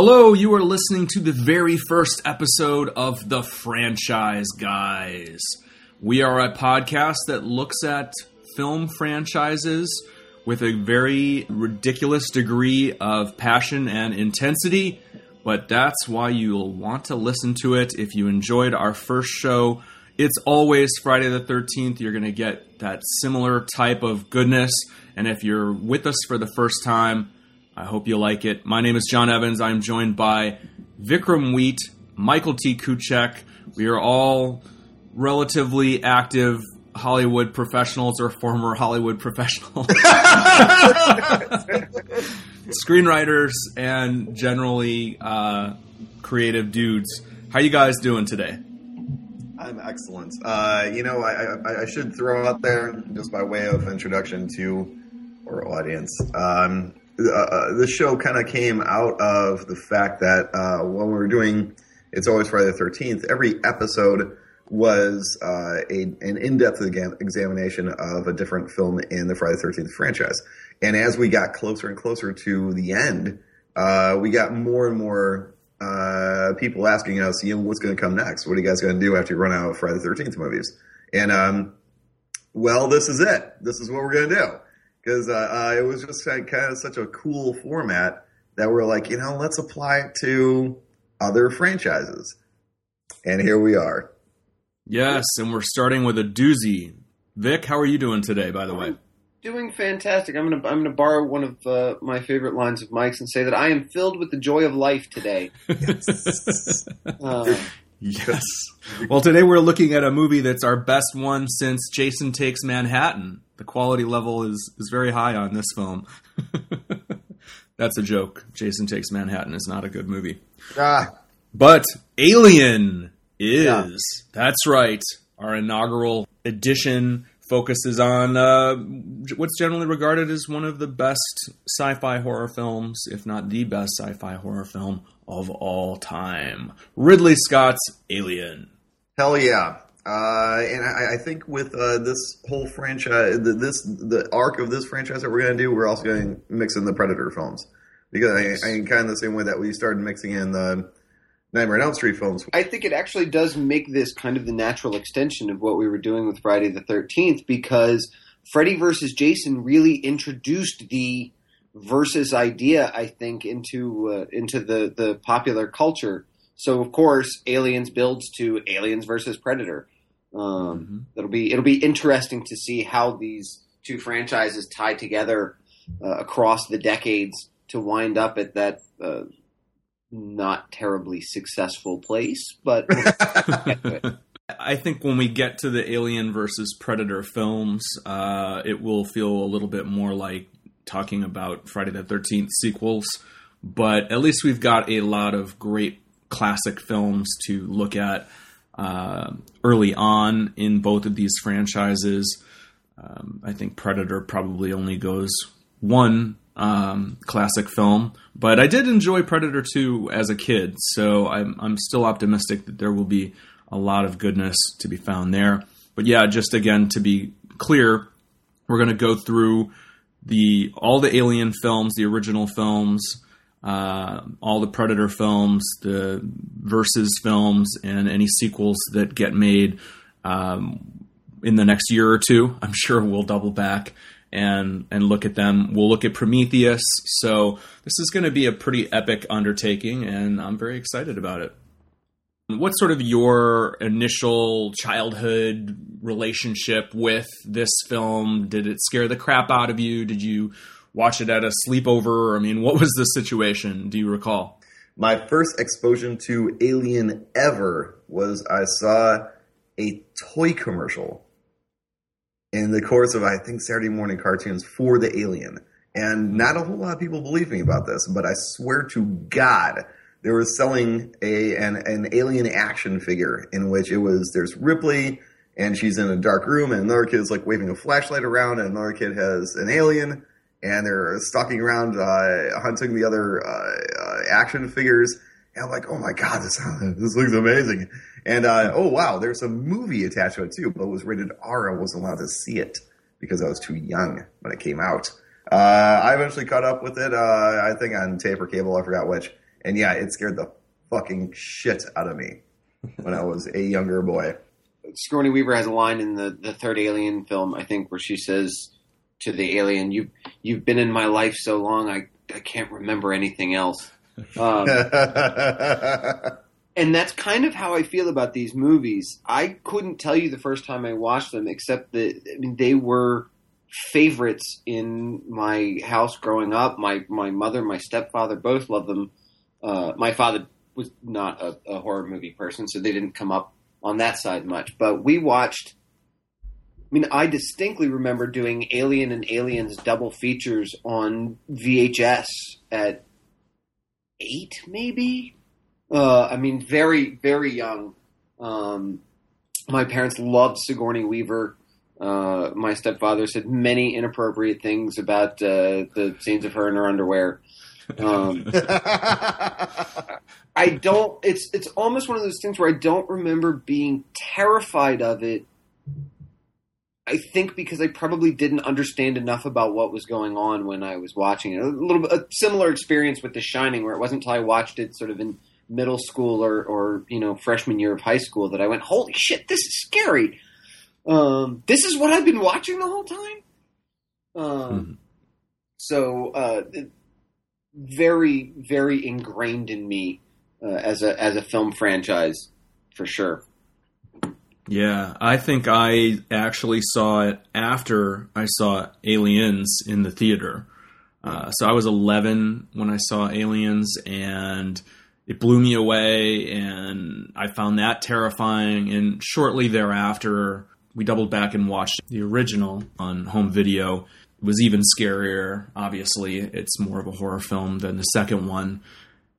Hello, you are listening to the very first episode of The Franchise Guys. We are a podcast that looks at film franchises with a very ridiculous degree of passion and intensity, but that's why you'll want to listen to it if you enjoyed our first show. It's always Friday the 13th. You're going to get that similar type of goodness. And if you're with us for the first time, I hope you like it. My name is John Evans. I'm joined by Vikram Wheat, Michael T. Kuchek. We are all relatively active Hollywood professionals or former Hollywood professionals, screenwriters, and generally uh, creative dudes. How you guys doing today? I'm excellent. Uh, you know, I, I, I, should throw out there, just by way of introduction to our audience, um, uh, uh, the show kind of came out of the fact that uh, when we were doing It's Always Friday the 13th, every episode was uh, a, an in-depth examination of a different film in the Friday the 13th franchise. And as we got closer and closer to the end, uh, we got more and more people asking us, you know, what's going to come next? What are you guys going to do after you run out of Friday the 13th movies? And, um, well, this is it. This is what we're going to do because uh, uh, it was just kind of such a cool format that we're like, you know, let's apply it to other franchises. And here we are. Yes, and we're starting with a doozy. Vic, how are you doing today, by the way? Doing fantastic. I'm gonna I'm gonna borrow one of uh, my favorite lines of Mike's and say that I am filled with the joy of life today. Yes. uh, yes. Well, today we're looking at a movie that's our best one since Jason Takes Manhattan the quality level is is very high on this film. That's a joke. Jason Takes Manhattan is not a good movie. Ah. But Alien is. Yeah. That's right. Our inaugural edition focuses on uh, what's generally regarded as one of the best sci-fi horror films, if not the best sci-fi horror film of all time. Ridley Scott's Alien. Hell yeah. Uh, and I, I, think with uh, this whole franchise, the, this the arc of this franchise that we're going to do, we're also going to mix in the Predator films because I, I kind of the same way that we started mixing in the Nightmare on Elm Street films. I think it actually does make this kind of the natural extension of what we were doing with Friday the Thirteenth because Freddy versus Jason really introduced the versus idea, I think, into uh, into the the popular culture. So of course, Aliens builds to Aliens versus Predator um, mm-hmm. It'll be it'll be interesting to see how these two franchises tie together uh, across the decades to wind up at that uh, not terribly successful place. But I think when we get to the Alien versus Predator films, uh, it will feel a little bit more like talking about Friday the Thirteenth sequels. But at least we've got a lot of great classic films to look at uh, early on in both of these franchises. Um, I think Predator probably only goes one um, classic film, but I did enjoy Predator 2 as a kid, so I'm, I'm still optimistic that there will be a lot of goodness to be found there. But yeah, just again to be clear, we're going to go through the all the Alien films, the original films, uh, all the Predator films, the versus films, and any sequels that get made um, in the next year or two. I'm sure we'll double back and and look at them. We'll look at Prometheus. So this is going to be a pretty epic undertaking, and I'm very excited about it. What's sort of your initial childhood relationship with this film? Did it scare the crap out of you? Did you watch it at a sleepover? I mean, what was the situation? Do you recall? My first exposure to Alien ever was I saw a toy commercial in the course of I think Saturday morning cartoons for the Alien. And not a whole lot of people believe me about this, but I swear to God, they were selling a an, an alien action figure in which it was there's Ripley and she's in a dark room and another kid is like waving a flashlight around and another kid has an alien and they're stalking around, uh, hunting the other uh, uh, action figures. And I'm like, oh my god, this this looks amazing. And uh, oh wow, there's a movie attached to it too, but it was rated R. I wasn't allowed to see it because I was too young when it came out. Uh, I eventually caught up with it. Uh, I think on tape or cable, I forgot which. And yeah, it scared the fucking shit out of me when I was a younger boy. Sigourney Weaver has a line in the, the third Alien film, I think, where she says to the alien, "You you've been in my life so long, I I can't remember anything else." Um, and that's kind of how I feel about these movies. I couldn't tell you the first time I watched them, except that I mean, they were favorites in my house growing up. My my mother, my stepfather, both loved them. Uh, my father was not a, a horror movie person, so they didn't come up on that side much. But we watched. I mean, I distinctly remember doing Alien and Aliens double features on VHS at eight, maybe. Uh, I mean, very, very young. Um, my parents loved Sigourney Weaver. Uh, my stepfather said many inappropriate things about uh, the scenes of her in her underwear. Um, I don't. It's it's almost one of those things where I don't remember being terrified of it. I think because I probably didn't understand enough about what was going on when I was watching it. A little bit a similar experience with The Shining, where it wasn't until I watched it sort of in middle school or or you know freshman year of high school that I went, "Holy shit, this is scary." Um, this is what I've been watching the whole time. Um, mm-hmm. So uh, very very ingrained in me uh, as a as a film franchise for sure. Yeah, I think I actually saw it after I saw Aliens in the theater. Uh, so I was 11 when I saw Aliens, and it blew me away, and I found that terrifying. And shortly thereafter, we doubled back and watched the original on home video. It was even scarier. Obviously, it's more of a horror film than the second one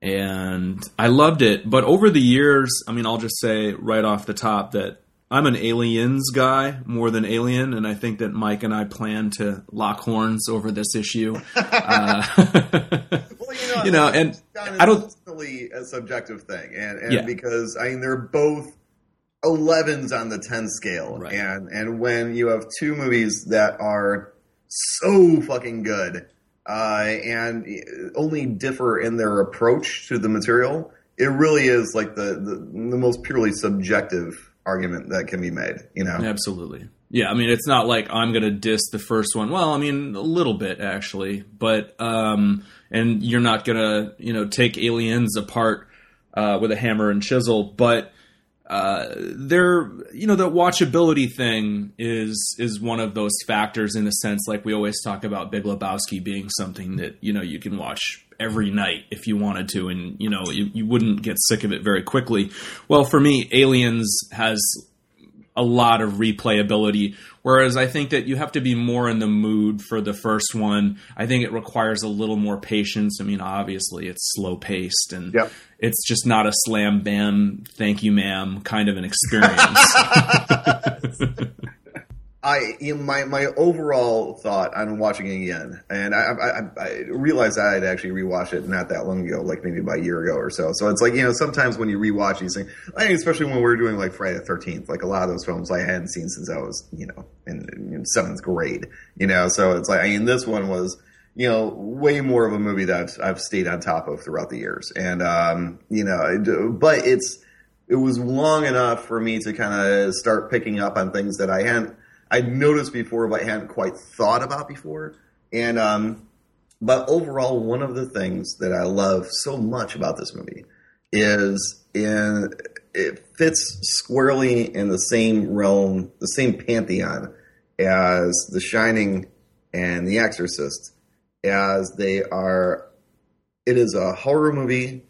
and I loved it. But over the years, I mean, I'll just say right off the top that I'm an aliens guy more than alien, and I think that Mike and I plan to lock horns over this issue. uh, well, you know, you know and I don't ultimately a subjective thing, and, and yeah. because I mean they're both 11s on the 10 scale, right. and and when you have two movies that are so fucking good uh, and only differ in their approach to the material, it really is like the, the, the most purely subjective argument that can be made. You know, absolutely. Yeah, I mean, it's not like I'm going to diss the first one. Well, I mean, a little bit actually, but um, and you're not going to you know take aliens apart uh, with a hammer and chisel, but uh, there, you know, the watchability thing is is one of those factors in a sense. Like we always talk about Big Lebowski being something that you know you can watch every night if you wanted to, and you know you, you wouldn't get sick of it very quickly. Well, for me, Aliens has a lot of replayability. Whereas I think that you have to be more in the mood for the first one. I think it requires a little more patience. I mean, obviously it's slow paced and yep. it's just not a slam bam, thank you, ma'am kind of an experience. I you know, my my overall thought on watching it again, and I, I, I realized I had actually rewatched it not that long ago, like maybe about a year ago or so. So it's like you know sometimes when you rewatch these things, especially when we're doing like Friday the Thirteenth, like a lot of those films I hadn't seen since I was you know in, in seventh grade, you know. So it's like I mean this one was you know way more of a movie that I've, I've stayed on top of throughout the years, and um, you know, but it's it was long enough for me to kind of start picking up on things that I hadn't I'd noticed before, but I hadn't quite thought about before. And um, but overall, one of the things that I love so much about this movie is in it fits squarely in the same realm, the same pantheon as The Shining and The Exorcist, as they are. It is a horror movie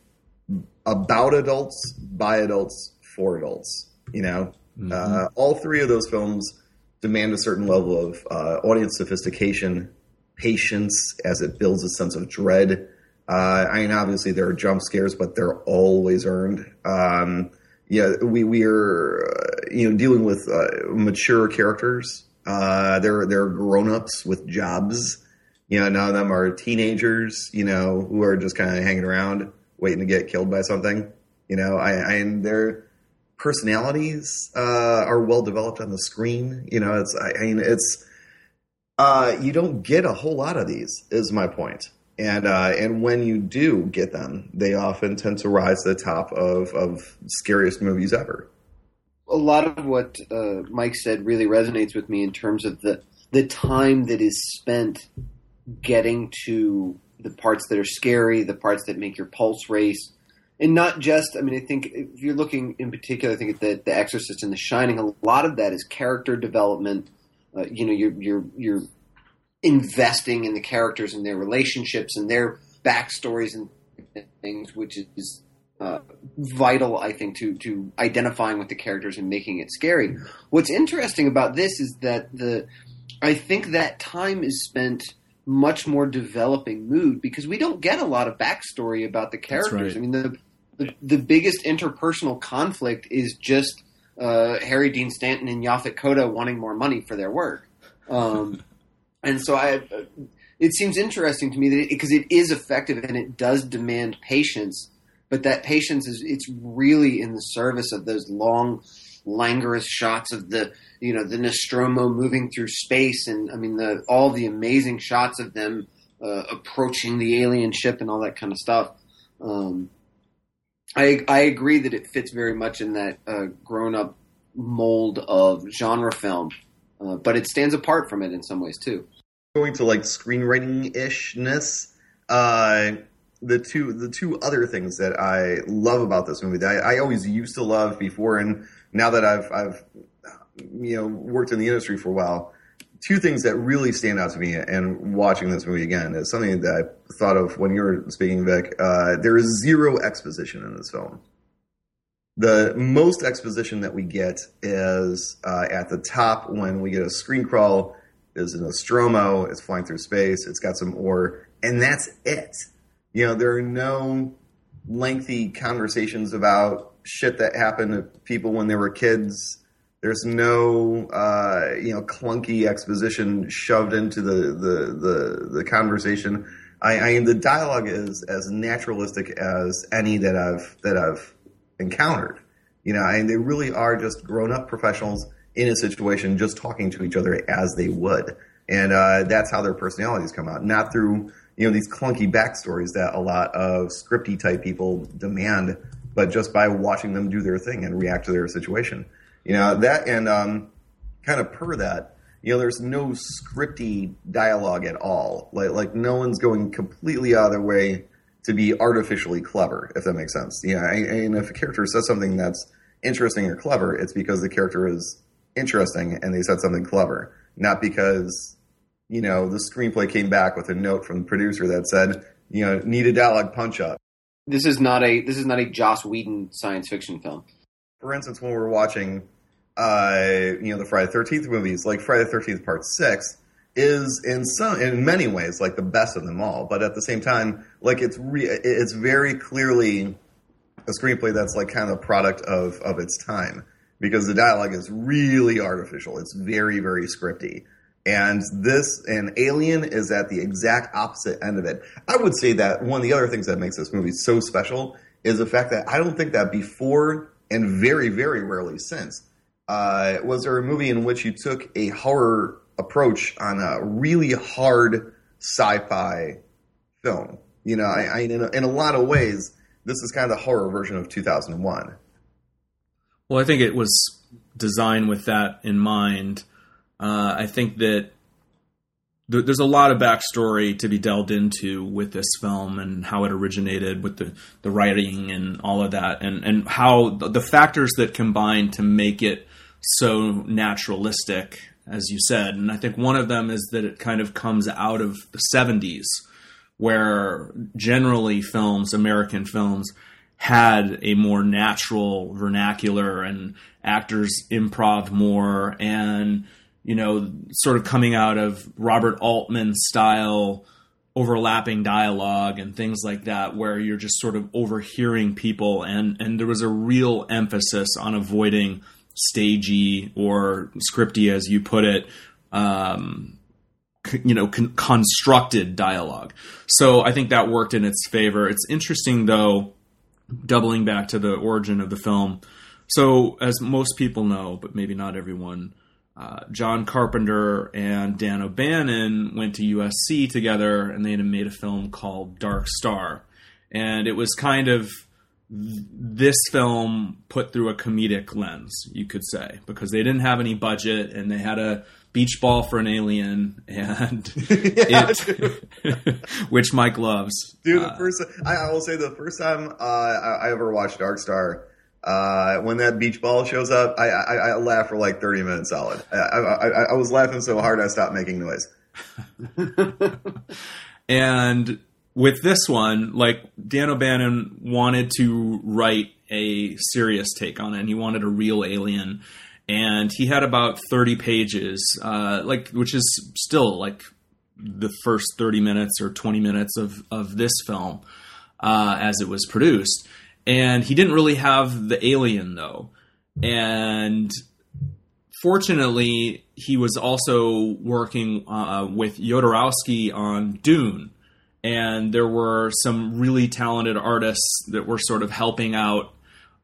about adults by adults for adults. You know, mm-hmm. uh, all three of those films demand a certain level of uh, audience sophistication, patience as it builds a sense of dread. Uh, I mean, obviously there are jump scares, but they're always earned. Um, yeah, we we are uh, you know dealing with uh, mature characters. Uh, they're they're grown ups with jobs. You know, none of them are teenagers. You know, who are just kind of hanging around waiting to get killed by something. You know, I, I and they're personalities uh, are well developed on the screen. You know, it's I, I mean it's uh, you don't get a whole lot of these. Is my point. And uh, and when you do get them, they often tend to rise to the top of of scariest movies ever. A lot of what uh, Mike said really resonates with me in terms of the the time that is spent getting to the parts that are scary, the parts that make your pulse race, and not just. I mean, I think if you're looking in particular, I think at the the Exorcist and The Shining, a lot of that is character development. Uh, you know, you're you're you're investing in the characters and their relationships and their backstories and things, which is uh, vital, I think, to to identifying with the characters and making it scary. What's interesting about this is that the I think that time is spent much more developing mood because we don't get a lot of backstory about the characters. right. I mean, the, the the biggest interpersonal conflict is just uh, Harry Dean Stanton and Yaphet Kotto wanting more money for their work. Um, and so I, uh, it seems interesting to me that because it, it is effective and it does demand patience, but that patience is it's really in the service of those long, languorous shots of the you know the Nostromo moving through space, and I mean the all the amazing shots of them uh, approaching the alien ship and all that kind of stuff. Um, I I agree that it fits very much in that uh, grown up mold of genre film, uh, but it stands apart from it in some ways too. going to like screenwriting ishness. Uh, the two the two other things that I love about this movie that I, I always used to love before, and now that I've I've you know worked in the industry for a while, two things that really stand out to me and watching this movie again is something that I thought of when you were speaking, Vic. Uh, there is zero exposition in this film. The most exposition that we get is uh, at the top when we get a screen crawl. Is an Nostromo. It's flying through space. It's got some ore, and that's it. You know, there are no lengthy conversations about shit that happened to people when they were kids. There's no, uh, you know, clunky exposition shoved into the the the, the conversation. I, I mean, the dialogue is as naturalistic as any that I've that I've encountered. You know, and they really are just grown up professionals in a situation, just talking to each other as they would, and uh, that's how their personalities come out, not through you know these clunky backstories that a lot of scripty type people demand, but just by watching them do their thing and react to their situation. You know that, and um, kind of per that, you know, there's no scripty dialogue at all. Like like no one's going completely out of their way to be artificially clever, if that makes sense. You know, and and if a character says something that's interesting or clever, it's because the character is interesting and they said something clever, not because you know the screenplay came back with a note from the producer that said, you know, need a dialogue punch up. This is not a this is not a Joss Whedon science fiction film. For instance, when we're watching, uh, you know, the Friday Thirteenth movies, like Friday Thirteenth Part Six, is in some in many ways like the best of them all, but at the same time, like it's re- it's very clearly a screenplay that's like kind of a product of of its time because the dialogue is really artificial. It's very very scripty. And this and Alien is at the exact opposite end of it. I would say that one of the other things that makes this movie so special is the fact that I don't think that before and very very rarely since uh, was there a movie in which you took a horror approach on a really hard sci-fi film. You know, I, I in, a, in a lot of ways, this is kind of the horror version of 2001. Well, I think it was designed with that in mind. Uh, I think that th- there's a lot of backstory to be delved into with this film and how it originated with the, the writing and all of that, and, and how the, the factors that combine to make it so naturalistic, as you said. And I think one of them is that it kind of comes out of the 70s, where generally films, American films, had a more natural vernacular and actors improv more and you know sort of coming out of Robert Altman style overlapping dialogue and things like that where you're just sort of overhearing people and and there was a real emphasis on avoiding stagey or scripty as you put it um you know con- constructed dialogue. So i think that worked in its favor. It's interesting though doubling back to the origin of the film. So, as most people know, but maybe not everyone, uh, John Carpenter and Dan O'Bannon went to USC together, and they had made a film called Dark Star, and it was kind of this film put through a comedic lens, you could say, because they didn't have any budget and they had a beach ball for an alien, and it, which Mike loves. Dude, the uh, first I, I, will say the first time uh, I, I, ever watched Dark Star, uh, when that beach ball shows up, I, I, I laugh for like thirty minutes solid. I, I was laughing so hard I stopped making noise. and with this one, like Dan O'Bannon wanted to write a serious take on it, and he wanted a real alien. And he had about 30 pages uh, like which is still like the first 30 minutes or 20 minutes of, of this film uh, as it was produced. And he didn't really have the alien though. And fortunately he was also working uh, with Jodorowsky on Dune and there were some really talented artists that were sort of helping out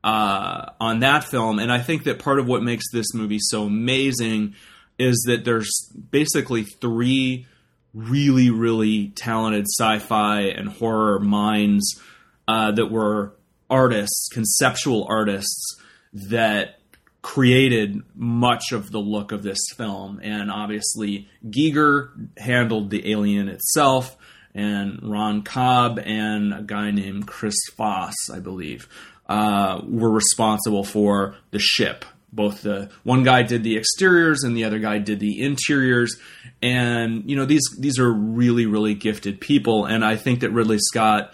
uh, on that film. And I think that part of what makes this movie so amazing is that there's basically three really, really talented sci fi and horror minds uh, that were artists, conceptual artists that created much of the look of this film. And obviously, Giger handled the alien itself, and Ron Cobb and a guy named Chris Foss, I believe uh, were responsible for the ship. Both the one guy did the exteriors and the other guy did the interiors, and you know these these are really really gifted people, and I think that Ridley Scott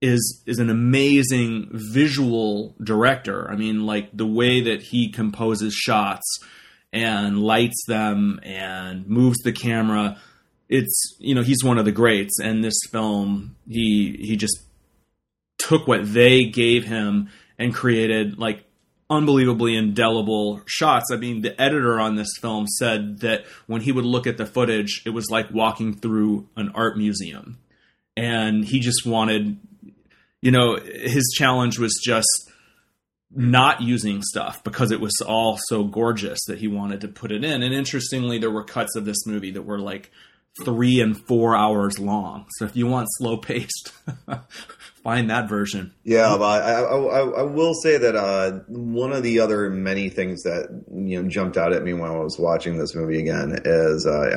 is is an amazing visual director. I mean, like the way that he composes shots and lights them and moves the camera. It's you know he's one of the greats, and this film he he just took what they gave him and created like unbelievably indelible shots. I mean, the editor on this film said that when he would look at the footage, it was like walking through an art museum. And he just wanted, you know, his challenge was just not using stuff because it was all so gorgeous that he wanted to put it in. And interestingly, there were cuts of this movie that were like three and four hours long. So if you want slow paced find that version. Yeah, but I, I, I will say that uh, one of the other many things that you know jumped out at me when I was watching this movie again is, uh,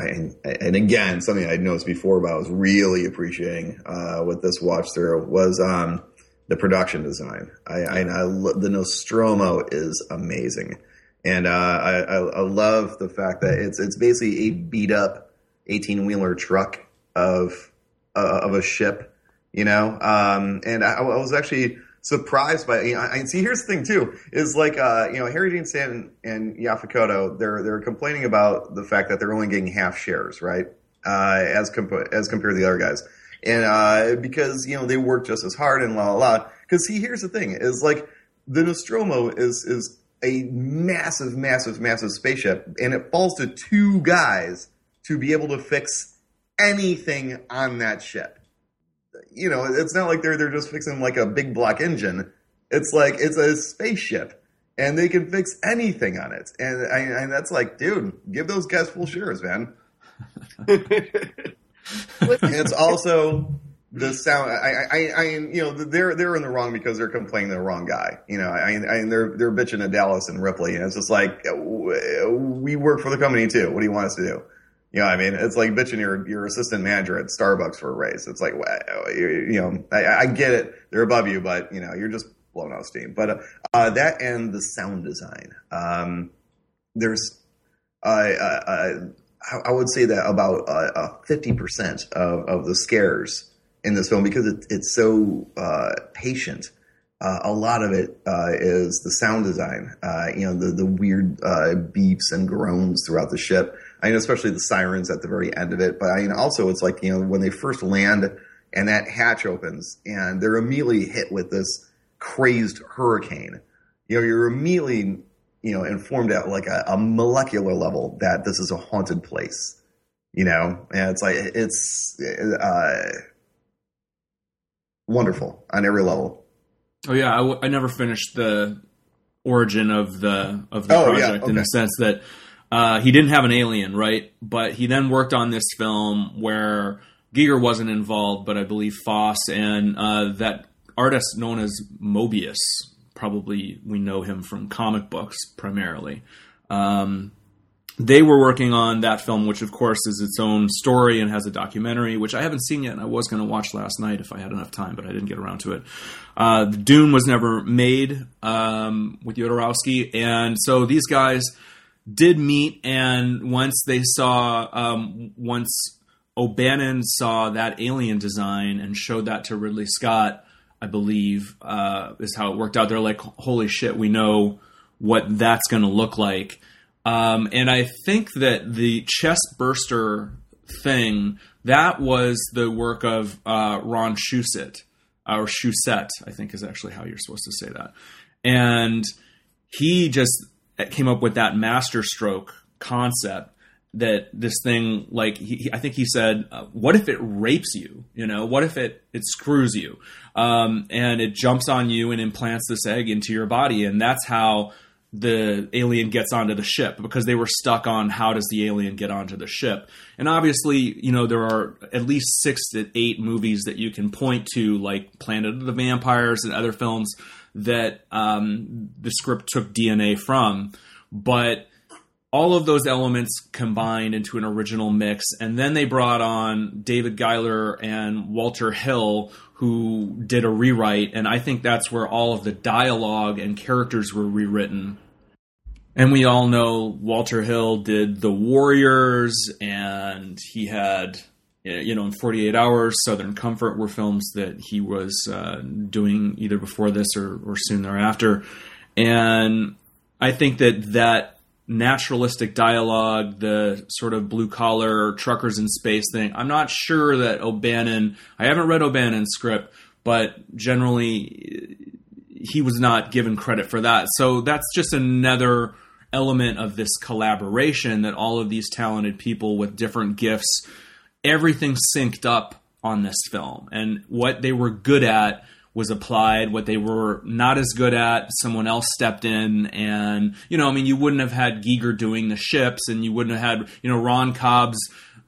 and, again something I'd noticed before, but I was really appreciating uh, with this watch through was um, the production design. I, I, I, the Nostromo is amazing, and uh, I, I love the fact that it's it's basically a beat up eighteen wheeler truck of uh, of a ship you know. Um, and I, I, was actually surprised by. You know, I, see. Here's the thing too: is like uh, you know Harry Dean Stanton and Yaphet Kotto, they're they're complaining about the fact that they're only getting half shares, right? Uh, as comp- as compared to the other guys, and uh, because you know they work just as hard and la la la. Because see, here's the thing: is like the Nostromo is is a massive, massive, massive spaceship, and it falls to two guys to be able to fix anything on that ship you know, it's not like they're they're just fixing like a big block engine. It's like it's a spaceship, and they can fix anything on it. And and that's like, dude, give those guys full shares, man. it's also the sound. I, I, I, you know, they're they're in the wrong because they're complaining the wrong guy. You know, I, I, they're they're bitching at Dallas and Ripley, and it's just like we work for the company too. What do you want us to do? You know, I mean, it's like bitching your your assistant manager at Starbucks for a raise. It's like, you know, I, I get it; they're above you, but you know, you're just blowing out steam. But uh, that and the sound design. Um, there's, uh, uh, I would say that about uh, fifty percent of, of the scares in this film because it, it's so uh, patient. Uh, a lot of it uh, is the sound design. Uh, you know, the the weird beeps and groans throughout the ship. I mean, especially the sirens at the very end of it. But I mean, also it's like you know when they first land and that hatch opens and they're immediately hit with this crazed hurricane. You know, you're immediately you know informed at like a, a molecular level that this is a haunted place. You know, and it's like it's uh, wonderful on every level. Oh yeah, I, w- I never finished the origin of the of the oh, project yeah, okay. in the sense that Uh, he didn't have an alien, right? But he then worked on this film where Giger wasn't involved, but I believe Foss and uh, that artist known as Mobius. Probably we know him from comic books primarily. Um, they were working on that film, which of course is its own story and has a documentary, which I haven't seen yet, and I was going to watch last night if I had enough time, but I didn't get around to it. Uh, Dune was never made um, with Jodorowsky, and so these guys did meet, and once they saw, um, once O'Bannon saw that alien design and showed that to Ridley Scott, I believe, uh, is how it worked out. They're like, holy shit, we know what that's going to look like um, and I think that the chest burster thing that was the work of uh, Ron Shusett or Shusett, I think is actually how you're supposed to say that. And he just came up with that masterstroke concept that this thing like he, I think he said, uh, what if it rapes you? You know, what if it it screws you, um, and it jumps on you and implants this egg into your body, and that's how the alien gets onto the ship because they were stuck on how does the alien get onto the ship. And obviously, you know, there are at least six to eight movies that you can point to, like Planet of the Vampires and other films that um, the script took DNA from. But all of those elements combined into an original mix. And then they brought on David Giler and Walter Hill, who did a rewrite. And I think that's where all of the dialogue and characters were rewritten and we all know Walter Hill did The Warriors, and he had, you know, in 48 Hours, Southern Comfort were films that he was uh, doing either before this or, or soon thereafter. And I think that that naturalistic dialogue, the sort of blue collar truckers in space thing, I'm not sure that O'Bannon, I haven't read O'Bannon's script, but generally he was not given credit for that. So that's just another element of this collaboration that all of these talented people with different gifts, everything synced up on this film. And what they were good at was applied. What they were not as good at, someone else stepped in. And, you know, I mean, you wouldn't have had Giger doing the ships and you wouldn't have had, you know, Ron Cobb's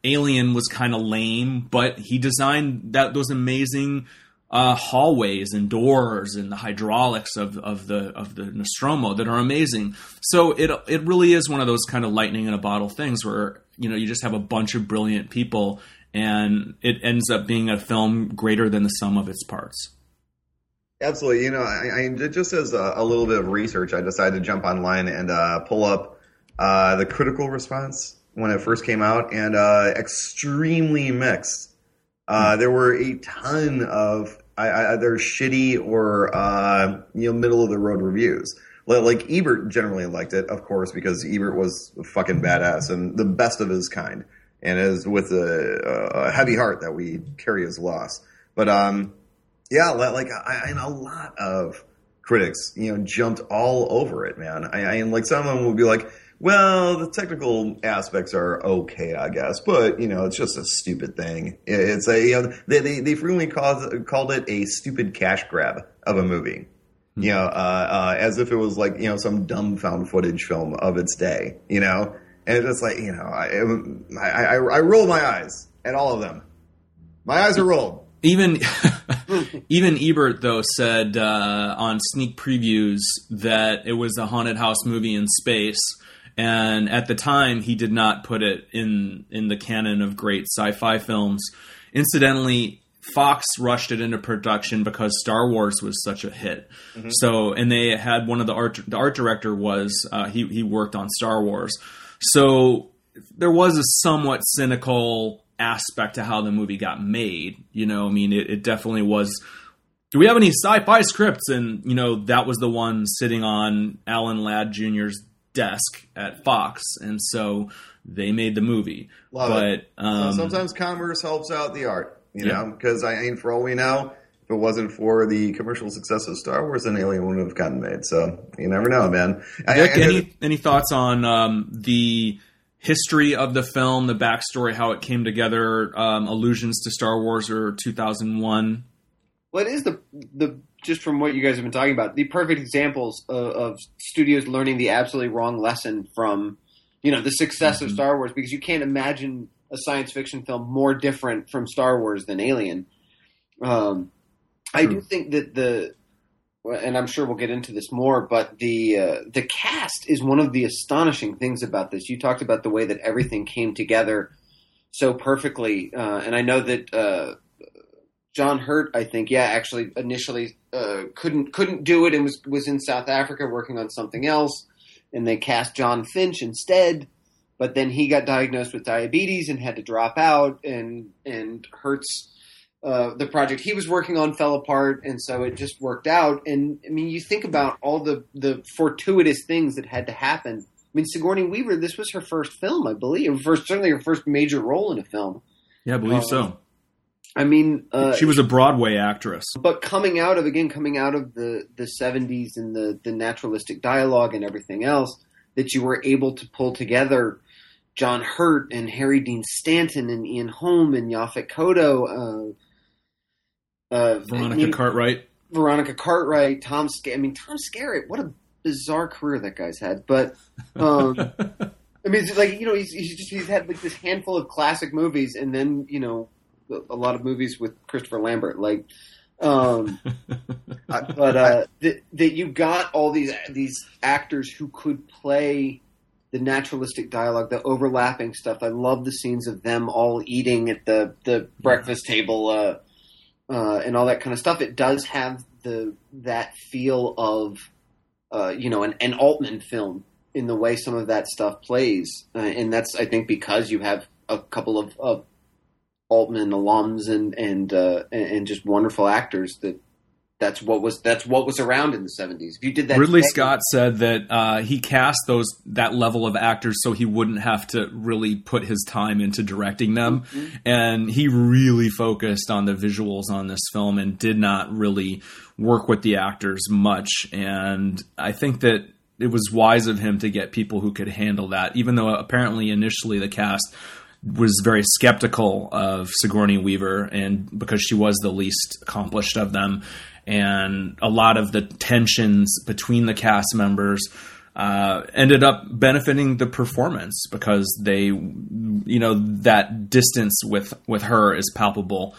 Alien was kind of lame, but he designed that those amazing uh, hallways and doors and the hydraulics of, of the of the Nostromo that are amazing. So it it really is one of those kind of lightning in a bottle things where you know you just have a bunch of brilliant people and it ends up being a film greater than the sum of its parts. Absolutely, you know, I, I just as a, a, little bit of research, I decided to jump online and uh, pull up uh, the critical response when it first came out, and uh, extremely mixed. Uh, there were a ton of either shitty or uh, you know middle of the road reviews. Like Ebert generally liked it, of course, because Ebert was a fucking badass and the best of his kind, and is with a, a heavy heart that we carry his loss. But um, yeah, like I, and a lot of critics, you know, jumped all over it, man. I, I and like some of them would be like, well, the technical aspects are okay, I guess, but you know, it's just a stupid thing. It's a you know, they they, they frequently called called it a stupid cash grab of a movie. You know, uh, uh, as if it was like you know some dumb found footage film of its day. You know, and it's just like you know, I I, I, I rolled my eyes at all of them. My eyes are rolled. Even even Ebert though said uh, on sneak previews that it was a haunted house movie in space and at the time he did not put it in in the canon of great sci-fi films. Incidentally, Fox rushed it into production because Star Wars was such a hit. Mm-hmm. So, and they had one of the art the art director was uh, he he worked on Star Wars. So there was a somewhat cynical aspect to how the movie got made. You know, I mean, it, it definitely was. Do we have any sci-fi scripts? And you know, that was the one sitting on Alan Ladd Jr.'s desk at Fox, and so they made the movie. Love but um, so sometimes commerce helps out the art, you yeah. know, because I mean, for all we know, if it wasn't for the commercial success of Star Wars, an Alien wouldn't have gotten made. So you never know, man. Nick, I, I, any any thoughts on um, the history of the film, the backstory, how it came together, um, allusions to Star Wars or 2001? Well, it is the the just from what you guys have been talking about, the perfect examples of, of studios learning the absolutely wrong lesson from, you you know the success mm-hmm. of Star Wars because you can't imagine a science fiction film more different from Star Wars than Alien. Um, I do think that the and I'm sure we'll get into this more, but the uh, the cast is one of the astonishing things about this. You talked about the way that everything came together so perfectly, uh, and I know that uh, John Hurt, I think, yeah, actually initially uh, couldn't couldn't do it and was was in South Africa working on something else, and they cast Jon Finch instead. But then he got diagnosed with diabetes and had to drop out, and and Hurt's uh, the project he was working on fell apart, and so it just worked out. And I mean, you think about all the the fortuitous things that had to happen. I mean, Sigourney Weaver, this was her first film, I believe, first certainly her first major role in a film. Yeah, I believe so. Um, I mean, uh, she was a Broadway actress, but coming out of again, coming out of the the seventies and the the naturalistic dialogue and everything else, that you were able to pull together John Hurt and Harry Dean Stanton and Ian Holm and Yaphet Kotto. Uh, uh, Veronica Cartwright. Veronica Cartwright, Tom. Sc- I mean, Tom Skerritt. What a bizarre career that guy's had. But um, I mean, it's like you know, he's, he's just he's had like this handful of classic movies, and then you know, a lot of movies with Christopher Lambert. Like, um, but uh, that, that you got all these these actors who could play the naturalistic dialogue, the overlapping stuff. I love the scenes of them all eating at the the breakfast table. Uh, uh, and all that kind of stuff, it does have the that feel of uh, you know an, an, Altman film in the way some of that stuff plays, uh, and that's I think because you have a couple of, of Altman alums and and uh, and just wonderful actors that that's what was that's what was around in the 70s. If you did that, Ridley today, Scott said that uh, he cast those that level of actors so he wouldn't have to really put his time into directing them, mm-hmm. and he really focused on the visuals on this film and did not really work with the actors much. And I think that it was wise of him to get people who could handle that, even though apparently initially the cast was very skeptical of Sigourney Weaver and because she was the least accomplished of them and a lot of the tensions between the cast members uh, ended up benefiting the performance because they, you know, that distance with with her is palpable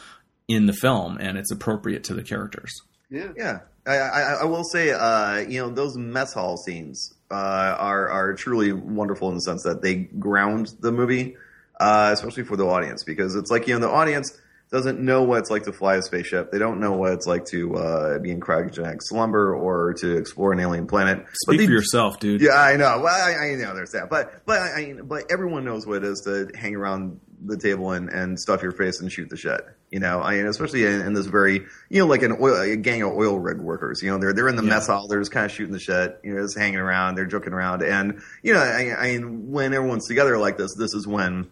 in the film and it's appropriate to the characters. Yeah, yeah. I, I, I will say, uh, you know, those mess hall scenes uh, are are truly wonderful in the sense that they ground the movie, uh, especially for the audience, because it's like you know the audience doesn't know what it's like to fly a spaceship. They don't know what it's like to uh, be in cryogenic slumber or to explore an alien planet. Speak they, for yourself, dude. Yeah, I know. Well, I, I know there's that, but but I, but everyone knows what it is to hang around the table and, and stuff your face and shoot the shit. You know, I mean, especially in, in, this very, you know, like an oil, a gang of oil rig workers. You know, they're they're in the yeah. mess hall. They're just kind of shooting the shit. You know, just hanging around. They're joking around. And you know, I, I mean, when everyone's together like this, this is when,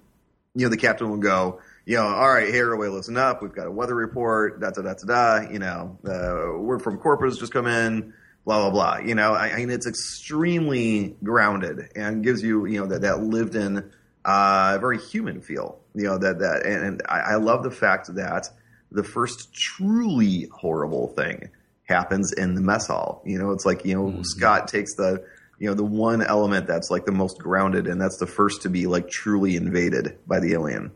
you know, the captain will go you know, all right, hey, everybody, listen up. We've got a weather report. Da da da da da. You know, uh, word from corporates just come in. Blah blah blah. You know, I, I, mean, it's extremely grounded and gives you, you know, that that lived in, uh, very human feel. You know that that, and, and I, I love the fact that the first truly horrible thing happens in the mess hall. You know, it's like you know mm-hmm. Scott takes the you know the one element that's like the most grounded, and that's the first to be like truly invaded by the alien.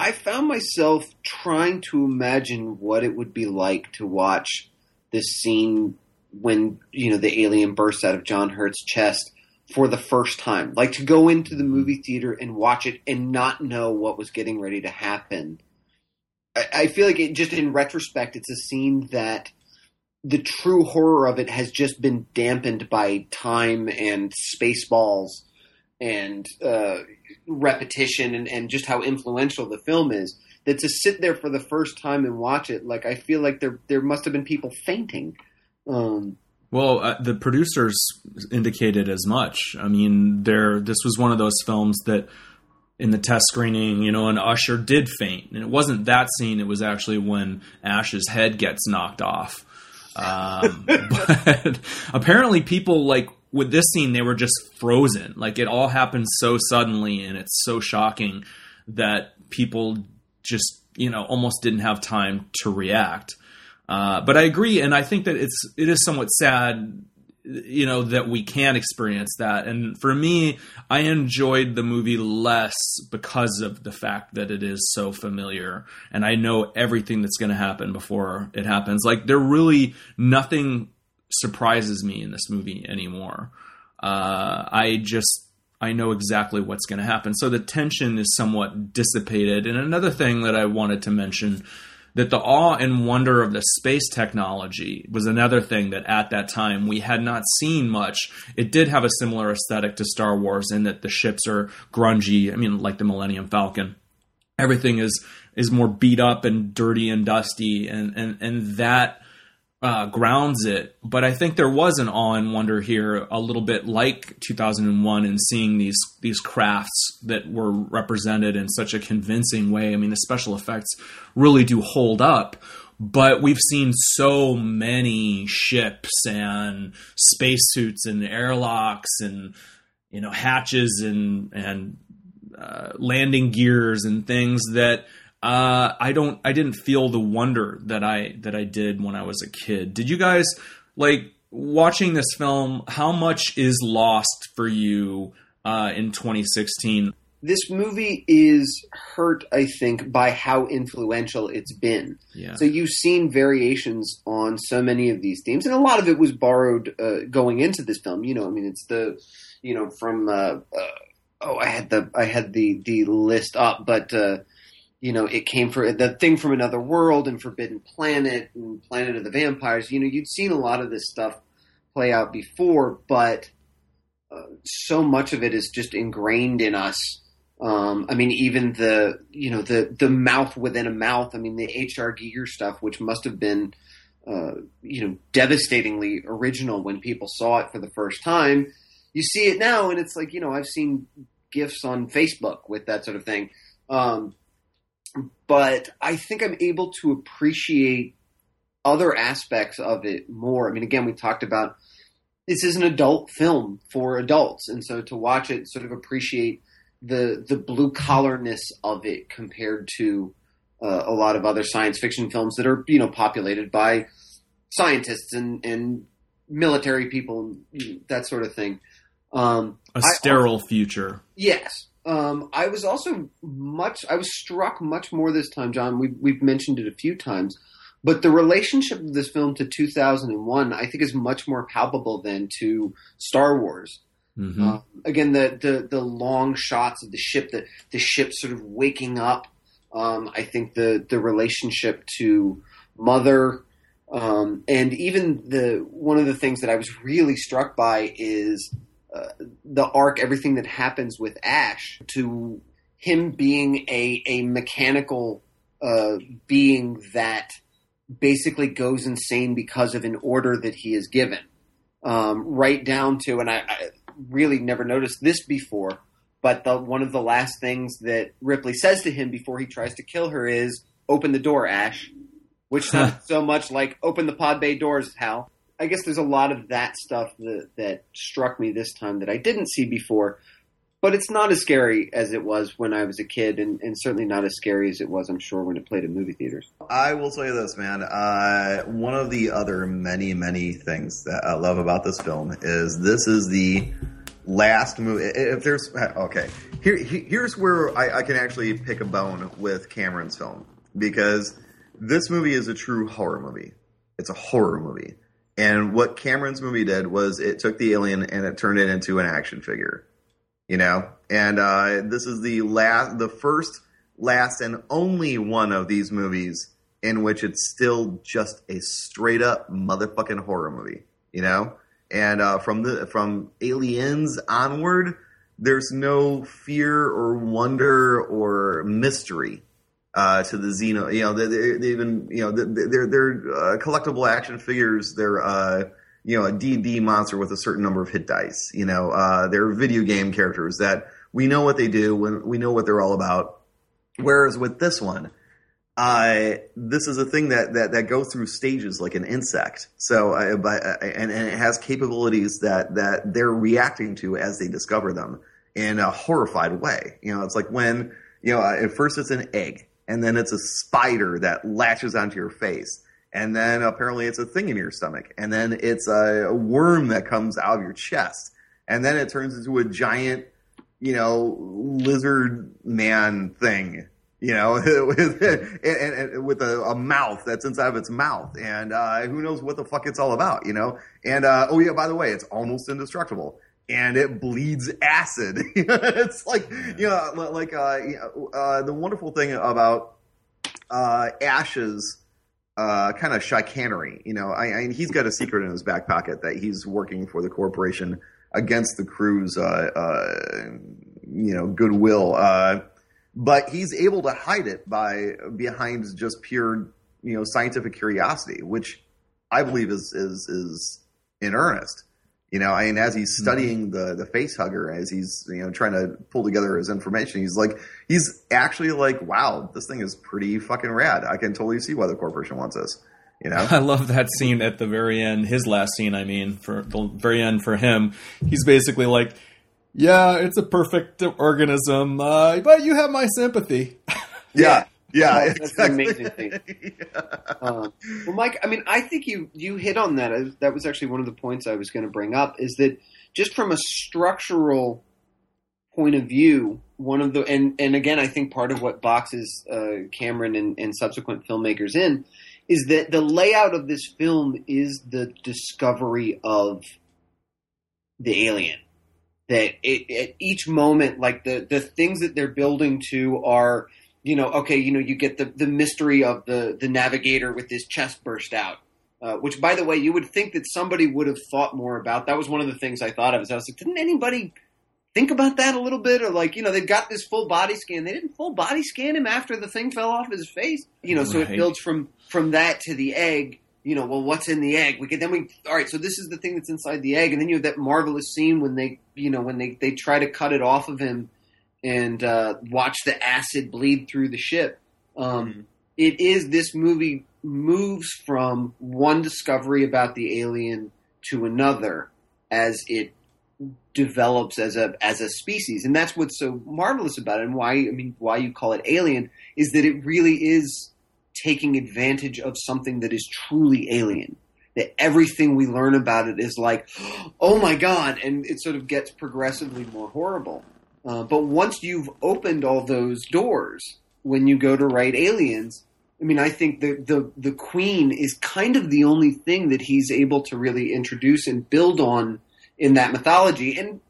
I found myself trying to imagine what it would be like to watch this scene when you know the alien bursts out of John Hurt's chest for the first time. Like to go into the movie theater and watch it and not know what was getting ready to happen. I, I feel like it just in retrospect, it's a scene that the true horror of it has just been dampened by time and spaceballs and uh, repetition and, and just how influential the film is that to sit there for the first time and watch it like i feel like there there must have been people fainting. Um, well uh, the producers indicated as much. I mean there this was one of those films that in the test screening you know an usher did faint. And it wasn't that scene it was actually when ash's head gets knocked off. Um, but apparently people like with this scene they were just frozen. Like it all happened so suddenly and it's so shocking that people just you know almost didn't have time to react. Uh, but i agree and i think that it's it is somewhat sad you know that we can experience that. And for me i enjoyed the movie less because of the fact that it is so familiar and i know everything that's going to happen before it happens. Like there really nothing surprises me in this movie anymore uh, i just i know exactly what's going to happen so the tension is somewhat dissipated and another thing that i wanted to mention that the awe and wonder of the space technology was another thing that at that time we had not seen much. It did have a similar aesthetic to Star Wars in that the ships are grungy. I mean, like the Millennium Falcon. Everything is is more beat up and dirty and dusty, and and and that uh, grounds it. But I think there was an awe and wonder here, a little bit like 2001, in seeing these these crafts that were represented in such a convincing way. I mean, the special effects really do hold up. But we've seen so many ships and spacesuits and airlocks and you know hatches and and uh, landing gears and things that uh, I don't. I didn't feel the wonder that I that I did when I was a kid. Did you guys like watching this film? How much is lost for you uh, in 2016? This movie is hurt, I think, by how influential it's been. Yeah. So you've seen variations on so many of these themes, and a lot of it was borrowed uh, going into this film. You know, I mean, it's the, you know, from uh, uh, oh, I had the I had the the list up, but uh, you know, it came for the thing from another world and Forbidden Planet and Planet of the Vampires. You know, you'd seen a lot of this stuff play out before, but uh, so much of it is just ingrained in us. Um, I mean, even the you know the the mouth within a mouth. I mean, the H.R. Giger stuff, which must have been uh, you know devastatingly original when people saw it for the first time. You see it now, and it's like you know I've seen gifs on Facebook with that sort of thing. Um, but I think I'm able to appreciate other aspects of it more. I mean, again, we talked about this is an adult film for adults, and so to watch it, sort of appreciate the the blue collarness of it compared to uh, a lot of other science fiction films that are you know populated by scientists and and military people, that sort of thing. Um, a sterile I, future. Yes, um, I was also much. I was struck much more this time, John. We've we've mentioned it a few times, but the relationship of this film to 2001, I think, is much more palpable than to Star Wars. Mm-hmm. Uh, again, the, the the long shots of the ship, the the ship sort of waking up. Um, I think the the relationship to Mother, um, and even the one of the things that I was really struck by is uh, the arc, everything that happens with Ash, to him being a a mechanical uh, being that basically goes insane because of an order that he is given. Um, right down to, and I, I, really never noticed this before, but the, one of the last things that Ripley says to him before he tries to kill her is, "Open the door, Ash," which sounds so much like "Open the pod bay doors, Hal." I guess there's a lot of that stuff that, that struck me this time that I didn't see before. But it's not as scary as it was when I was a kid, and, and certainly not as scary as it was, I'm sure, when it played in movie theaters. I will tell you this, man. Uh, one of the other many, many things that I love about this film is this is the last movie. If there's okay, here here's where I, I can actually pick a bone with Cameron's film because this movie is a true horror movie. It's a horror movie. And what Cameron's movie did was it took the alien and it turned it into an action figure, you know. And uh, this is the last, the first, last, and only one of these movies in which it's still just a straight up motherfucking horror movie, you know. And uh, from the from Aliens onward, there's no fear or wonder or mystery uh, to the Xeno. You know, they, they even you know they're they're uh, collectible action figures. They're uh, you know a D and D monster with a certain number of hit dice. You know, uh, they're video game characters that we know what they do. When we know what they're all about. Whereas with this one, uh, this is a thing that, that, that goes through stages like an insect. So, uh, but, and, and it has capabilities that, that they're reacting to as they discover them in a horrified way. You know, it's like when, you know, at first it's an egg and then it's a spider that latches onto your face. and then apparently it's a thing in your stomach, and then it's a, a worm that comes out of your chest, and then it turns into a giant, you know, lizard man thing. You know, with and, and with a, a, mouth that's inside of its mouth, and uh, who knows what the fuck it's all about, you know? And uh, oh yeah, by the way, it's almost indestructible and it bleeds acid. it's like you know, like uh, you know, uh, the wonderful thing about uh, Ash's uh, kind of chicanery. You know, I, I, he's got a secret in his back pocket that he's working for the corporation against the crew's, uh, uh, you know, goodwill. Uh, but he's able to hide it by behind just pure, you know, scientific curiosity, which I believe is is is in earnest. You know, I mean, as he's mm-hmm. studying the the face hugger, as he's you know trying to pull together his information, he's like, he's actually like, wow, this thing is pretty fucking rad. I can totally see why the corporation wants this. You know, I love that scene at the very end. His last scene, I mean, for the very end for him, he's basically like, "Yeah, it's a perfect organism, uh, but you have my sympathy." Yeah, yeah, oh, that's exactly. an amazing thing. yeah. um, well, Mike, I mean, I think you you hit on that. That was actually one of the points I was going to bring up. Is that just from a structural point of view, one of the and and again, I think part of what boxes uh, Cameron and, and subsequent filmmakers in is that the layout of this film is the discovery of the alien. That it, at each moment, like the the things that they're building to are you know, okay, you know, you get the, the mystery of the, the navigator with his chest burst out. Uh, which, by the way, you would think that somebody would have thought more about. That was one of the things I thought of. Is I was like, didn't anybody think about that a little bit? Or like, you know, they've got this full body scan. They didn't full body scan him after the thing fell off his face. You know, right. so it builds from from that to the egg. You know, well, what's in the egg? We can then we all right. So this is the thing that's inside the egg, and then you have that marvelous scene when they, you know, when they they try to cut it off of him and uh, watch the acid bleed through the ship. Um, it is this movie moves from one discovery about the alien to another as it develops as a as a species, and that's what's so marvelous about it, and why I mean why you call it alien is that it really is taking advantage of something that is truly alien. That everything we learn about it is like, oh my god, and it sort of gets progressively more horrible. Uh, but once you've opened all those doors, when you go to write Aliens, I mean, I think the, the the Queen is kind of the only thing that he's able to really introduce and build on in that mythology, and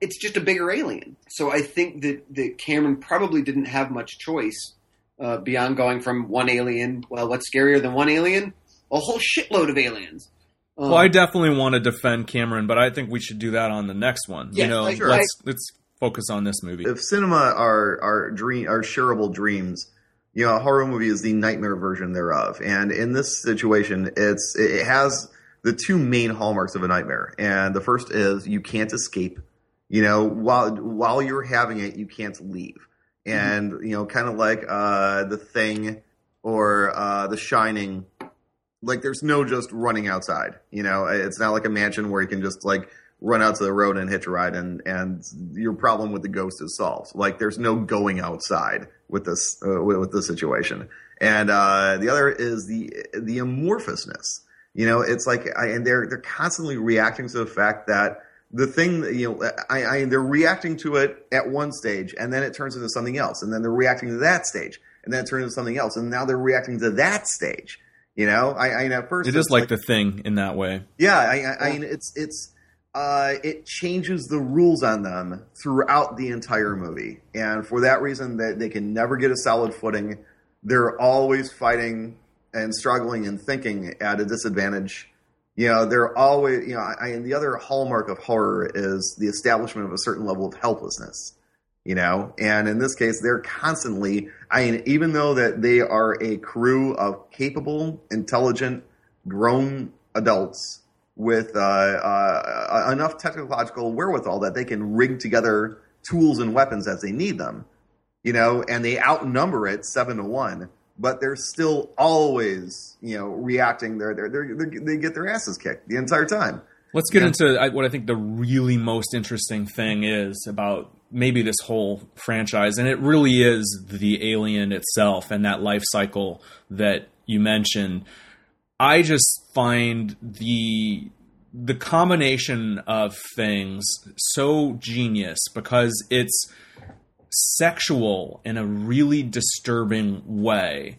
it's just a bigger alien. So I think that that Cameron probably didn't have much choice uh, beyond going from one alien. Well, what's scarier than one alien? A whole shitload of aliens. Um, well, I definitely want to defend Cameron, but I think we should do that on the next one. Yes, you know, sure. let's let's focus on this movie. If cinema are are dream are shareable dreams, you know, a horror movie is the nightmare version thereof. And in this situation, it's it has the two main hallmarks of a nightmare. And the first is you can't escape. You know, while while you're having it, you can't leave. And mm-hmm. you know, kind of like uh, the Thing or uh, The Shining. Like, there's no just running outside. You know, it's not like a mansion where you can just like run out to the road and hitch a ride and and your problem with the ghost is solved. Like there's no going outside with this uh, with, with this situation. And uh, the other is the the amorphousness. You know it's like I, and they're they're constantly reacting to the fact that the thing that, you know I, I they're reacting to it at one stage and then it turns into something else and then they're reacting to that stage and then it turns into something else and now they're reacting to that stage. You know i, I at first it is like, like, the thing in that way. Yeah i i, I mean it's it's uh, it changes the rules on them throughout the entire movie. And for that reason, that they, can never get a solid footing. They're always fighting and struggling and thinking at a disadvantage. You know, they're always, you know, I, and the other hallmark of horror is the establishment of a certain level of helplessness. You know, and in this case, they're constantly, I mean, even though that they are a crew of capable, intelligent, grown adults with uh, uh, enough technological wherewithal that they can rig together tools and weapons as they need them, you know, and they outnumber it seven to one, but they're still always, you know, reacting. They're, they're, they're, they get their asses kicked the entire time. Let's get into what I think the really most interesting thing is about maybe this whole franchise, and it really is the alien itself and that life cycle that you mentioned I just find the the combination of things so genius because it's sexual in a really disturbing way.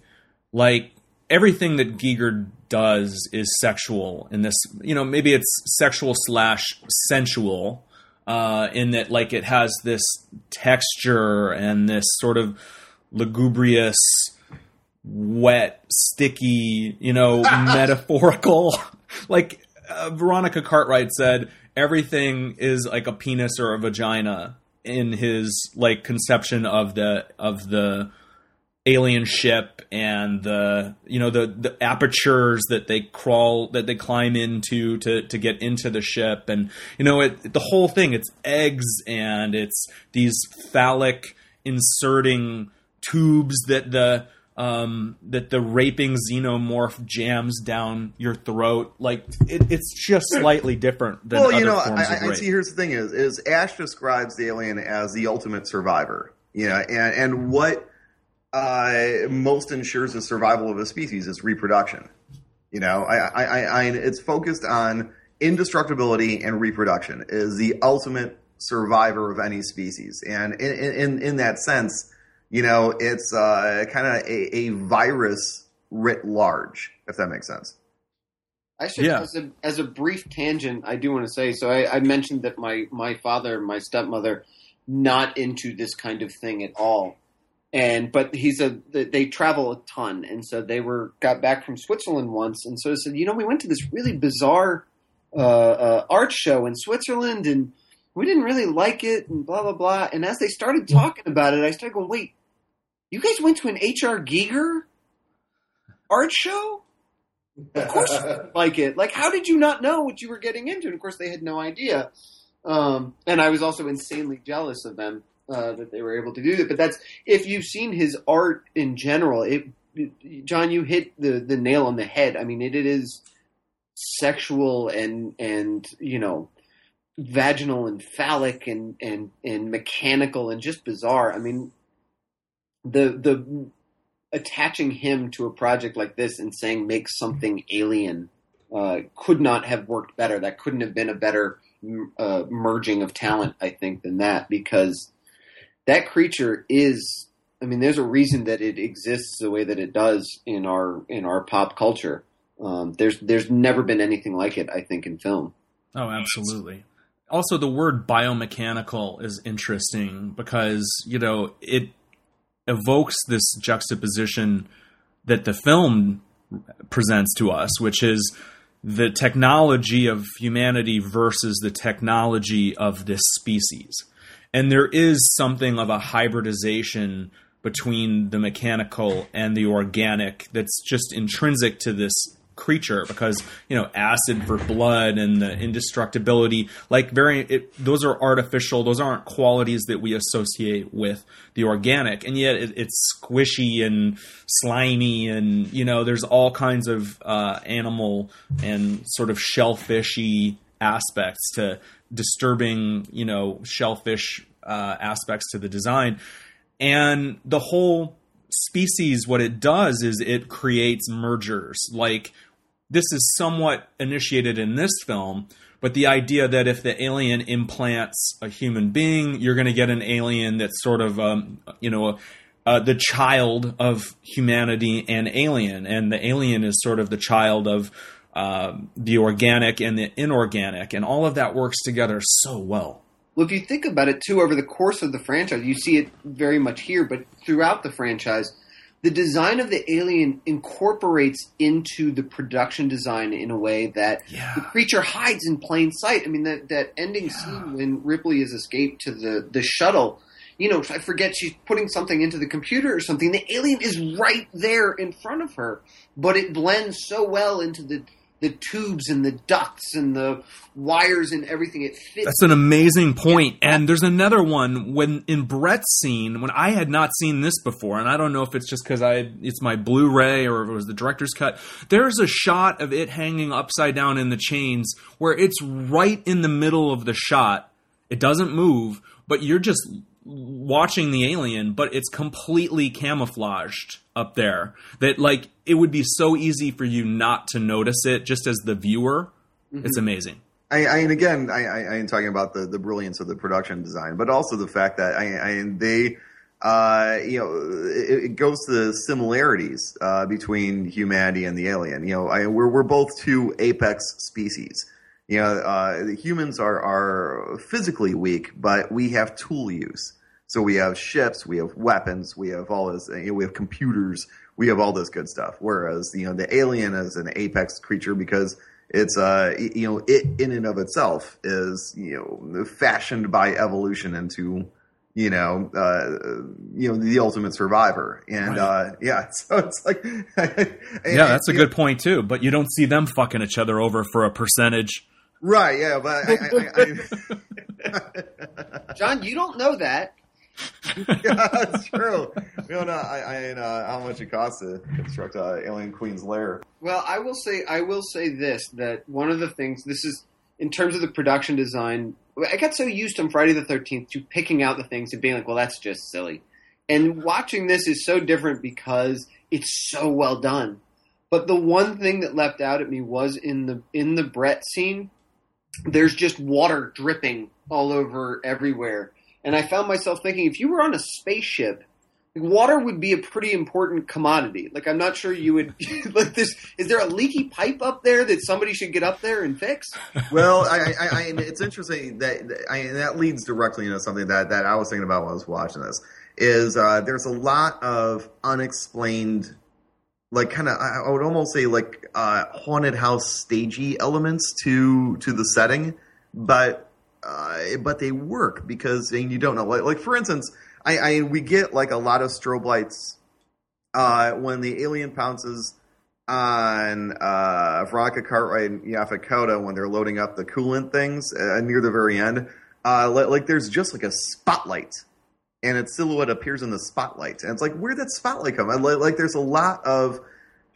Like everything that Giger does is sexual in this. You know, maybe it's sexual slash sensual. Uh, in that, like, it has this texture and this sort of lugubrious, wet, sticky, you know, metaphorical. like uh, Veronica Cartwright said, everything is like a penis or a vagina in his like conception of the of the alien ship and the you know the the apertures that they crawl that they climb into to to get into the ship and you know it the whole thing it's eggs and it's these phallic inserting tubes that the um, that the raping xenomorph jams down your throat. Like it, it's just slightly different than well, you know. I, I see. Here's the thing: is is Ash describes the alien as the ultimate survivor. You know, and and what uh, most ensures the survival of a species is reproduction. You know, I, I, I, it's focused on indestructibility and reproduction is the ultimate survivor of any species, and in in, in that sense you know, it's uh, kind of a, a, virus writ large, if that makes sense. I should, yeah. as, a, as a brief tangent, I do want to say. So I, I mentioned that my my father, my stepmother, not into this kind of thing at all and but he's a they travel a ton and so they were got back from switzerland once and so I said you know we went to this really bizarre uh, uh, art show in switzerland and we didn't really like it and blah blah blah and as they started talking about it i started going wait you guys went to an H.R. Giger art show? Of course you like it. Like, how did you not know what you were getting into? And of course, they had no idea. Um, and I was also insanely jealous of them uh, that they were able to do that. But that's if you've seen his art in general. It, it, John, you hit the the nail on the head. I mean, it, it is sexual and and you know vaginal and phallic and and and mechanical and just bizarre. I mean, the the attaching him to a project like this and saying make something alien uh, could not have worked better. That couldn't have been a better uh, merging of talent, I think, than that because that creature is. I mean, there's a reason that it exists the way that it does in our in our pop culture. Um, there's there's never been anything like it, I think, in film. Oh, absolutely. Also, the word biomechanical is interesting because you know it evokes this juxtaposition that the film presents to us, which is the technology of humanity versus the technology of this species. And there is something of a hybridization between the mechanical and the organic that's just intrinsic to this creature because you know acid for blood and the indestructibility like very it, those are artificial those aren't qualities that we associate with the organic. And yet it, it's squishy and slimy and you know there's all kinds of uh, animal and sort of shellfishy aspects to disturbing you know shellfish uh, aspects to the design. And the whole species what it does is it creates mergers. Like this is somewhat initiated in this film, but the idea that if the alien implants a human being, you're going to get an alien that's sort of, um, you know, uh, the child of humanity and alien, and the alien is sort of the child of uh, the organic and the inorganic, and all of that works together so well. Well, if you think about it too, over the course of the franchise, you see it very much here, but throughout the franchise, the design of the alien incorporates into the production design in a way that yeah. the creature hides in plain sight. I mean, that that ending yeah. scene when Ripley has escaped to the the shuttle. You know, I forget she's putting something into the computer or something. The alien is right there in front of her, but it blends so well into the the tubes and the ducts and the wires and everything. It fits. That's an amazing point. And there's another one when in Brett's scene when I had not seen this before, and I don't know if it's just because I it's my Blu-ray or if it was the director's cut. There's a shot of it hanging upside down in the chains where it's right in the middle of the shot. It doesn't move, but you're just watching the alien, but it's completely camouflaged up there. That like it would be so easy for you not to notice it just as the viewer. Mm-hmm. It's amazing. I, I and again, I, I, I am talking about the, the brilliance of the production design, but also the fact that I, I they, uh, you know, it, it, goes to the similarities uh, between humanity and the alien. You know, I, we're we're both two apex species. You know, uh, humans are are physically weak, but we have tool use. So we have ships, we have weapons, we have all this, you know, we have computers, we have all this good stuff. Whereas you know, the alien is an apex creature because it's uh you know it in and of itself is you know fashioned by evolution into you know uh you know the ultimate survivor and right. uh yeah so it's like yeah that's a good point too but you don't see them fucking each other over for a percentage right yeah but I, I, john you don't know that yeah, that's true. We don't know I, I uh, how much it costs to construct uh, Alien Queen's lair. Well, I will say I will say this that one of the things this is in terms of the production design. I got so used on Friday the Thirteenth to picking out the things and being like, "Well, that's just silly," and watching this is so different because it's so well done. But the one thing that leapt out at me was in the in the Brett scene. There's just water dripping all over everywhere and I found myself thinking, if you were on a spaceship, water would be a pretty important commodity. Like, I'm not sure you would like this. Is there a leaky pipe up there that somebody should get up there and fix? Well, I, I, I it's interesting that I, that leads directly into something that that I was thinking about while I was watching this. Is uh, there's a lot of unexplained, like kind of I would almost say like uh, haunted house stagey elements to to the setting, but uh, but they work because and you don't know. Like, like for instance, I, I, we get like a lot of strobe lights uh, when the alien pounces on uh, Veronica Cartwright and Kotto when they're loading up the coolant things uh, near the very end. Uh, like, there's just like a spotlight, and its silhouette appears in the spotlight, and it's like where'd that spotlight come? Like, like there's a lot of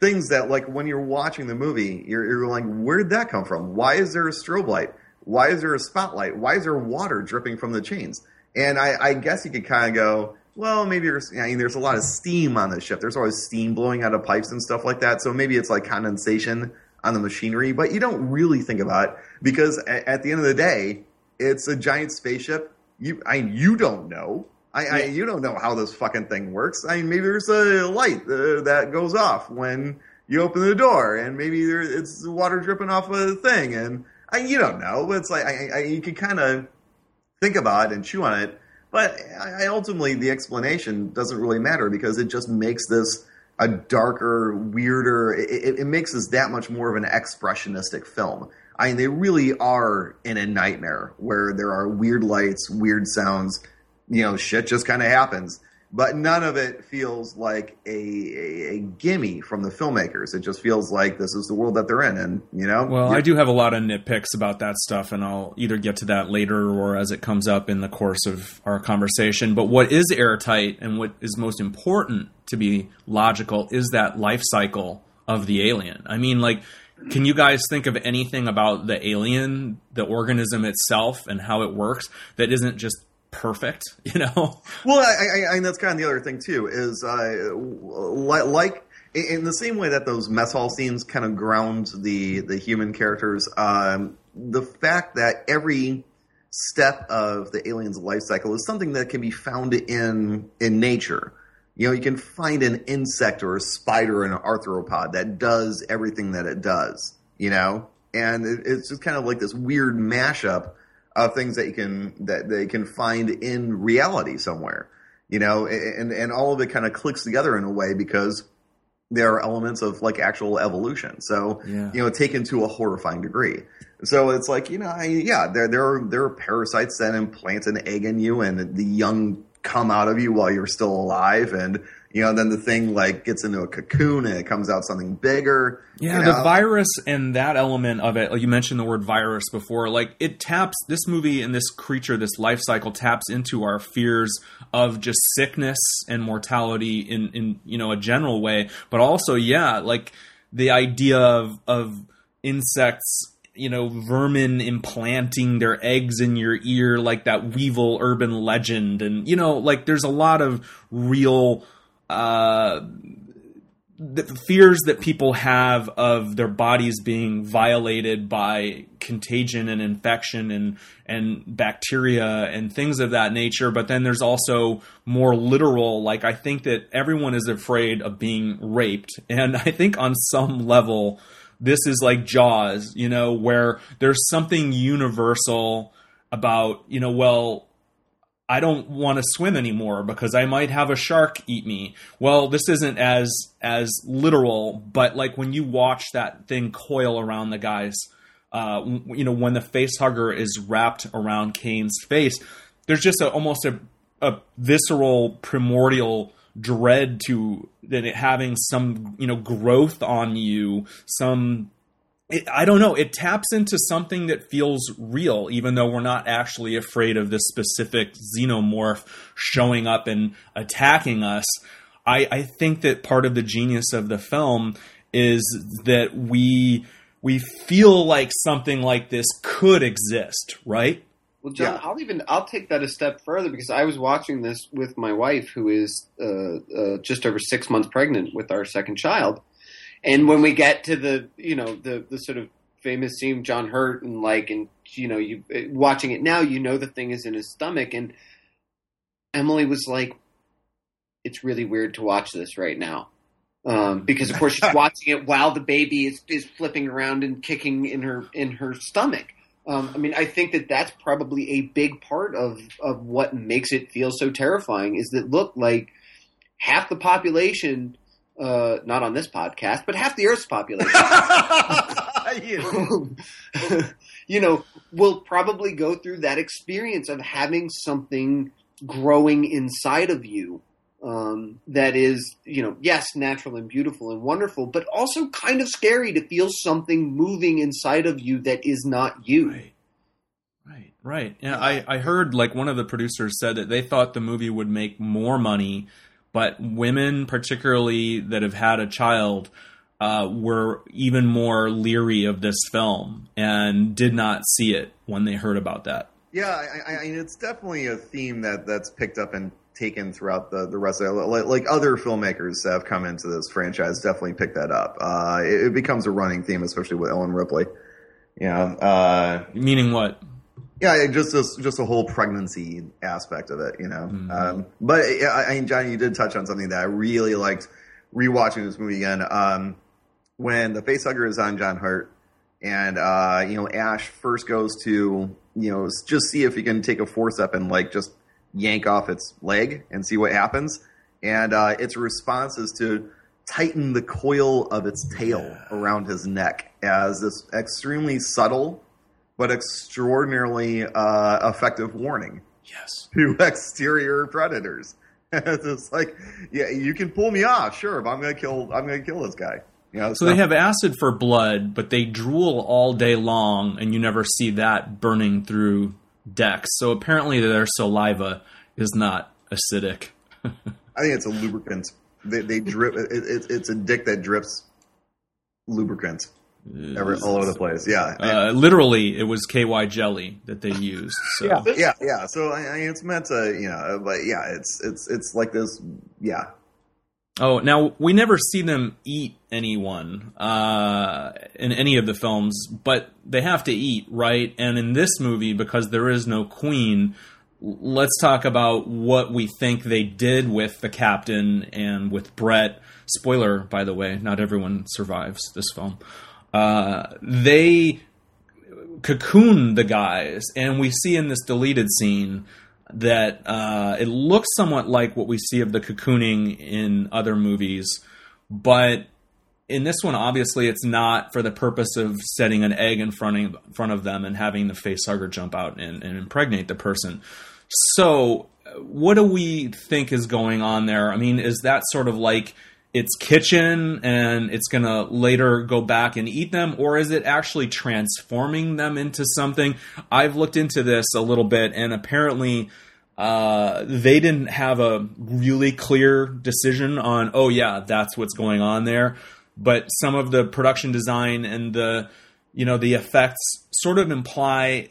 things that like when you're watching the movie, you're, you're like, where'd that come from? Why is there a strobe light? Why is there a spotlight? Why is there water dripping from the chains? And I, I guess you could kind of go, well, maybe there's, I mean, there's a lot of steam on the ship. There's always steam blowing out of pipes and stuff like that. So maybe it's like condensation on the machinery, but you don't really think about it because at, at the end of the day, it's a giant spaceship. You, I, you don't know. I, yeah. I, you don't know how this fucking thing works. I mean, maybe there's a light uh, that goes off when you open the door, and maybe there, it's water dripping off of a thing, and I, you don't know, but it's like I, I, you can kind of think about it and chew on it. But I, ultimately, the explanation doesn't really matter because it just makes this a darker, weirder. It, it, makes this that much more of an expressionistic film. I mean, they really are in a nightmare where there are weird lights, weird sounds. You know, shit just kind of happens but none of it feels like a, a, a, gimme from the filmmakers. It just feels like this is the world that they're in, and you know. Well, I do have a lot of nitpicks about that stuff, and I'll either get to that later or as it comes up in the course of our conversation. But what is airtight and what is most important to be logical is that life cycle of the alien. I mean, like. Can you guys think of anything about the alien, the organism itself, and how it works that isn't just perfect, you know. Well, I, I, and that's kind of the other thing too is uh, like in the same way that those mess hall scenes kind of ground the the human characters. Um, the fact that every step of the alien's life cycle is something that can be found in in nature. You know, you can find an insect or a spider or an arthropod that does everything that it does. You know, and it, it's just kind of like this weird mashup of things that you can that they can find in reality somewhere you know and and all of it kind of clicks together in a way because there are elements of like actual evolution so yeah. you know taken to a horrifying degree so it's like you know I, yeah there there are there are parasites that implant an egg in you and the young come out of you while you're still alive and you know, then the thing like gets into a cocoon and it comes out something bigger. Yeah, you know? the virus and that element of it. Like you mentioned the word virus before. Like it taps this movie and this creature, this life cycle taps into our fears of just sickness and mortality in in you know a general way, but also yeah, like the idea of of insects you know vermin implanting their eggs in your ear like that weevil urban legend and you know like there's a lot of real uh the fears that people have of their bodies being violated by contagion and infection and and bacteria and things of that nature. But then there's also more literal like i think that everyone is afraid of being raped. And i think on some level this is like jaws you know where there's something universal about you know well I don't want to swim anymore because I might have a shark eat me. Well, this isn't as as literal, but like when you watch that thing coil around the guy's, uh, you know, when the face hugger is wrapped around Kane's face, there's just a, almost a, a visceral, primordial dread to that having some you know growth on you, some it, I don't know. It taps into something that feels real, even though we're not actually afraid of this specific xenomorph showing up and attacking us. I, I think that part of the genius of the film is that we we feel like something like this could exist, right? Well, John, yeah. I'll even I'll take that a step further because I was watching this with my wife, who is uh, uh, just over six months pregnant with our second child and when we get to the you know the the sort of famous scene John Hurt and like and you know you watching it now you know the thing is in his stomach and Emily was like it's really weird to watch this right now um, because of course she's watching it while the baby is is flipping around and kicking in her in her stomach. Um, I mean, I think that that's probably a big part of of what makes it feel so terrifying. Is that look like half the population uh, not on this podcast, but half the Earth's population, you know, will probably go through that experience of having something growing inside of you um, that is, you know, yes, natural and beautiful and wonderful, but also kind of scary to feel something moving inside of you that is not you. Right. Right, right. Yeah, I, I heard like one of the producers said that they thought the movie would make more money but women, particularly that have had a child, uh, were even more leery of this film and did not see it when they heard about that. Yeah, I, I, it's definitely a theme that that's picked up and taken throughout the, the rest of it. Like, like other filmmakers that have come into this franchise definitely pick that up. Uh, it, it, becomes a running theme, especially with Ellen Ripley. Yeah. Uh, Meaning what? Yeah, just a, just a whole pregnancy aspect of it, you know. Mm-hmm. Um, but I, I mean, Johnny, you did touch on something that I really liked rewatching this movie again. Um, when the facehugger is on John Hurt, and uh, you know Ash first goes to you know just see if he can take a forcep and like just yank off its leg and see what happens, and uh, its response is to tighten the coil of its tail around his neck as this extremely subtle but extraordinarily uh, effective warning. Yes. To exterior predators. it's like, yeah, you can pull me off, sure, but I'm gonna kill. I'm gonna kill this guy. You know, so, so they have acid for blood, but they drool all day long, and you never see that burning through decks. So apparently, their saliva is not acidic. I think it's a lubricant. They, they drip. It, it, it's a dick that drips lubricant. Every, all over the place. Yeah. Uh, literally, it was KY jelly that they used. So. Yeah. Yeah. Yeah. So I mean, it's meant to, you know, but yeah, it's it's it's like this. Yeah. Oh, now we never see them eat anyone uh, in any of the films, but they have to eat, right? And in this movie, because there is no queen, let's talk about what we think they did with the captain and with Brett. Spoiler, by the way, not everyone survives this film. Uh, they cocoon the guys, and we see in this deleted scene that uh, it looks somewhat like what we see of the cocooning in other movies, but in this one, obviously, it's not for the purpose of setting an egg in front of, front of them and having the face hugger jump out and, and impregnate the person. So, what do we think is going on there? I mean, is that sort of like its kitchen and it's going to later go back and eat them or is it actually transforming them into something? I've looked into this a little bit and apparently uh, they didn't have a really clear decision on oh yeah that's what's going on there. But some of the production design and the you know, the effects sort of imply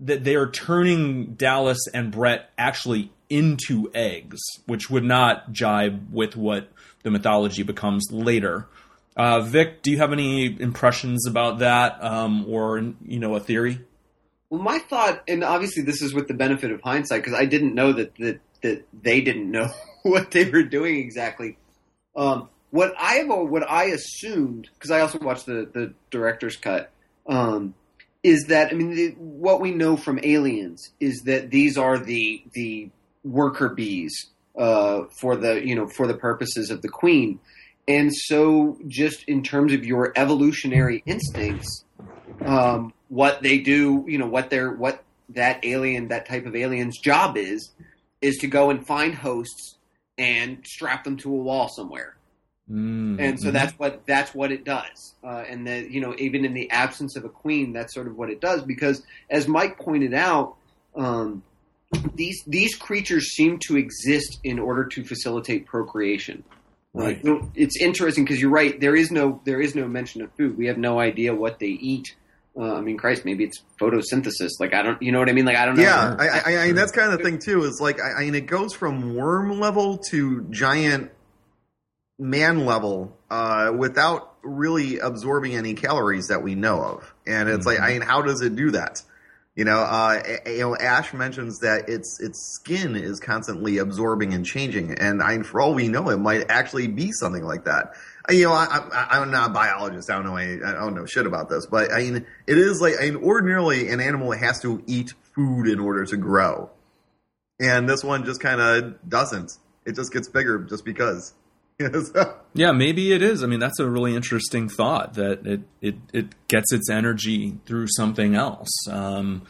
that they are turning Dallas and Brett actually into eggs, which would not jibe with what the mythology becomes later. Uh, Vic, do you have any impressions about that, um, or you know, a theory? Well, my thought, and obviously this is with the benefit of hindsight, because I didn't know that that that they didn't know what they were doing exactly. Um, what I have, what I assumed, because I also watched the the director's cut, um, is that I mean the, what we know from Aliens is that these are the the worker bees uh, for the you know for the purposes of the Queen, and so just in terms of your evolutionary instincts, um, what they do, you know, what their what that alien, that type of alien's job is, is to go and find hosts and strap them to a wall somewhere. Mm-hmm. And so that's what that's what it does. Uh, and that you know, even in the absence of a queen, that's sort of what it does. Because as Mike pointed out, um, these these creatures seem to exist in order to facilitate procreation. Right. Uh, it's interesting because you're right. There is no there is no mention of food. We have no idea what they eat. Uh, I mean, Christ, maybe it's photosynthesis. Like I don't, you know what I mean? Like I don't know. Yeah, I, I, I mean that's kind of the thing too. Is like I, I mean it goes from worm level to giant man level uh, without really absorbing any calories that we know of, and it's like I mean, how does it do that? You know, uh, you know, Ash mentions that its its skin is constantly absorbing and changing, and I for all we know, it might actually be something like that. Uh, You know, I, I'm not a biologist. I don't know. Any, I don't know shit about this, but I mean, it is like I mean, ordinarily an animal has to eat food in order to grow, and this one just kind of doesn't. It just gets bigger just because. Yeah, maybe it is. I mean, that's a really interesting thought that it it, it gets its energy through something else. Um,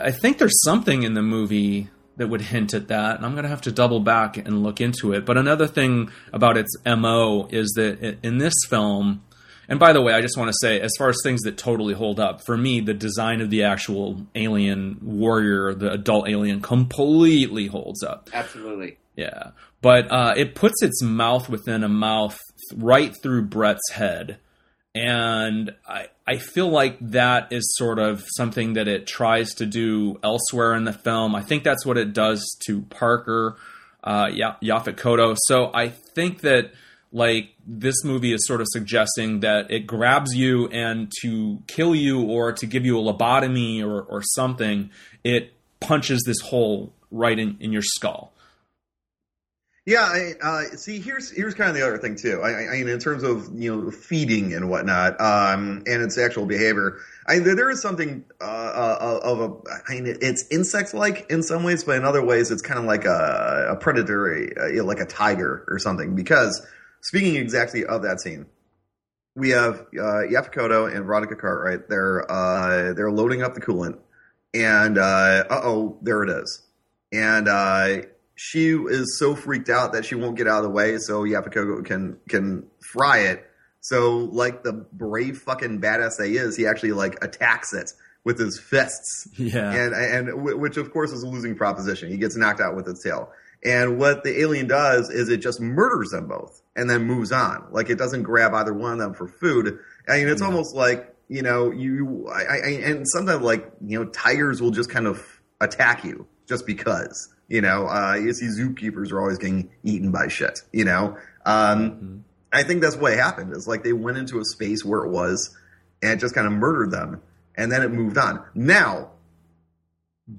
I think there's something in the movie that would hint at that, and I'm going to have to double back and look into it. But another thing about its MO is that i- in this film, and by the way, I just want to say, as far as things that totally hold up, for me, the design of the actual alien warrior, the adult alien, completely holds up. Absolutely. Yeah, but uh, it puts its mouth within a mouth right through Brett's head, and I I feel like that is sort of something that it tries to do elsewhere in the film. I think that's what it does to Parker, uh, ya- Yaphet Kotto. So I think that like this movie is sort of suggesting that it grabs you and to kill you or to give you a lobotomy or or something, it punches this hole right in, in your skull. Yeah, I, uh, see, here's here's kind of the other thing too. I, I, mean, in terms of you know feeding and whatnot, um, and its actual behavior, I there there is something uh, uh, of a. I mean, it's insect-like in some ways, but in other ways, it's kind of like a, a predatory, uh, you know, like a tiger or something. Because speaking exactly of that scene, we have uh, and Veronica Cartwright. They're uh, they're loading up the coolant, and uh oh, there it is, and. She is so freaked out that she won't get out of the way so Yaphet can can fry it. So like the brave fucking badass they is, he actually like attacks it with his fists. Yeah. And and w- which of course is a losing proposition. He gets knocked out with its tail. And what the alien does is it just murders them both and then moves on. Like it doesn't grab either one of them for food. I mean, it's Yeah. almost like you know you. I, I and sometimes like you know tigers will just kind of attack you just because. You know, uh, you see zookeepers are always getting eaten by shit. You know, um, Mhm. I think that's what happened. Is like they went into a space where it was, and it just kind of murdered them, and then it moved on. Now,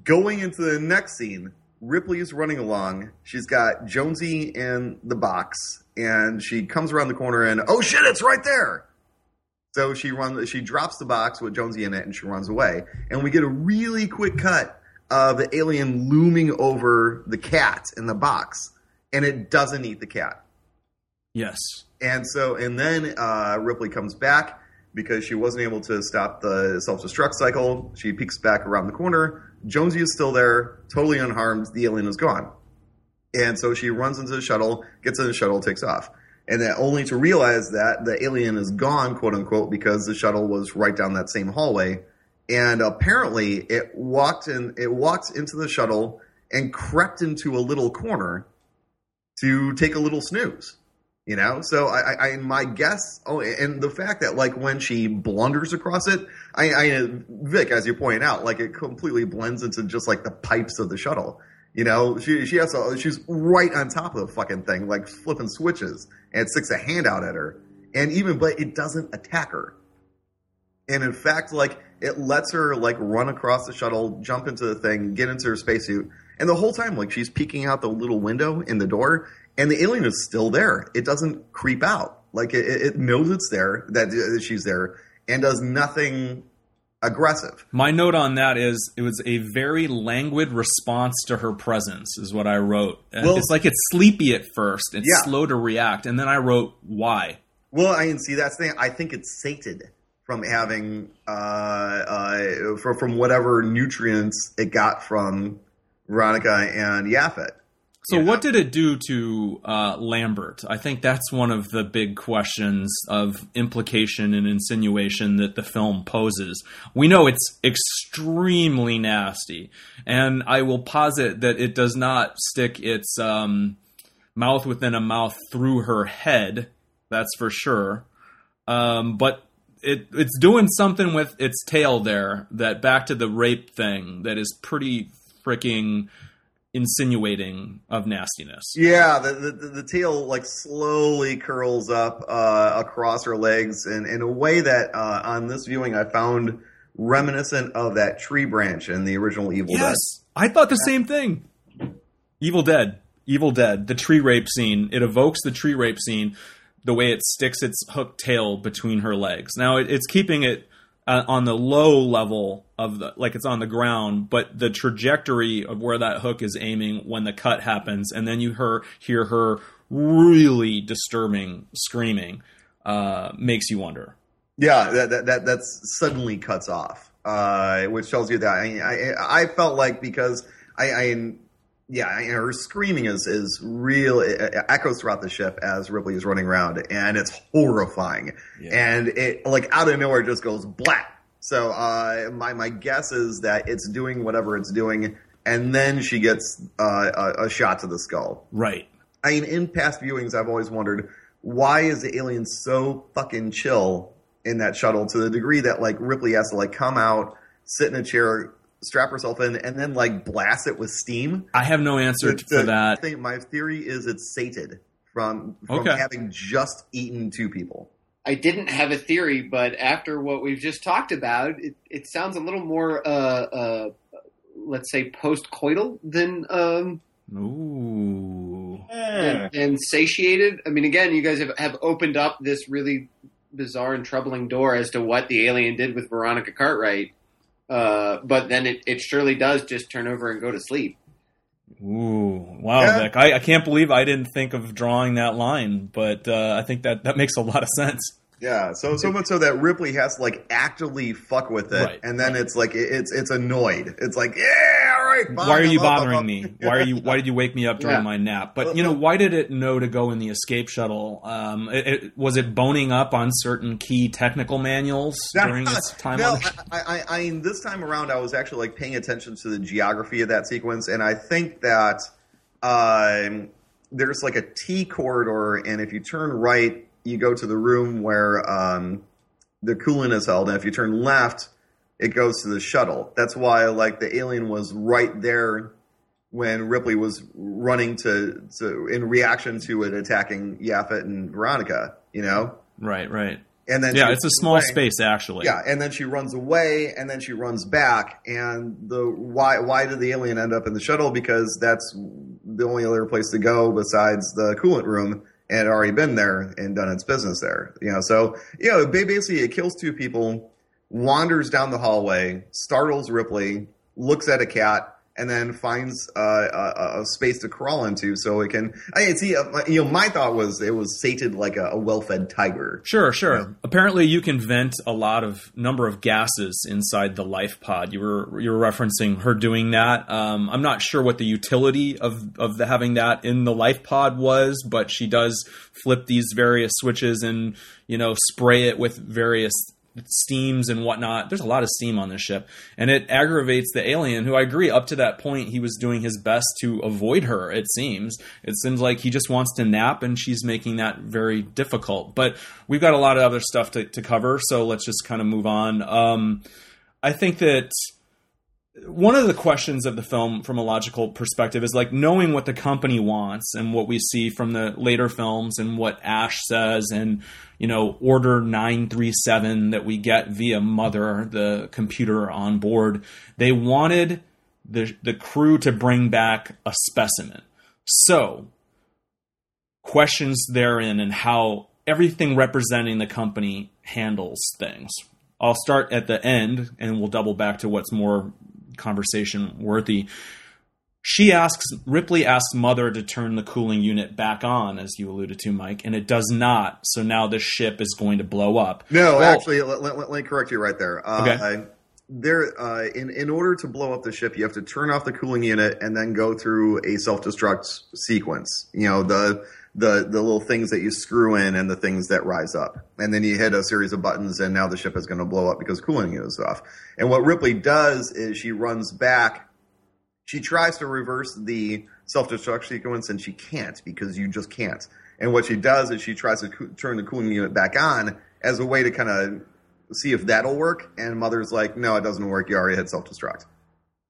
going into the next scene, Ripley is running along. She's got Jonesy in the box, and she comes around the corner, and oh shit, it's right there. So she runs. She drops the box with Jonesy in it, and she runs away. And we get a really quick cut of the alien looming over the cat in the box, and it doesn't eat the cat. Yes. And so, and then uh, Ripley comes back because she wasn't able to stop the self destruct cycle. She peeks back around the corner. Jonesy is still there, totally unharmed. The alien is gone. And so she runs into the shuttle, gets in the shuttle, takes off. And then only to realize that the alien is gone, quote unquote, because the shuttle was right down that same hallway. And apparently it walked in, it walked into the shuttle and crept into a little corner to take a little snooze. You know, so I, I, my guess. Oh, and the fact that like when she blunders across it, I, I, Vic, as you point out, like it completely blends into just like the pipes of the shuttle. You know, she she has to, she's right on top of the fucking thing, like flipping switches, and sticks a hand out at her, and even but it doesn't attack her. And in fact, like it lets her like run across the shuttle, jump into the thing, get into her spacesuit, and the whole time, like she's peeking out the little window in the door, and the alien is still there. It doesn't creep out. Like it, it knows it's there, uh, that she's there, and does nothing aggressive. My note on that is it was a very languid response to her presence, is what I wrote. Uh, well, it's like it's sleepy at first, it's yeah. slow to react, and then I wrote why. Well, I can see that's the thing. I think it's sated from having uh, uh, from, from whatever nutrients it got from Veronica and Yaphet. So, yeah. what did it do to uh, Lambert? I think that's one of the big questions of implication and insinuation that the film poses. We know it's extremely nasty, and I will posit that it does not stick its um, mouth within a mouth through her head. That's for sure. Um, but it it's doing something with its tail there. That back to the rape thing that is pretty freaking insinuating of nastiness. Yeah, the, the, the tail like slowly curls up uh, across her legs in, in a way that uh, on this viewing I found reminiscent of that tree branch in the original Evil yes, Dead. Yes, I thought the same thing. Evil Dead. Evil Dead, the tree rape scene, it evokes the tree rape scene the way it sticks its hooked tail between her legs. Now it, it's keeping it uh, on the low level of the like it's on the ground, but the trajectory of where that hook is aiming when the cut happens, and then you her hear her really disturbing screaming, uh, makes you wonder. Yeah, that that, that that's suddenly cuts off, uh, which tells you that I, I I felt like because I, I yeah, you know, her screaming is is real. It echoes throughout the ship as Ripley is running around, and it's horrifying. Yeah. And it like out of nowhere just goes black. So uh, my my guess is that it's doing whatever it's doing, and then she gets uh, a, a shot to the skull. Right. I mean, in past viewings, I've always wondered why is the alien so fucking chill in that shuttle to the degree that like Ripley has to like come out, sit in a chair, strap herself in and then like blast it with steam. I have no answer it's, for that. I think my theory is it's sated from from okay. having just eaten two people. I didn't have a theory, but after what we've just talked about, it, it sounds a little more, uh, uh, let's say, post-coital than um, Ooh. And, and, satiated. I mean, again, you guys have, have opened up this really bizarre and troubling door as to what the alien did with Veronica Cartwright. Uh, but then it, it surely does just turn over and go to sleep. Ooh, wow, yeah. Vic. I, I can't believe I didn't think of drawing that line, but uh, I think that, that makes a lot of sense. Yeah, so so much so that Ripley has to like actively fuck with it, right, and then right. it's like it's it's annoyed. It's like, yeah, all right. Fine, why are you bothering me? Why are you? Why did you wake me up during yeah. my nap? But you know, why did it know to go in the escape shuttle? Um, it, it, was it boning up on certain key technical manuals during its time? No, I, I, I mean, this time around, I was actually like paying attention to the geography of that sequence, and I think that um, there's like a T corridor, and if you turn right you go to the room where um, the coolant is held, and if you turn left, it goes to the shuttle. That's why, like, the alien was right there when Ripley was running to, to in reaction to it attacking Yaphet and Veronica. You know, right, right. And then yeah, it's a small away. space actually. Yeah, and then she runs away, and then she runs back. And the why why did the alien end up in the shuttle? Because that's the only other place to go besides the coolant room and had already been there and done its business there. You know, so you know, basically it kills two people, wanders down the hallway, startles Ripley, looks at a cat, and then finds uh, a, a, space to crawl into so it can. I mean, see, uh, you know, my thought was it was sated like a, a well-fed tiger. Sure, sure. You know? Apparently, you can vent a lot of number of gases inside the life pod. You were you were referencing her doing that. Um, I'm not sure what the utility of of the, having that in the life pod was, but she does flip these various switches and you know spray it with various steams and whatnot. There's a lot of steam on this ship, and it aggravates the alien. Who I agree, up to that point, he was doing his best to avoid her. It seems. It seems like he just wants to nap, and she's making that very difficult. But we've got a lot of other stuff to, to cover, so let's just kind of move on. Um, I think that one of the questions of the film from a logical perspective is like knowing what the company wants and what we see from the later films and what Ash says and you know order 937 that we get via mother the computer on board they wanted the the crew to bring back a specimen. So questions therein and how everything representing the company handles things. I'll start at the end and we'll double back to what's more conversation worthy. She asks Ripley asks Mother to turn the cooling unit back on, as you alluded to, Mike, and it does not. So now the ship is going to blow up. No, well, actually, let, let, let, me correct you right there. Uh, okay. I, there, uh, in in order to blow up the ship, you have to turn off the cooling unit and then go through a self destruct sequence. You know the the the little things that you screw in and the things that rise up, and then you hit a series of buttons, and now the ship is going to blow up because cooling is off. And what Ripley does is she runs back. She tries to reverse the self destruct sequence, and she can't because you just can't. And what she does is she tries to co- turn the cooling unit back on as a way to kind of see if that'll work. And Mother's like, "No, it doesn't work. You already hit self destruct."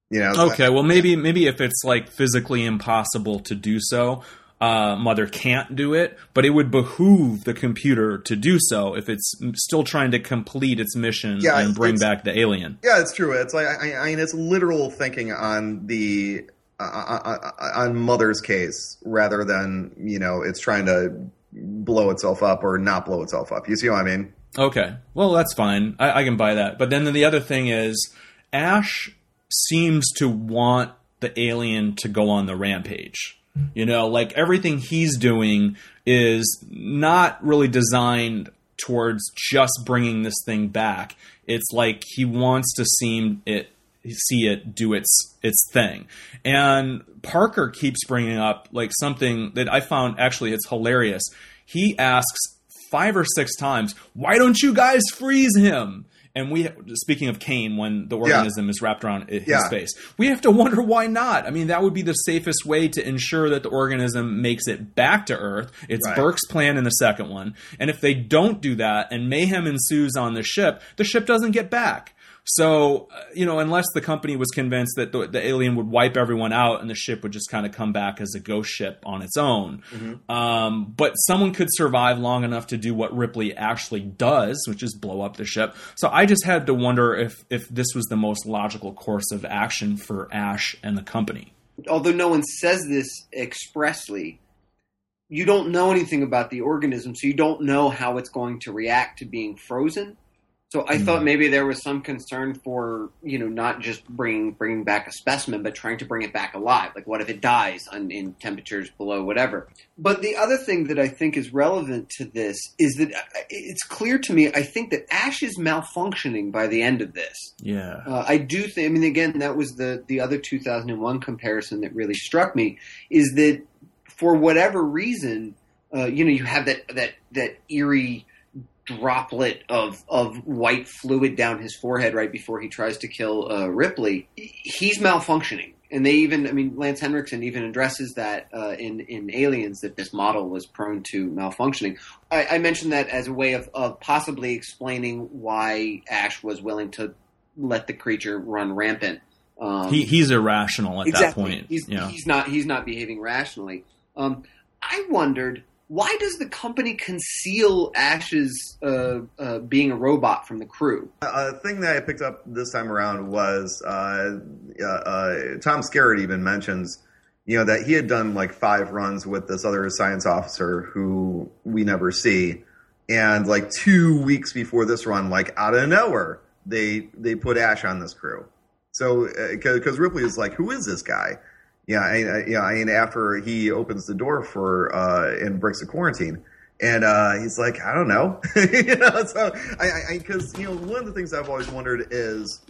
You know. Okay. well, maybe maybe if it's like physically impossible to do so, uh, Mother can't do it, but it would behoove the computer to do so if it's still trying to complete its mission yeah, and bring back the alien. Yeah, it's true. It's like I, I mean, it's literal thinking on the uh, uh, uh, on Mother's case rather than you know it's trying to blow itself up or not blow itself up. You see what I mean? Okay, well that's fine. I, I can buy that. But then the other thing is, Ash seems to want the alien to go on the rampage you know, like everything he's doing is not really designed towards just bringing this thing back. It's like he wants to seem it see it do its its thing. And Parker keeps bringing up like something that I found actually it's hilarious. He asks five or six times, "Why don't you guys freeze him?" And we, speaking of Kane, when the organism yeah. is wrapped around his yeah. face, we have to wonder why not. I mean, that would be the safest way to ensure that the organism makes it back to Earth. It's right. Burke's plan in the second one. And if they don't do that and mayhem ensues on the ship, the ship doesn't get back. So, uh, you know, unless the company was convinced that the, the, alien would wipe everyone out and the ship would just kind of come back as a ghost ship on its own. Mm-hmm. Um, but someone could survive long enough to do what Ripley actually does, which is blow up the ship. So I just had to wonder if, if this was the most logical course of action for Ash and the company. Although no one says this expressly, you don't know anything about the organism, so you don't know how it's going to react to being frozen. So I mm thought maybe there was some concern for you know not just bringing bringing back a specimen, but trying to bring it back alive. Like what if it dies on, in temperatures below whatever? But the other thing that I think is relevant to this is that uh, it's clear to me. I think that Ash is malfunctioning by the end of this. Yeah, uh, I do think. I mean, again, that was the the other 2001 comparison that really struck me is that for whatever reason, uh, you know, you have that that that eerie droplet of of white fluid down his forehead right before he tries to kill uh, Ripley. He's malfunctioning, and they even, I mean, Lance Henriksen even addresses that uh, in in Aliens that this model was prone to malfunctioning. I, I mentioned that as a way of, of possibly explaining why Ash was willing to let the creature run rampant. Um, he, he's irrational at exactly. that point. He's, yeah. he's not he's not behaving rationally. Um, I wondered why does the company conceal Ash's uh, uh, being a robot from the crew? A thing that I picked up this time around was uh, uh, uh, Tom Skerritt even mentions, you know, that he had done like five runs with this other science officer who we never see, and like two weeks before this run, like out of nowhere, they they put Ash on this crew. So because uh, Ripley is like, who is this guy? Yeah, I, yeah. I mean, after he opens the door for uh, and breaks the quarantine, and uh, he's like, I don't know, you know. So I, I, because you know, one of the things I've always wondered is,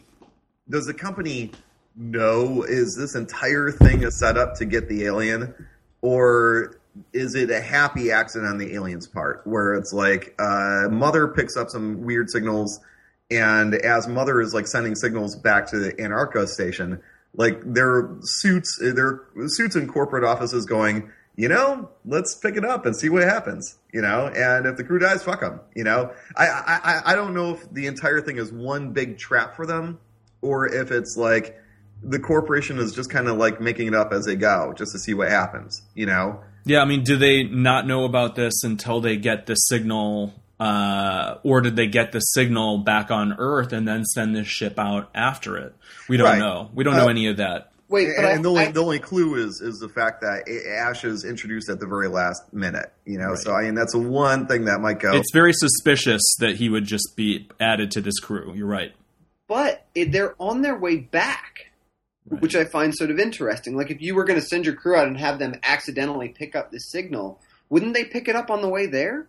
does the company know is this entire thing a setup to get the alien, or is it a happy accident on the alien's part, where it's like uh, mother picks up some weird signals and as Mother is like sending signals back to the Antarctica station, like their suits, eh, their suits in corporate offices going, you know, let's pick it up and see what happens, you know, and if the crew dies, fuck them, you know. I, I, I don't know if the entire thing is one big trap for them or if it's like the corporation is just kind of like making it up as they go just to see what happens, you know. Yeah, I mean, do they not know about this until they get the signal uh, or did they get the signal back on Earth and then send this ship out after it? We don't Right. know. We don't know Uh, any of that. Wait, And, but I- and the only I- the only clue is is the fact that Ash is introduced at the very last minute, you know. Right. So I mean, that's one thing that might go. It's very suspicious that he would just be added to this crew. You're right. but they're on their way back, Right. which I find sort of interesting. Like if you were going to send your crew out and have them accidentally pick up the signal, wouldn't they pick it up on the way there?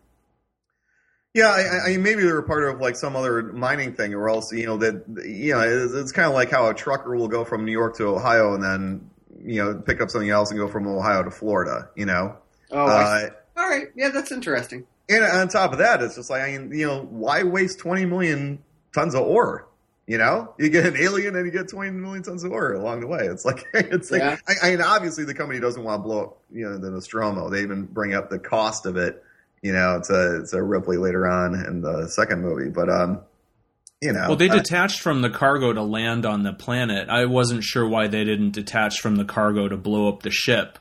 Yeah, I, I- maybe they're part of like some other mining thing, or else you know that you know it's, it's kind of like how a trucker will go from New York to Ohio and then you know pick up something else and go from Ohio to Florida. You know, Oh, uh, all right. Yeah, that's interesting. and on top of that, it's just like I mean, you know, why waste twenty million tons of ore? You know, you get an alien and you get twenty million tons of ore along the way. It's like it's like Yeah. I, I mean, obviously the company doesn't want to blow up you know the Nostromo. They even bring up the cost of it. You know, to to Ripley later on in the second movie, but um, you know, Well, they uh, detached from the cargo to land on the planet. I wasn't sure why they didn't detach from the cargo to blow up the ship.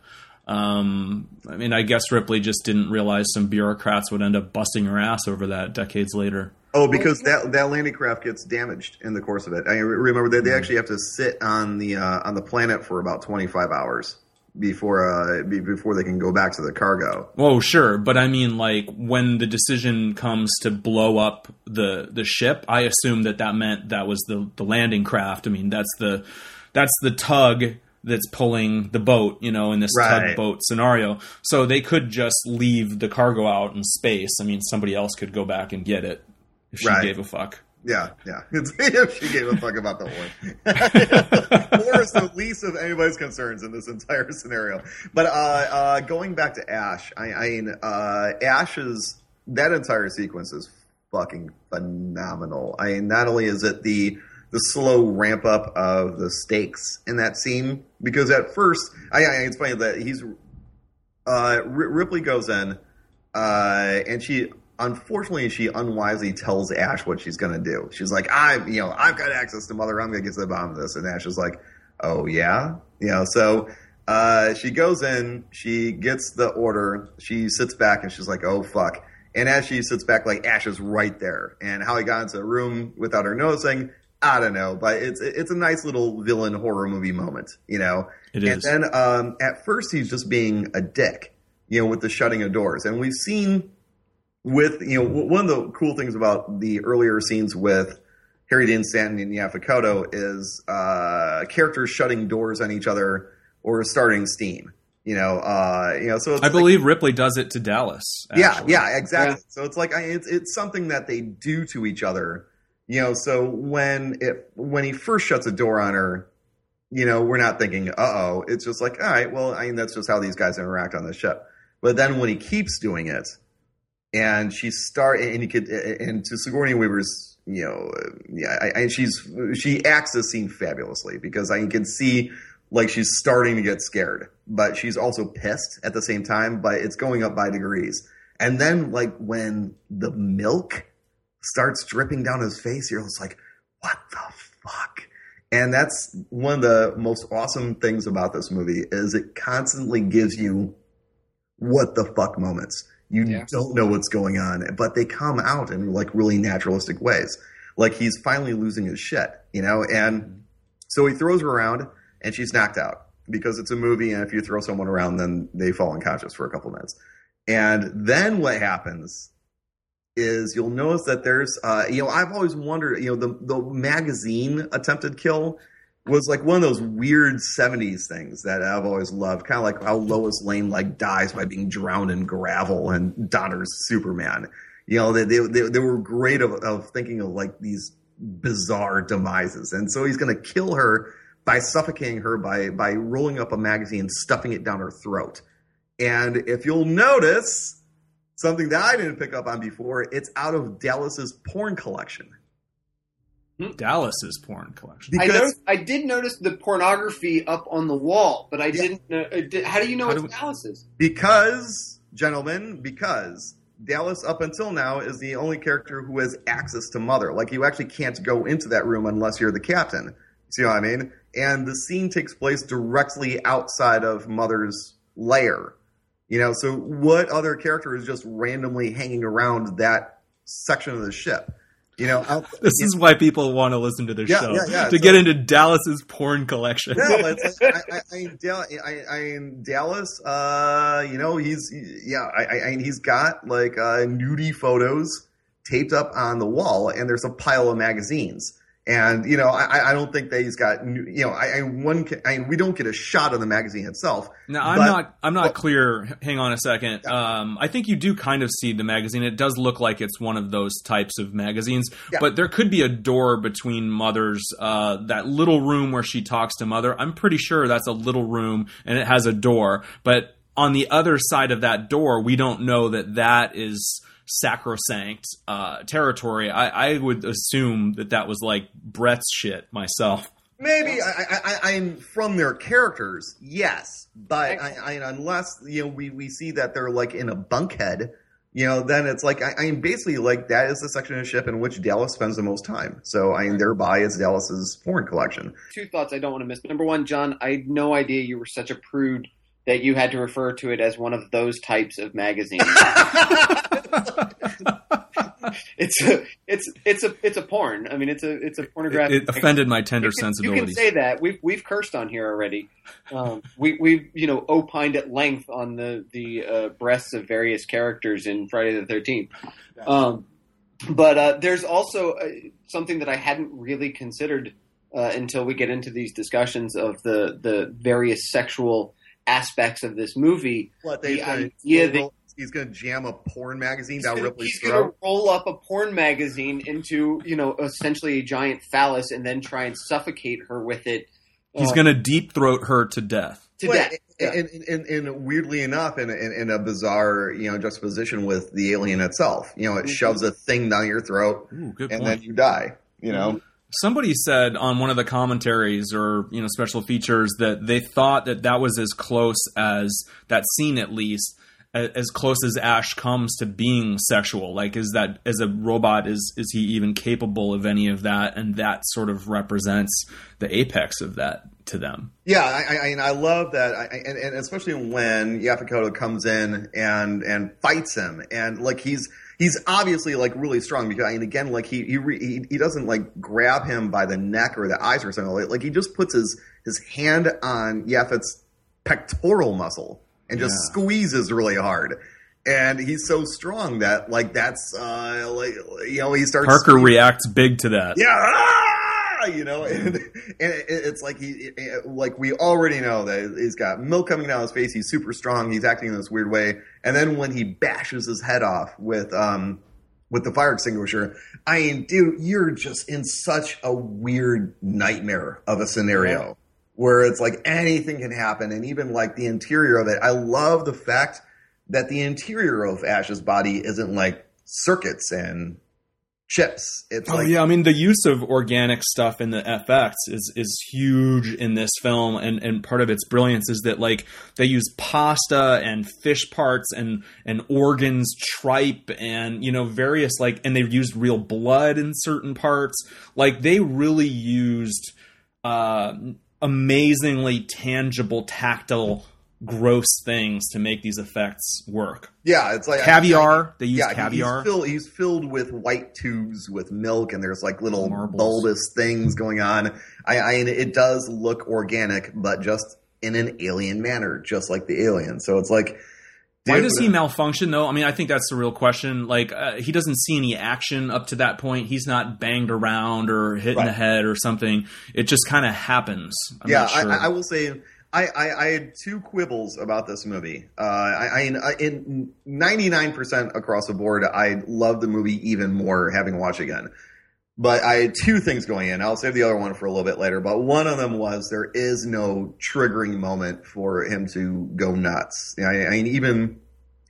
Um, I mean, I guess Ripley just didn't realize some bureaucrats would end up busting her ass over that decades later. Oh, because that that landing craft gets damaged in the course of it. I remember that they actually have to sit on the uh, on the planet for about twenty five hours before uh, before they can go back to the cargo. Oh, sure, but I mean, like when the decision comes to blow up the the ship, I assume that that meant that was the the landing craft. I mean, that's the that's the tug that's pulling the boat, you know, in this Right. tugboat scenario. So they could just leave the cargo out in space. I mean, somebody else could go back and get it if she Right. gave a fuck. Yeah, yeah. It's, if she gave a fuck about the war, war is the least of anybody's concerns in this entire scenario. But uh, uh, going back to Ash, I, I mean, uh, Ash's that entire sequence is fucking phenomenal. I mean, not only is it the the slow ramp up of the stakes in that scene, because at first, I, I it's funny that he's uh, Ripley goes in, uh, and she unfortunately she unwisely tells Ash what she's gonna do. She's like, I, you know, I've got access to Mother. I'm gonna get to the bottom of this. And Ash is like, Oh yeah, you know. So uh, she goes in, she gets the order, she sits back, and she's like, Oh fuck. And as she sits back, like Ash is right there. And how he got into the room without her noticing, I don't know. But it's it's a nice little villain horror movie moment, you know. It is. and then um, at first he's just being a dick, you know, with the shutting of doors. And we've seen with you know one of the cool things about the earlier scenes with Harry Dean Stanton and Yaphet Kotto is uh, characters shutting doors on each other or starting steam. You know, uh, you know. So it's I like- believe Ripley does it to Dallas. yeah, actually. yeah, exactly. So it's like I, it's it's something that they do to each other. You know, so when it when he first shuts a door on her, you know, we're not thinking, uh oh. It's just like, all right, well, I mean, that's just how these guys interact on the ship. But then when he keeps doing it, and she start and you could and to Sigourney Weaver's, you know, yeah, I, she's she acts this scene fabulously because I can see like she's starting to get scared, but she's also pissed at the same time. But it's going up by degrees. And then like when the milk starts dripping down his face, you're just like, what the fuck? And that's one of the most awesome things about this movie is it constantly gives you what the fuck moments. You Yeah. don't know what's going on, but they come out in like really naturalistic ways. Like he's finally losing his shit, you know? And so he throws her around and she's knocked out because it's a movie. And if you throw someone around, then they fall unconscious for a couple minutes. And then what happens is you'll notice that there's, uh, you know, I've always wondered, you know, the, the magazine attempted kill was like one of those weird 70s things that I've always loved. Kind of like how Lois Lane like dies by being drowned in gravel and Donner's Superman. You know, they, they, they, were great of, of thinking of like these bizarre demises. And so he's going to kill her by suffocating her by, by rolling up a magazine, and stuffing it down her throat. And if you'll notice, something that I didn't pick up on before, it's out of Dallas's porn collection. Dallas's porn collection. I, noticed, I did notice the pornography up on the wall, but I Yeah. didn't. Know, uh, did, how do you know How it's do we- Dallas's? Because, gentlemen, because Dallas up until now is the only character who has access to Mother. Like you actually can't go into that room unless you're the captain. See what I mean? And the scene takes place directly outside of Mother's lair. You know, so what other character is just randomly hanging around that section of the ship? You know, out, This is why people want to listen to this Yeah, show yeah, yeah. to So- get into Dallas's porn collection. No, it's like, I, I, I, in I, I Dallas, uh, you know, he's yeah, I, I, I he's got like uh, nudie photos taped up on the wall, and there's a pile of magazines. And you know, I, I don't think that he's got, you know, I, I one, can, I, we don't get a shot of the magazine itself. Now I'm But- not I'm not clear. Hang on a second. Um, I think you do kind of see the magazine. It does look like it's one of those types of magazines, Yeah. but there could be a door between Mother's uh, that little room where she talks to Mother. I'm pretty sure that's a little room and it has a door, but on the other side of that door, we don't know that that is sacrosanct uh, territory. I, I would assume that that was like Brett's shit myself. Maybe I, I, I, I'm from their characters, yes, but I, I, unless you know we, we see that they're like in a bunkhead, you know, then it's like I, I'm basically like that is the section of the ship in which Dallas spends the most time. So I mean, thereby it's Dallas's foreign collection. Two thoughts I don't want to miss. Number one, John, I had no idea you were such a prude that you had to refer to it as one of those types of magazines. it's a, it's it's a it's a porn. I mean, it's a it's a pornographic. It offended my tender you can, you sensibilities. can say that we've we've cursed on here already. Um, we we've you know opined at length on the the uh, breasts of various characters in Friday the Thirteenth. Um, but uh, there's also uh, something that I hadn't really considered uh, until we get into these discussions of the the various sexual aspects of this movie. What they The gonna, idea that- he's going to jam a porn magazine He's down gonna, Ripley's he's gonna throat. roll up a porn magazine into you know essentially a giant phallus and then try and suffocate her with it. He's uh, going to deep throat her to death. to Well, death. Yeah. And, and, and, and weirdly enough, in, in, in a bizarre, you know, juxtaposition with the alien itself, you know, it Mhm. shoves a thing down your throat, Ooh, and point. then you die. You know, Somebody said on one of the commentaries or you know special features that they thought that that was as close as that scene at least a- as close as Ash comes to being sexual. Like, is that as a robot is is he even capable of any of that? And that sort of represents the apex of that to them. Yeah, I, I, I love that, I, and, and especially when Yaphet Kotto comes in and and fights him, and like he's he's obviously like really strong because, I mean, again, like he he, re, he he doesn't like grab him by the neck or the eyes or something like, like he just puts his his hand on Yaphet's pectoral muscle and just Yeah. squeezes really hard. And he's so strong that like that's uh like you know he starts Parker reacts big to that. yeah, ah! you know, and, and it's like he, like we already know that he's got milk coming down his face. He's super strong. He's acting in this weird way, and then when he bashes his head off with um with the fire extinguisher, I mean, dude, you're just in such a weird nightmare of a scenario where it's like anything can happen, and even like the interior of it. I love the fact that the interior of Ash's body isn't like circuits and chips. It's Oh like yeah, I mean the use of organic stuff in the FX is is huge in this film, and and part of its brilliance is that like they use pasta and fish parts and and organs, tripe, and you know various like, and they've used real blood in certain parts. Like they really used uh, amazingly tangible, tactile, gross things to make these effects work. Yeah, it's like Caviar, they use yeah, caviar. He's filled, he's filled with white tubes with milk, and there's like little Marbles. bulbous things going on. I, I, it does look organic, but just in an alien manner, just like the alien. So it's like, Why does he malfunction though? I mean, I think that's the real question. Like, uh, he doesn't see any action up to that point. He's not banged around or hit in the head or something. It just kind of happens. I'm yeah, not sure. I, I will say. I, I, I had two quibbles about this movie. Uh, I, I in ninety nine percent across the board, I love the movie even more having watched again. But I had two things going in. I'll save the other one for a little bit later. But one of them was there is no triggering moment for him to go nuts. I, I mean, even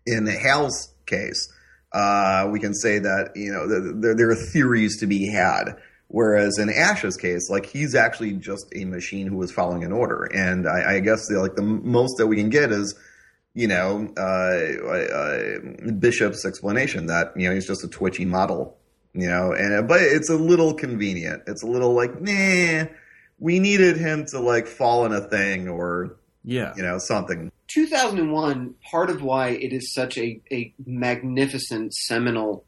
in Hal's case, uh, we can say that you know th- there, there are theories to be had Whereas in Ash's case, like he's actually just a machine who was following an order, and I, I guess the, like the most that we can get is, you know, uh, uh, Bishop's explanation that you know he's just a twitchy model, you know, and but it's a little convenient. It's a little like, nah, we needed him to like fall in a thing or yeah, you know, something. 2001, part of why it is such a, a magnificent seminal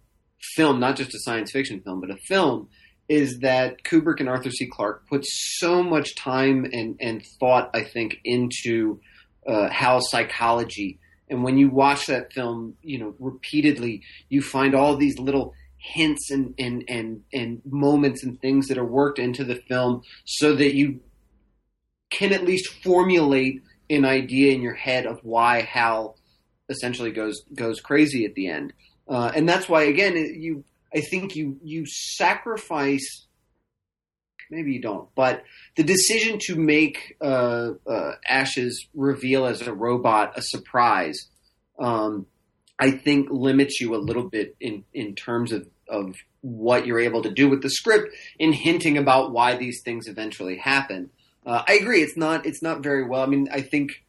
film, not just a science fiction film, but a film, is that Kubrick and Arthur C. Clarke put so much time and, and thought, I think, into uh, Hal's psychology. And when you watch that film, you know, repeatedly, you find all these little hints and, and, and, and moments and things that are worked into the film so that you can at least formulate an idea in your head of why Hal essentially goes goes crazy at the end. Uh, and that's why again you I think you you sacrifice maybe you don't, but the decision to make uh, uh, Ash's reveal as a robot a surprise, um, I think limits you a little bit in in terms of of what you're able to do with the script in hinting about why these things eventually happen. Uh, I agree. It's not. It's not very well. I mean, I think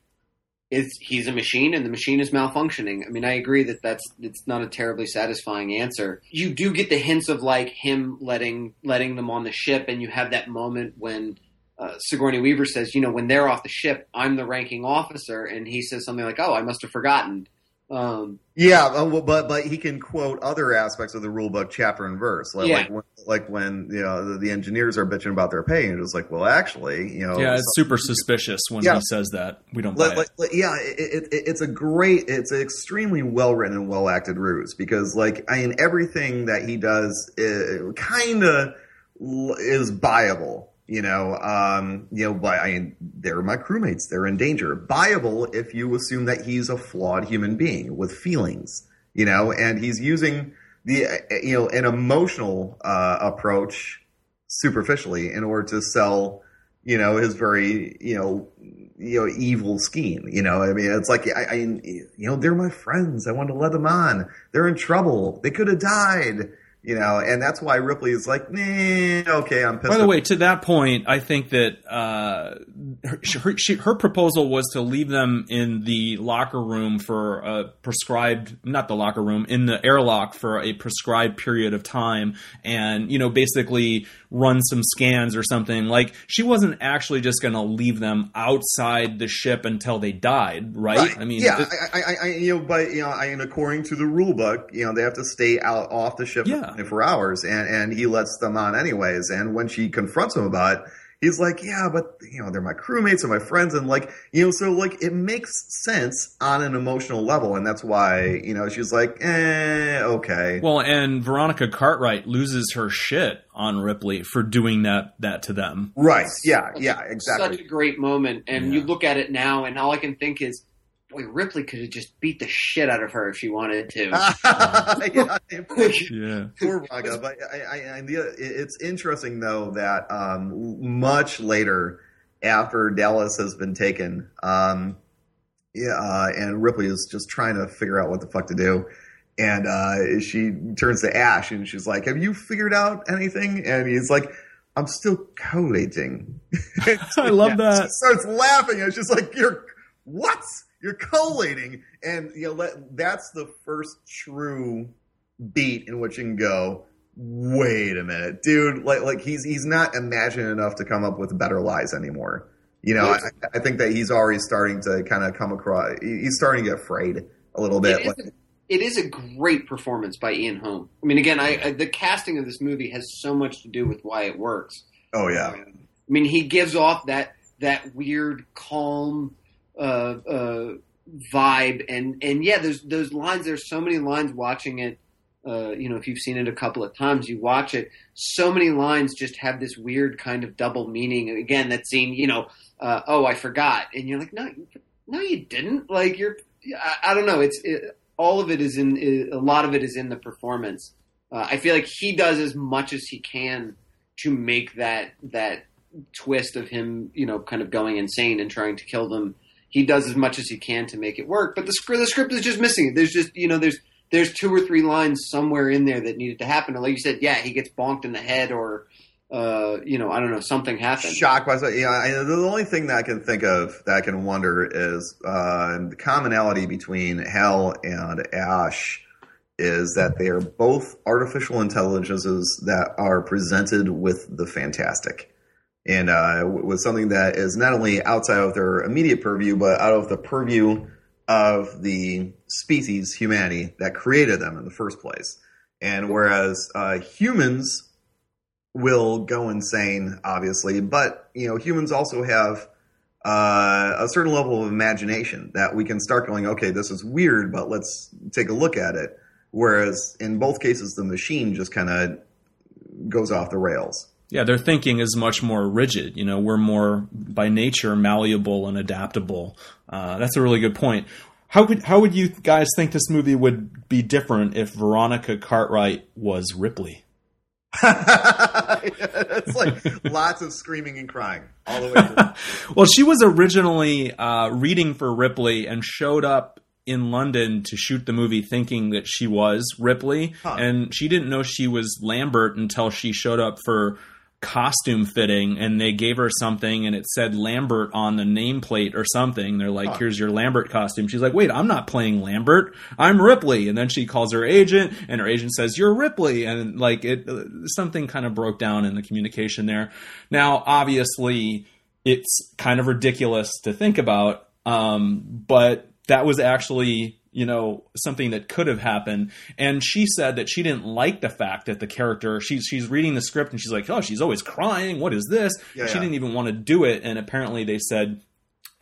it's he's a machine and the machine is malfunctioning. I mean, I agree that that's it's not a terribly satisfying answer. You do get the hints of like him letting letting them on the ship, and you have that moment when uh, Sigourney Weaver says, you know, when they're off the ship, I'm the ranking officer, and he says something like, "Oh, I must have forgotten." Um, yeah, uh, but but he can quote other aspects of the rule book chapter and verse, like Yeah. like, when, like when you know the, the engineers are bitching about their pay, and it's like, well, actually, you know, yeah, it's super suspicious when Yeah. he says that. We don't buy like, like, like, yeah, it, it, it- it's a great, it's an extremely well written and well acted ruse because, like, I mean, everything that he does kind of is buyable. You know, um, you know, but I they're my crewmates. They're in danger. Buyable if you assume that he's a flawed human being with feelings. You know, and he's using the you know an emotional uh, approach superficially in order to sell you know his very you know you know evil scheme you know i mean it's like I, I you know they're my friends i want to let them on they're in trouble they could have died you know and that's why ripley is like nah, okay i'm pissed By the off." way, to that point, I think that uh, her, her, she, her proposal was to leave them in the locker room for a prescribed, not the locker room, in the airlock for a prescribed period of time, and you know, basically run some scans or something. Like she wasn't actually just going to leave them outside the ship until they died, right? Right. I mean, yeah, th- I, I, I, you know, but you know, I, and according to the rule book, you know, they have to stay out off the ship Yeah. for hours, and and he lets them on anyways. And when she confronts him about it, he's like, "Yeah, but you know, they're my crewmates and my friends, and like, you know, so like, it makes sense on an emotional level, and that's why you know she's like, eh, okay, Well, and Veronica Cartwright loses her shit on Ripley for doing that that to them. right, yeah, yeah, Exactly. Such a great moment, and you look at it now, and all I can think is, boy, Ripley could have just beat the shit out of her if she wanted to. Yeah, Yeah. Poor Raga, but I, I, I, it's interesting though that um, much later, after Dallas has been taken, um, yeah, uh, and Ripley is just trying to figure out what the fuck to do, and uh, she turns to Ash and she's like, "Have you figured out anything?" And he's like, "I'm still collating." I love She that. starts laughing. And it's just like, "You're what?" You're collating, and you know let, that's the first true beat in which you can go. Wait a minute, dude! Like, like he's he's not imagining enough to come up with better lies anymore. You know, I, I think that he's already starting to kind of come across. He's starting to get afraid a little bit. It is, a, it is a great performance by Ian Holm. I mean, again, I, I the casting of this movie has so much to do with why it works. oh yeah, I mean, he gives off that that weird, calm uh, uh, vibe, and and yeah, there's those lines. There's so many lines watching it. Uh, you know, if you've seen it a couple of times, you watch it. So many lines just have this weird kind of double meaning. Again, that scene, you know, uh, oh, I forgot, and you're like, no, no, you didn't. Like you're, I, I don't know. It's it, all of it is in a lot of it is in the performance. Uh, I feel like he does as much as he can to make that that twist of him, you know, kind of going insane and trying to kill them. He does as much as he can to make it work, but the script the script is just missing. It. There's just you know there's there's two or three lines somewhere in there that needed to happen. And like you said, yeah, he gets bonked in the head or uh, you know, I don't know, something happened. Shocked by something. Yeah, I, the only thing that I can think of that I can wonder is uh, the commonality between Hal and Ash is that they are both artificial intelligences that are presented with the fantastic. And uh, with something that is not only outside of their immediate purview, but out of the purview of the species, humanity, that created them in the first place. And whereas uh, humans will go insane, obviously, but you know, humans also have uh, a certain level of imagination that we can start going, okay, this is weird, but let's take a look at it. Whereas in both cases, the machine just kind of goes off the rails. Yeah, their thinking is much more rigid. You know, we're more by nature malleable and adaptable. Uh, that's a really good point. How could how would you guys think this movie would be different if Veronica Cartwright was Ripley? it's like lots of screaming and crying all the way through. well, she was originally uh, reading for Ripley and showed up in London to shoot the movie thinking that she was Ripley, huh. and she didn't know she was Lambert until she showed up for costume fitting and they gave her something and it said Lambert on the nameplate or something. They're like, huh. here's your Lambert costume. She's like, wait, I'm not playing Lambert. I'm Ripley. And then she calls her agent and her agent says, you're Ripley. And like it, something kind of broke down in the communication there. Now, obviously, it's kind of ridiculous to think about. Um, but that was actually you know something that could have happened. And she said that she didn't like the fact that the character she's she's reading the script and she's like oh she's always crying. What is this? Yeah, she yeah. didn't even want to do it. And apparently they said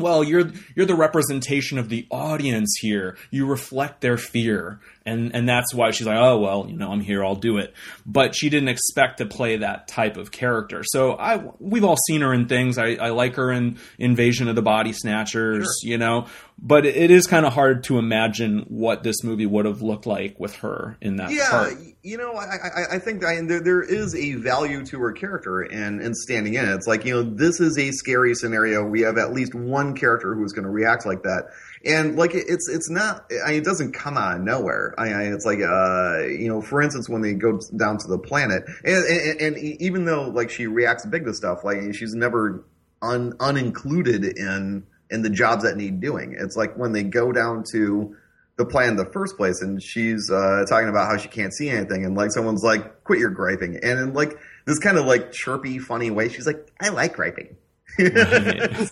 well you're you're the representation of the audience here. You reflect their fear. And and that's why she's like oh well you know i'm here i'll do it. But she didn't expect to play that type of character. So i we've all seen her in things. I, I like her in invasion of the body snatchers sure. you know? But it is kind of hard to imagine what this movie would have looked like with her in that yeah part. You know i i, I think I, there, there is a value to her character and and standing in it it's like you know this is a scary scenario we have at least one character who's going to react like that and like it, it's it's not I mean, it doesn't come out of nowhere. I, it's like uh you know for instance when they go down to the planet and, and, and even though like she reacts big to stuff like she's never un, unincluded in in the jobs that need doing. It's like when they go down to the plan in the first place and she's uh, talking about how she can't see anything and like someone's like quit your griping and in like this kind of like chirpy funny way she's like I like griping it's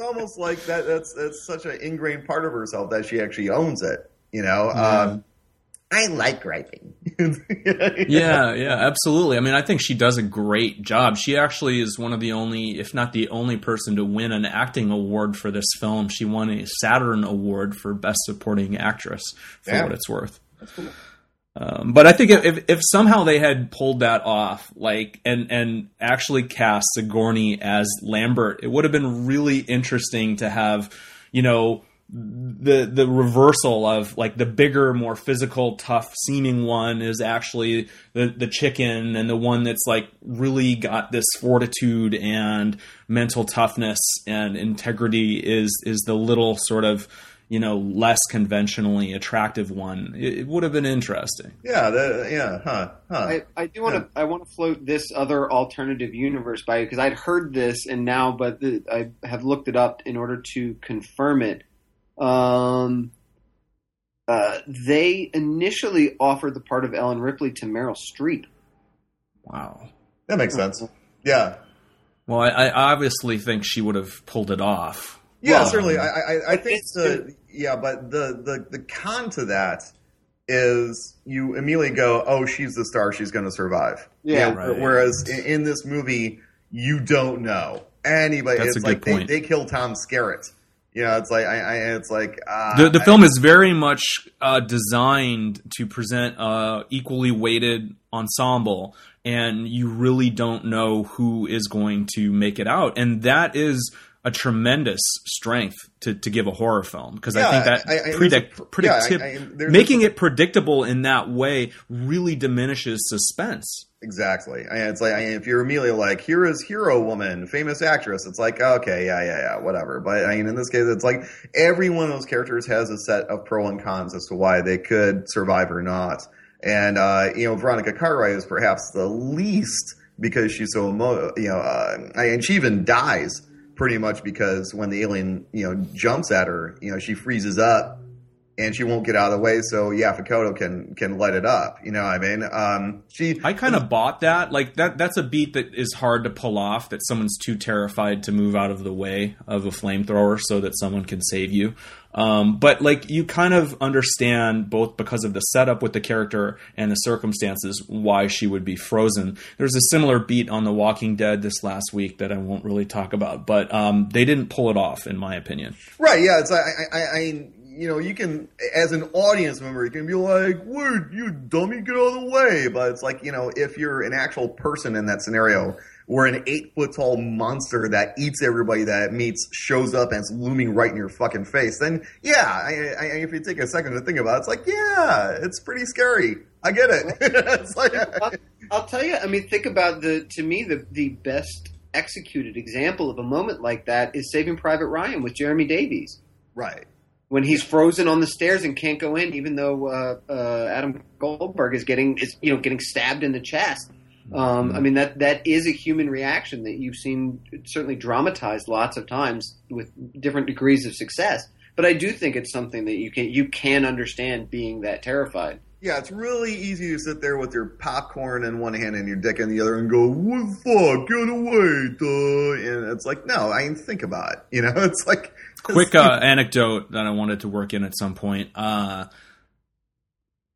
almost like that. That's that's such an ingrained part of herself that she actually owns it. You know. Yeah. Um, I like griping. yeah, yeah, absolutely. I mean, I think she does a great job. She actually is one of the only, if not the only person to win an acting award for this film. She won a Saturn Award for Best Supporting Actress for what it's worth. That's cool. Um, but I think if, if somehow they had pulled that off, like and and actually cast Sigourney as Lambert, it would have been really interesting to have, you know, the the reversal of like the bigger, more physical, tough seeming one is actually the the chicken, and the one that's like really got this fortitude and mental toughness and integrity is is the little sort of you know less conventionally attractive one it, it would have been interesting yeah the, yeah huh, huh. I, I do want to yeah. i want to float this other alternative universe by you because i'd heard this and now but the, i have looked it up in order to confirm it um uh, they initially offered the part of ellen ripley to meryl streep wow that makes sense yeah well I, I obviously think she would have pulled it off yeah, well, certainly. I, I, I think the yeah, but the, the the con to that is you immediately go, oh, she's the star, she's going to survive. Yeah. right. Whereas in, in, this movie, you don't know anybody. That's it's like they, they kill Tom Skerritt. You know, it's like I, I it's like uh, the the film is very much uh, designed to present a equally weighted ensemble, and you really don't know who is going to make it out, and that is a tremendous strength to, to give a horror film because yeah, I think that I, I, predict, predictive, yeah, making it predictable in that way really diminishes suspense. Exactly. it's like if you're Amelia, like here is hero woman, famous actress. It's like okay, yeah, yeah, yeah, whatever. But I mean, in this case, it's like every one of those characters has a set of pro and cons as to why they could survive or not. And uh, you know, Veronica Cartwright is perhaps the least because she's so emo- you know, uh, and she even dies pretty much because when the alien you know jumps at her, you know, she freezes up and she won't get out of the way so yeah, Kotto can can light it up. You know what I mean? Um, she I kind of bought that. Like that that's a beat that is hard to pull off that someone's too terrified to move out of the way of a flamethrower so that someone can save you. Um, but like you kind of understand both because of the setup with the character and the circumstances why she would be frozen. There's a similar beat on The Walking Dead this last week that I won't really talk about, but um, they didn't pull it off in my opinion. Right? Yeah. It's I, I, I you know, you can, as an audience member, you can be like, "Wait, you dummy, get out of the way!" But it's like, you know, if you're an actual person in that scenario, where an eight foot tall monster that eats everybody that it meets shows up and it's looming right in your fucking face, then yeah, I, I, if you take a second to think about it, it's like, yeah, it's pretty scary. I get it. it's like, I'll, I'll tell you. I mean, think about the to me the the best executed example of a moment like that is Saving Private Ryan with Jeremy Davies. right. When he's frozen on the stairs and can't go in, even though uh, uh, Adam Goldberg is getting is you know getting stabbed in the chest. Um, I mean that that is a human reaction that you've seen certainly dramatized lots of times with different degrees of success. But I do think it's something that you can you can understand being that terrified. Yeah, it's really easy to sit there with your popcorn in one hand and your dick in the other and go, "What the fuck? Get away!" Duh. And it's like, no, I mean, think about it. You know, it's like quick uh, anecdote that I wanted to work in at some point. Uh,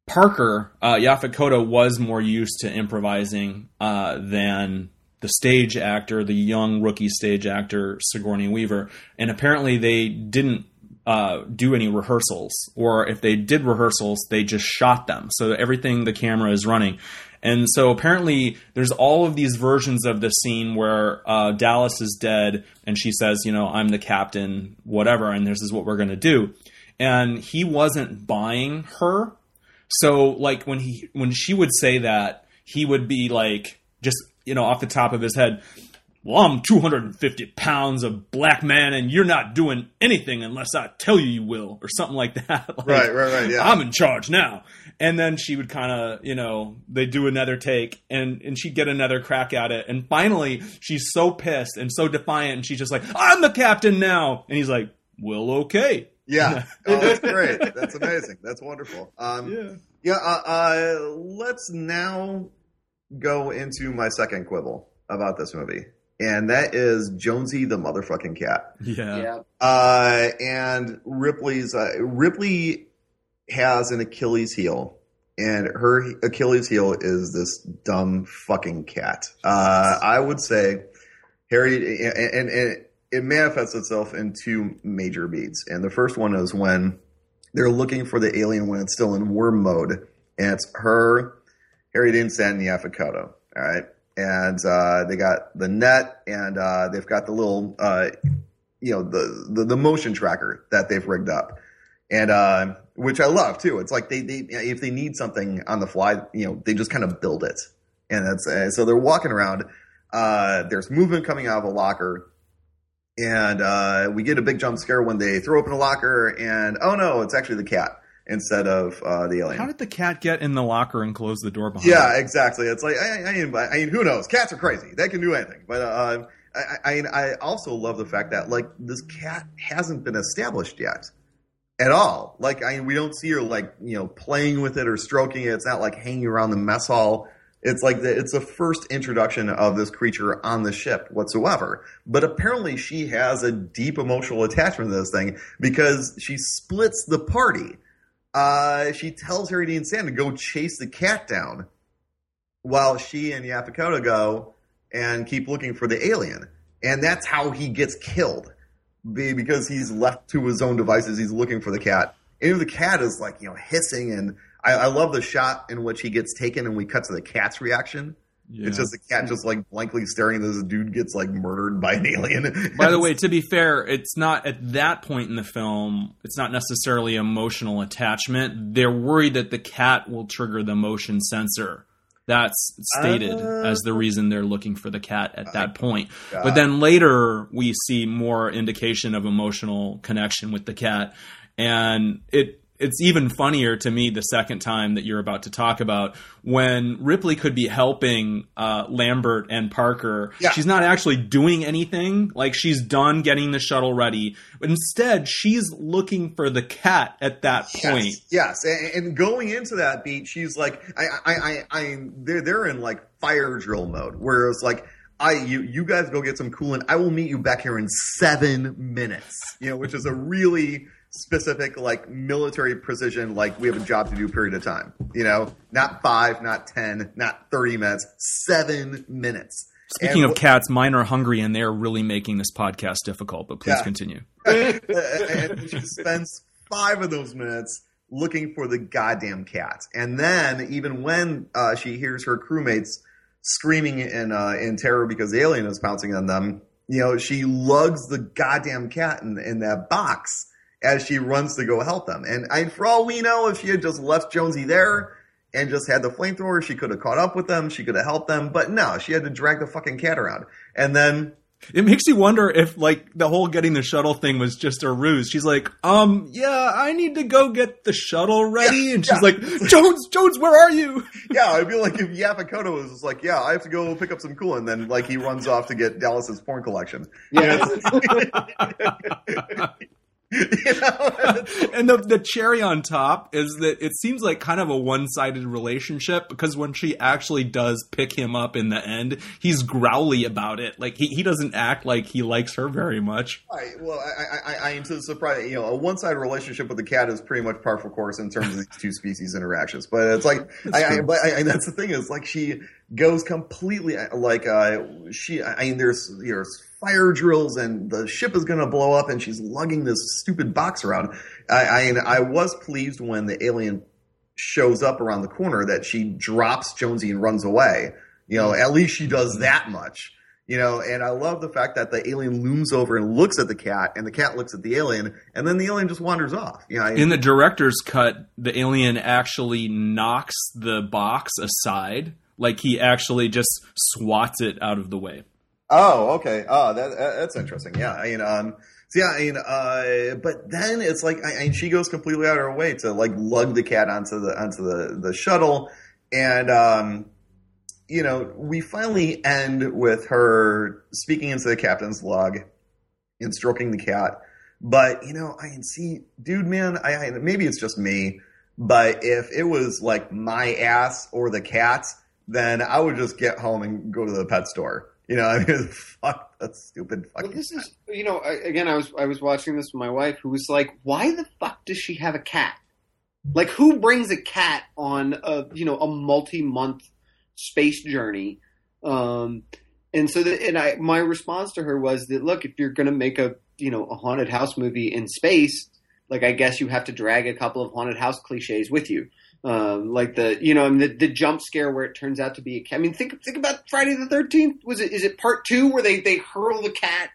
Parker uh, Yaphet Kotto was more used to improvising uh, than the stage actor, the young rookie stage actor Sigourney Weaver, and apparently they didn't uh, do any rehearsals, or if they did rehearsals, they just shot them. So everything the camera is running. And so apparently, there's all of these versions of the scene where uh, Dallas is dead, and she says, "You know, I'm the captain, whatever," and this is what we're going to do. And he wasn't buying her, so like when he when she would say that, he would be like, just you know, off the top of his head, well, I'm 250 pounds of black man, and you're not doing anything unless I tell you you will, or something like that. Like, Right, right, right, yeah. I'm in charge now. And then she would kind of, you know, they do another take, and and she'd get another crack at it, and finally she's so pissed and so defiant, and she's just like, "I'm the captain now," and he's like, "Well, okay." Yeah, oh, that's great. That's amazing. That's wonderful. Um, Yeah. yeah. Uh, uh, let's now go into my second quibble about this movie, and that is Jonesy the motherfucking cat. Yeah. Uh, and Ripley's uh, Ripley has an Achilles heel, and her Achilles heel is this dumb fucking cat. Uh, I would say Harry, and, and, and it manifests itself in two major beats. And the first one is when they're looking for the alien when it's still in worm mode, and it's her, Harry Dean Stanton, Yaphet Kotto. All right. And uh, they got the net, and uh, they've got the little, uh, you know, the, the the motion tracker that they've rigged up, and uh, which I love too. It's like they, they if they need something on the fly, you know, they just kind of build it, and that's uh, so they're walking around. Uh, there's movement coming out of a locker, and uh, we get a big jump scare when they throw open a locker, and oh no, it's actually the cat instead of uh, the alien. How did the cat get in the locker and close the door behind? Yeah, her? exactly. It's like I, I, mean, I mean, who knows? Cats are crazy; they can do anything. But uh, I, I, I also love the fact that like this cat hasn't been established yet at all. Like, I we don't see her like you know playing with it or stroking it. It's not like hanging around the mess hall. It's like the, it's the first introduction of this creature on the ship whatsoever. But apparently, she has a deep emotional attachment to this thing because she splits the party. Uh, she tells Harry Dean Stanton to go chase the cat down, while she and Yaphet Kotto go and keep looking for the alien. And that's how he gets killed. Be- Because he's left to his own devices, he's looking for the cat. And the cat is like, you know, hissing. And I, I love the shot in which he gets taken and we cut to the cat's reaction. Yeah. It's just the cat just like blankly staring as this dude gets like murdered by an alien. By the way, to be fair, it's not at that point in the film, it's not necessarily emotional attachment. They're worried that the cat will trigger the motion sensor. That's stated Uh, as the reason they're looking for the cat at that point. got But then later we see more indication of emotional connection with the cat and it it's even funnier to me the second time that you're about to talk about when Ripley could be helping uh, Lambert and Parker. Yeah. She's not actually doing anything. Like she's done getting the shuttle ready. But instead, she's looking for the cat at that point. Yes, yes. And, and going into that beat, she's like, I, I, I, I they're they're in like fire drill mode, where it's like. I you you guys go get some coolant. I will meet you back here in seven minutes. You know, which is a really specific like military precision. Like we have a job to do period of time. You know, not five, not ten, not thirty minutes, seven minutes. Speaking And of cats, mine are hungry and they're really making this podcast difficult, but please Yeah. continue. and she spends five of those minutes looking for the goddamn cat. And then, even when uh, she hears her crewmates screaming in uh, in terror because the alien is pouncing on them, you know, she lugs the goddamn cat in, in that box as she runs to go help them. And I, for all we know, if she had just left Jonesy there and just had the flamethrower, she could have caught up with them. She could have helped them. But no, she had to drag the fucking cat around. And then It makes you wonder if like the whole getting the shuttle thing was just a ruse. She's like, um, yeah, I need to go get the shuttle ready, Yeah, and she's yeah. like, Jones, Jones, where are you? Yeah, I'd be like if Yaphet Kotto was just like, yeah, I have to go pick up some cool, and then like he runs off to get Dallas's porn collection. Yeah. you know? and the the cherry on top is that it seems like kind of a one sided relationship because when she actually does pick him up in the end, he's growly about it. Like he, he doesn't act like he likes her very much. Right. Well, I, I, I am to surprise. You know, a one-sided relationship with the cat is pretty much par for course in terms of these two species interactions. But it's like, I, I, but I, that's the thing is like she goes completely like uh, she. I mean, there's there's fire drills and the ship is going to blow up, and she's lugging this stupid box around. I, I I was pleased when the alien shows up around the corner that she drops Jonesy and runs away. You know, at least she does that much. You know, and I love the fact that the alien looms over and looks at the cat, and the cat looks at the alien, and then the alien just wanders off. You know, In the director's cut, the alien actually knocks the box aside. Like he actually just swats it out of the way. Oh, okay. Oh, that, that- that's interesting. Yeah, I mean, um, so yeah, I mean, uh, but then it's like, I, I, she goes completely out of her way to like lug the cat onto the onto the the shuttle, and um, you know, we finally end with her speaking into the captain's log and stroking the cat. But you know, I see, dude, man, I, I maybe it's just me, but if it was like my ass or the cat's, then I would just get home and go to the pet store. You know, I mean, fuck that stupid Well, fucking. this is, you know, I, again, I was I was watching this with my wife, who was like, "Why the fuck does she have a cat? Like, who brings a cat on a you know a multi-month space journey?" Um, and so, that, and I, my response to her was that, look, if you're going to make a you know a haunted house movie in space, like I guess you have to drag a couple of haunted house cliches with you. Um, like the you know I mean, the, the jump scare where it turns out to be a cat. I mean think think about Friday the Thirteenth. Was it is it part two where they they hurl the cat?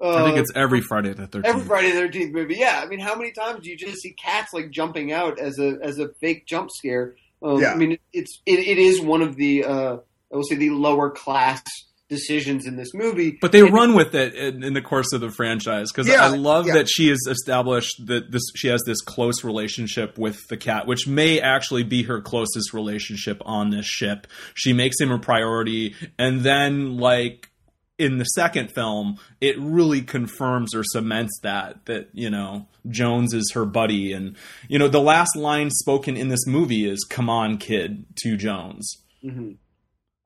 I think uh, it's every Friday the Thirteenth. Every Friday the Thirteenth movie, yeah. I mean, how many times do you just see cats like jumping out as a as a fake jump scare? Um, Yeah. I mean, it, it's it, it is one of the uh, I will say the lower class decisions in this movie. But they And- run with it in, in the course of the franchise because Yeah, I love yeah. that she has established that this she has this close relationship with the cat, which may actually be her closest relationship on this ship. She makes him a priority, and then like in the second film, it really confirms or cements that that you know Jones is her buddy, and you know the last line spoken in this movie is "Come on, kid" to Jones. Mhm.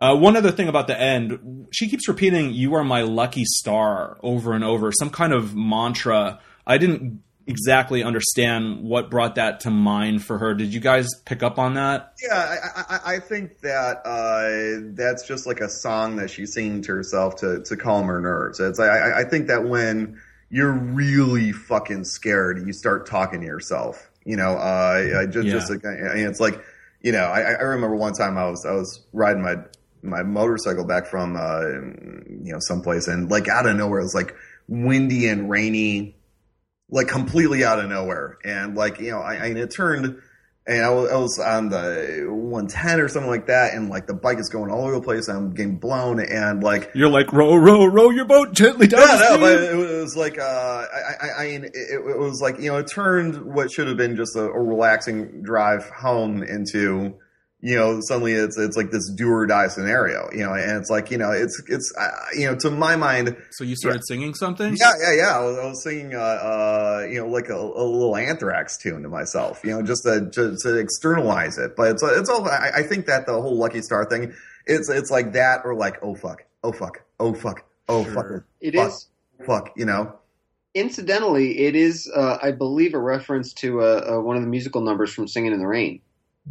Uh, one other thing about the end, she keeps repeating "You are my lucky star" over and over, some kind of mantra. I didn't exactly understand what brought that to mind for her. Did you guys pick up on that? Yeah, I, I, I think that uh, that's just like a song that she's singing to herself to, to calm her nerves. It's like, I, I think that when you're really fucking scared, you start talking to yourself. You know, uh, I just, Yeah. just like, it's like, you know, I, I remember one time I was I was riding my my motorcycle back from uh, you know someplace, and like out of nowhere, it was like windy and rainy, like completely out of nowhere, and like you know, I, I and it turned and I was, I was on the 110 or something like that, and like the bike is going all over the place. I'm getting blown, and like You're like row, row, row your boat gently down. yeah, no, but it was like uh, I, I, I mean, it, it was like you know, it turned what should have been just a, a relaxing drive home into you know suddenly it's it's like this do or die scenario, you know, and it's like you know it's it's uh, you know to my mind, so you started singing something. yeah, yeah, yeah. I was, I was singing, uh, uh, you know, like a, a little Anthrax tune to myself, you know, just to just to externalize it. But it's it's all. I, I think that the whole Lucky Star thing, it's it's like that or like oh fuck, oh fuck, oh fuck, oh Sure. fuck, It fuck, is fuck, you know. incidentally, it is, uh, I believe, a reference to uh, uh, one of the musical numbers from Singing in the Rain.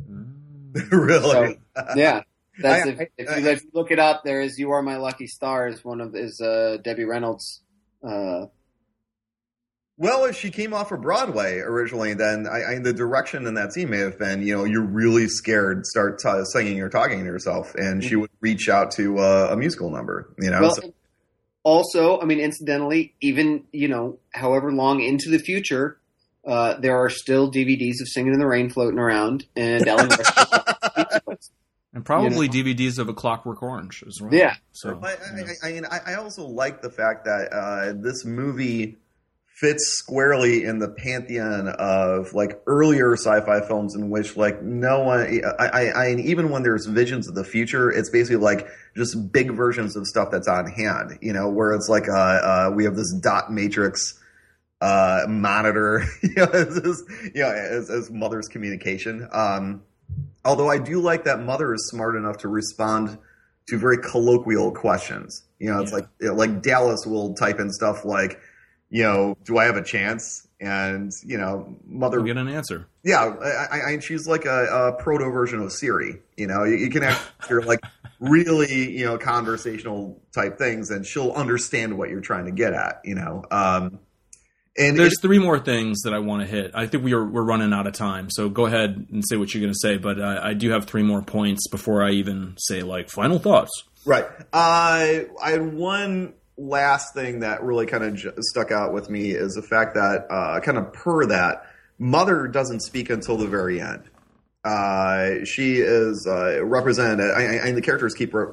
Mm. really. Yeah, that's I- if, if, I- you, if you look it up. There is "You Are My Lucky Star" is one of is uh, Debbie Reynolds. Uh, Well, if she came off of Broadway originally, then I, I, the direction in that scene may have been, you know, you're really scared, start t- singing or talking to yourself, and she would reach out to uh, a musical number, you know. well, so- also, I mean, incidentally, even you know, however long into the future, uh, there are still DVDs of "Singing in the Rain" floating around, and Ellen. Rush- and probably You DVDs of A Clockwork Orange as well. Yeah. So But you know. I, I, I mean, I, I also like the fact that uh, this movie fits squarely in the pantheon of like earlier sci-fi films in which like no one, I, I, I even when there's visions of the future, it's basically like just big versions of stuff that's on hand. You know, where it's like uh, uh, we have this dot matrix uh, monitor, you know, as, as, you know, as, as mother's communication. Um, although I do like that mother is smart enough to respond to very colloquial questions. You know, it's Yeah. like you know, like Dallas will type in stuff like, you know, do I have a chance? And you know, mother, You'll get an answer. yeah, I, I, I, she's like a, a proto version of Siri. You know, you, you can ask her like really, you know, conversational type things, and she'll understand what you're trying to get at. You know, um, and There's it- three more things that I want to hit. I think we are we're running out of time, so go ahead and say what you're going to say. But I, I do have three more points before I even say like final thoughts. Right. Uh, I had one last thing that really kind of j- stuck out with me is the fact that, uh, kind of per that, Mother doesn't speak until the very end. Uh, she is uh, represented, I, I, and the characters keep, re-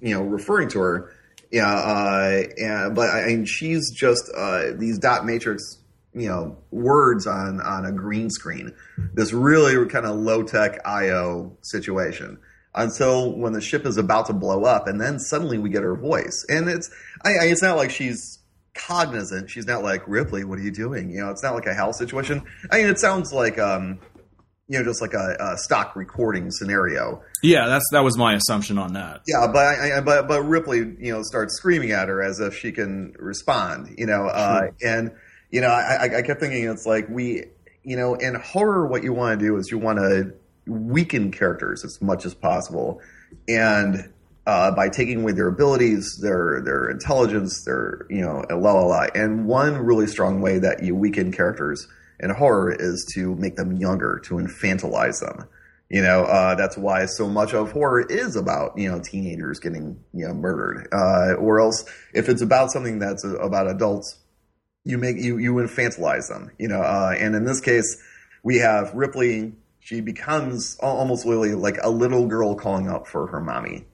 you know, referring to her. Yeah, uh, and, but I, and she's just uh, these dot matrix, you know, words on on a green screen. This really kind of low tech IO situation until when the ship is about to blow up, and then suddenly we get her voice, and it's I, I, it's not like she's cognizant. She's not like Ripley. What are you doing? You know, it's not like a Hal situation. I mean, it sounds like um, you know, just like a, a stock recording scenario. Yeah, that's that was my assumption on that. Yeah, but I, I, but but Ripley, you know, starts screaming at her as if she can respond. You know, uh, and you know, I, I- kept thinking it's like we, you know, in horror, what you want to do is you want to weaken characters as much as possible, and uh, by taking away their abilities, their their intelligence, their you know, la la la. And one really strong way that you weaken characters in horror is to make them younger, to infantilize them. You know, uh, that's why so much of horror is about you know teenagers getting you know murdered, uh, or else if it's about something that's about adults, you make you you infantilize them. You know, uh, and in this case, we have Ripley. She becomes almost literally like a little girl calling out for her mommy,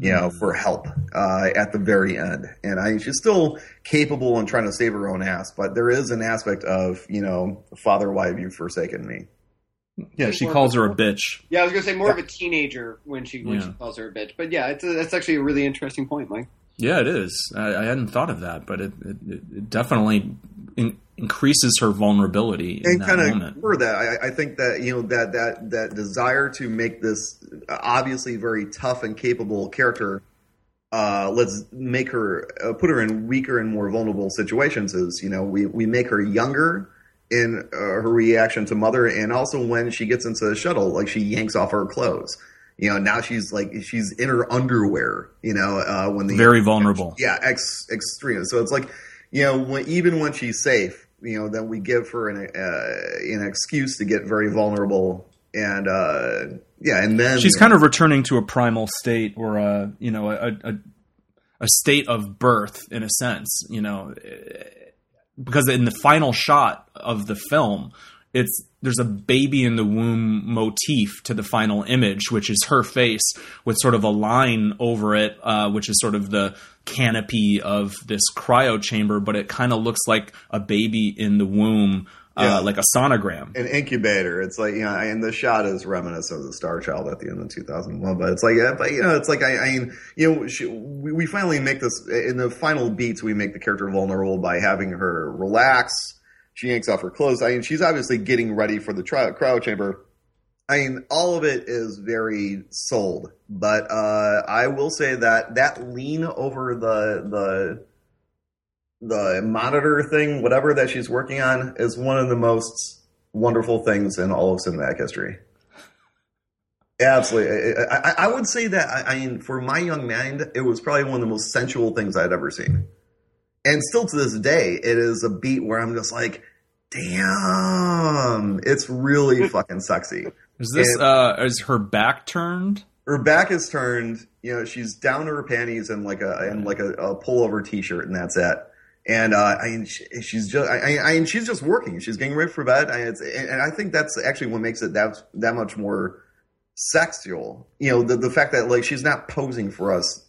you know, for help uh, at the very end. And I, she's still capable and trying to save her own ass, but there is an aspect of you know, father, why have you forsaken me? Yeah, she calls her a bitch. yeah, I was gonna say more of a teenager when she when Yeah. she calls her a bitch, but yeah, it's a, that's actually a really interesting point, Mike. Yeah, it is. I, I hadn't thought of that, but it, it, it definitely in, increases her vulnerability and kind of for that I, I think that you know that that that desire to make this obviously very tough and capable character uh, let's make her uh, put her in weaker and more vulnerable situations is you know we we make her younger in uh, her reaction to mother and also when she gets into the shuttle like she yanks off her clothes you know now she's like she's in her underwear you know uh, when the Very vulnerable. yeah, ex extreme. So it's like, you know, when, even when she's safe, you know, then we give her an uh, an excuse to get very vulnerable, and uh, yeah, and then She's kind of returning to a primal state or a you know a, a a state of birth in a sense, you know, because in the final shot of the film, it's there's a baby in the womb motif to the final image, which is her face with sort of a line over it, uh, which is sort of the canopy of this cryo chamber, but it kind of looks like a baby in the womb. Uh, like a sonogram. An incubator. It's like you know, and the shot is reminiscent of the Star Child at the end of 2001. But it's like, yeah, but you know, it's like I, I mean, you know, she, we, we finally make this in the final beats. We make the character vulnerable by having her relax. She yanks off her clothes. I mean, she's obviously getting ready for the tri- cryo chamber. I mean, all of it is very sold, but uh, I will say that that lean over the the the monitor thing, whatever that she's working on, is one of the most wonderful things in all of cinematic history. Absolutely, I, I, I would say that. I, I mean, for my young mind, it was probably one of the most sensual things I'd ever seen, and still to this day, it is a beat where I'm just like, "Damn, it's really fucking sexy." Is this And- uh is her back turned? her back is turned. You know, she's down to her panties and like a and like a, a pullover t-shirt, and that's it. And uh, I mean, she, she's just, I, I, mean, she's just working. She's getting ready for bed, and and I think that's actually what makes it that that much more sexual. You know, the the fact that like she's not posing for us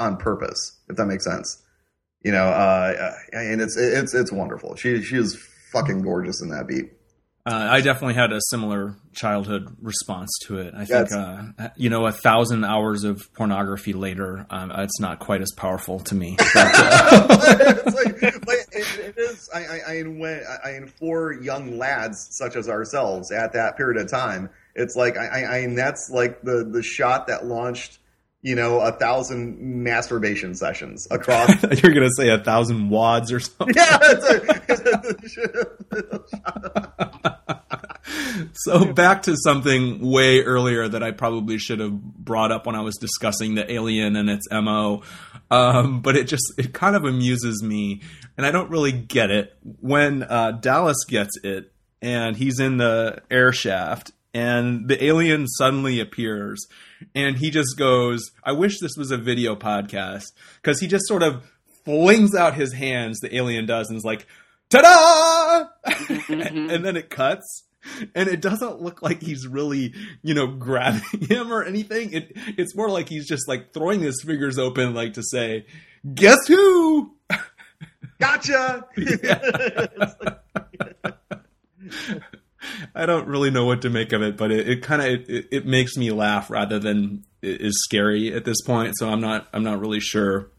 on purpose, if that makes sense. You know, uh, and it's it's it's wonderful. She she is fucking gorgeous in that beat. Uh, I definitely had a similar childhood response to it. I think, uh, you know, a thousand hours of pornography later, um, it's not quite as powerful to me. But, it's like, like it, it is. I, I, I, I, for young lads such as ourselves at that period of time, it's like I, I, I and that's like the the shot that launched, you know, a thousand masturbation sessions across. you're gonna say a thousand wads or something. yeah, a, So back to something way earlier that I probably should have brought up when I was discussing the alien and its mo, um, but it just it kind of amuses me, and I don't really get it when uh, Dallas gets it, and he's in the air shaft, and the alien suddenly appears, and he just goes, "I wish this was a video podcast," because he just sort of flings out his hands. The alien does, and is like, "Ta-da!" Mm-hmm. and then it cuts and it doesn't look like he's really you know grabbing him or anything it it's more like he's just like throwing his fingers open like to say guess who gotcha. i don't really know what to make of it but it, it kind of it, it makes me laugh rather than is scary at this point so i'm not i'm not really sure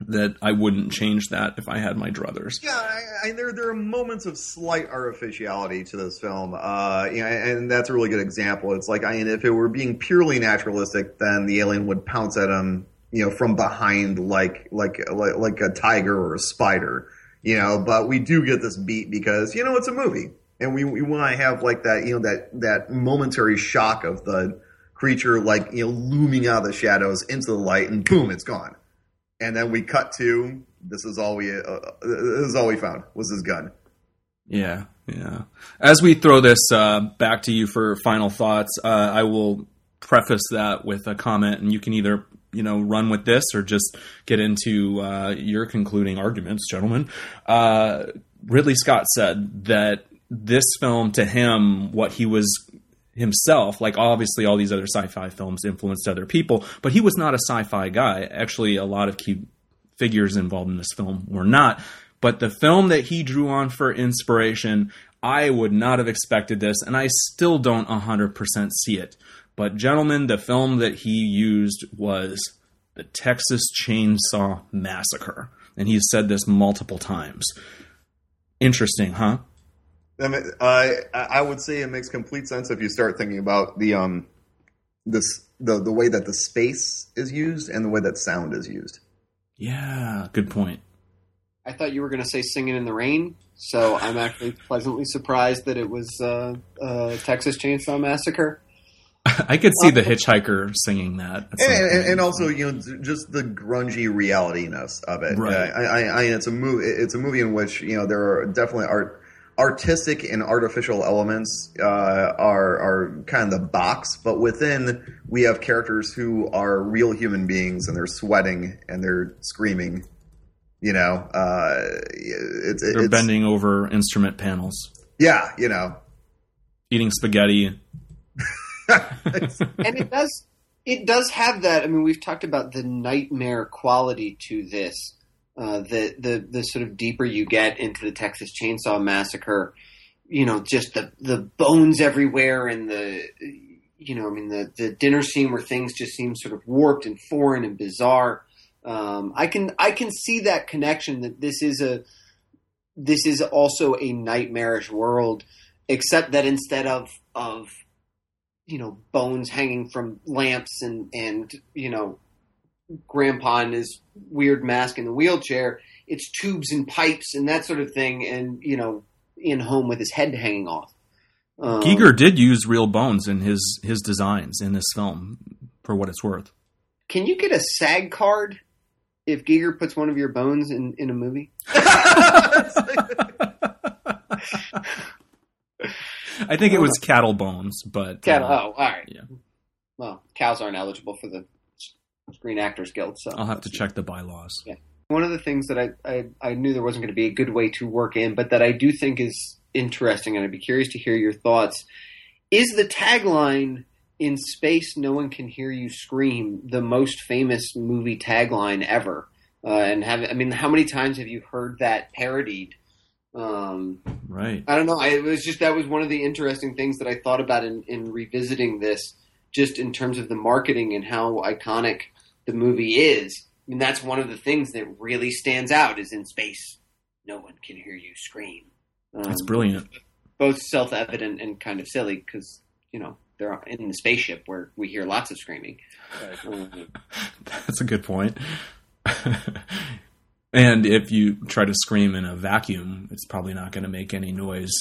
that i wouldn't change that if i had my druthers Yeah, I, I, there there are moments of slight artificiality to this film, uh, you know, and that's a really good example. It's like, I mean, if it were being purely naturalistic, then the alien would pounce at him, you know, from behind like like like, like a tiger or a spider, you know. But we do get this beat because you know it's a movie, and we we want to have like that, you know, that that momentary shock of the creature like you know looming out of the shadows into the light, and boom, it's gone and then we cut to this is all we uh, uh, this is all we found was his gun. Yeah, yeah. As we throw this uh, back to you for final thoughts, uh, I will preface that with a comment, and you can either you know run with this or just get into uh, your concluding arguments, gentlemen. Uh, Ridley Scott said that this film, to him, what he was himself, like obviously all these other sci-fi films influenced other people, but he was not a sci-fi guy. Actually, a lot of key figures involved in this film were not. But the film that he drew on for inspiration, I would not have expected this, and I still don't 100% see it. But, gentlemen, the film that he used was the Texas Chainsaw Massacre. And he's said this multiple times. Interesting, huh? I, mean, I I would say it makes complete sense if you start thinking about the um this the the way that the space is used and the way that sound is used. Yeah, good point. I thought you were going to say "Singing in the Rain," so I'm actually pleasantly surprised that it was uh, uh, Texas Chainsaw Massacre. I could see the hitchhiker singing that. And, and, and also, you know, just the grungy realityness of it. Right. Uh, I, I, I, it's a movie. It's a movie in which you know there are definitely art, artistic and artificial elements uh, are are kind of the box, but within we have characters who are real human beings and they're sweating and they're screaming. You know, uh, it's They're it's, bending over instrument panels. Yeah, you know, eating spaghetti. and it does it does have that. I mean, we've talked about the nightmare quality to this. Uh, the the the sort of deeper you get into the Texas Chainsaw Massacre, you know, just the the bones everywhere and the you know, I mean, the the dinner scene where things just seem sort of warped and foreign and bizarre. Um, I can I can see that connection that this is a this is also a nightmarish world, except that instead of of you know bones hanging from lamps and and you know grandpa in his weird mask in the wheelchair it's tubes and pipes and that sort of thing and you know in home with his head hanging off um, Giger did use real bones in his his designs in this film for what it's worth can you get a SAG card if Giger puts one of your bones in in a movie I think it was cattle bones, but cattle. Uh, oh, all right. Yeah. Well, cows aren't eligible for the Screen Actors Guild, so I'll have to check the bylaws. Yeah. One of the things that I, I, I knew there wasn't going to be a good way to work in, but that I do think is interesting, and I'd be curious to hear your thoughts. Is the tagline "In space, no one can hear you scream" the most famous movie tagline ever? Uh, and have I mean, how many times have you heard that parodied? Um, right. I don't know. I, it was just that was one of the interesting things that I thought about in, in revisiting this, just in terms of the marketing and how iconic the movie is. And that's one of the things that really stands out is in space, no one can hear you scream. Um, that's brilliant. Both self evident and kind of silly because, you know, they're in the spaceship where we hear lots of screaming. um, that's a good point. And if you try to scream in a vacuum, it's probably not going to make any noise.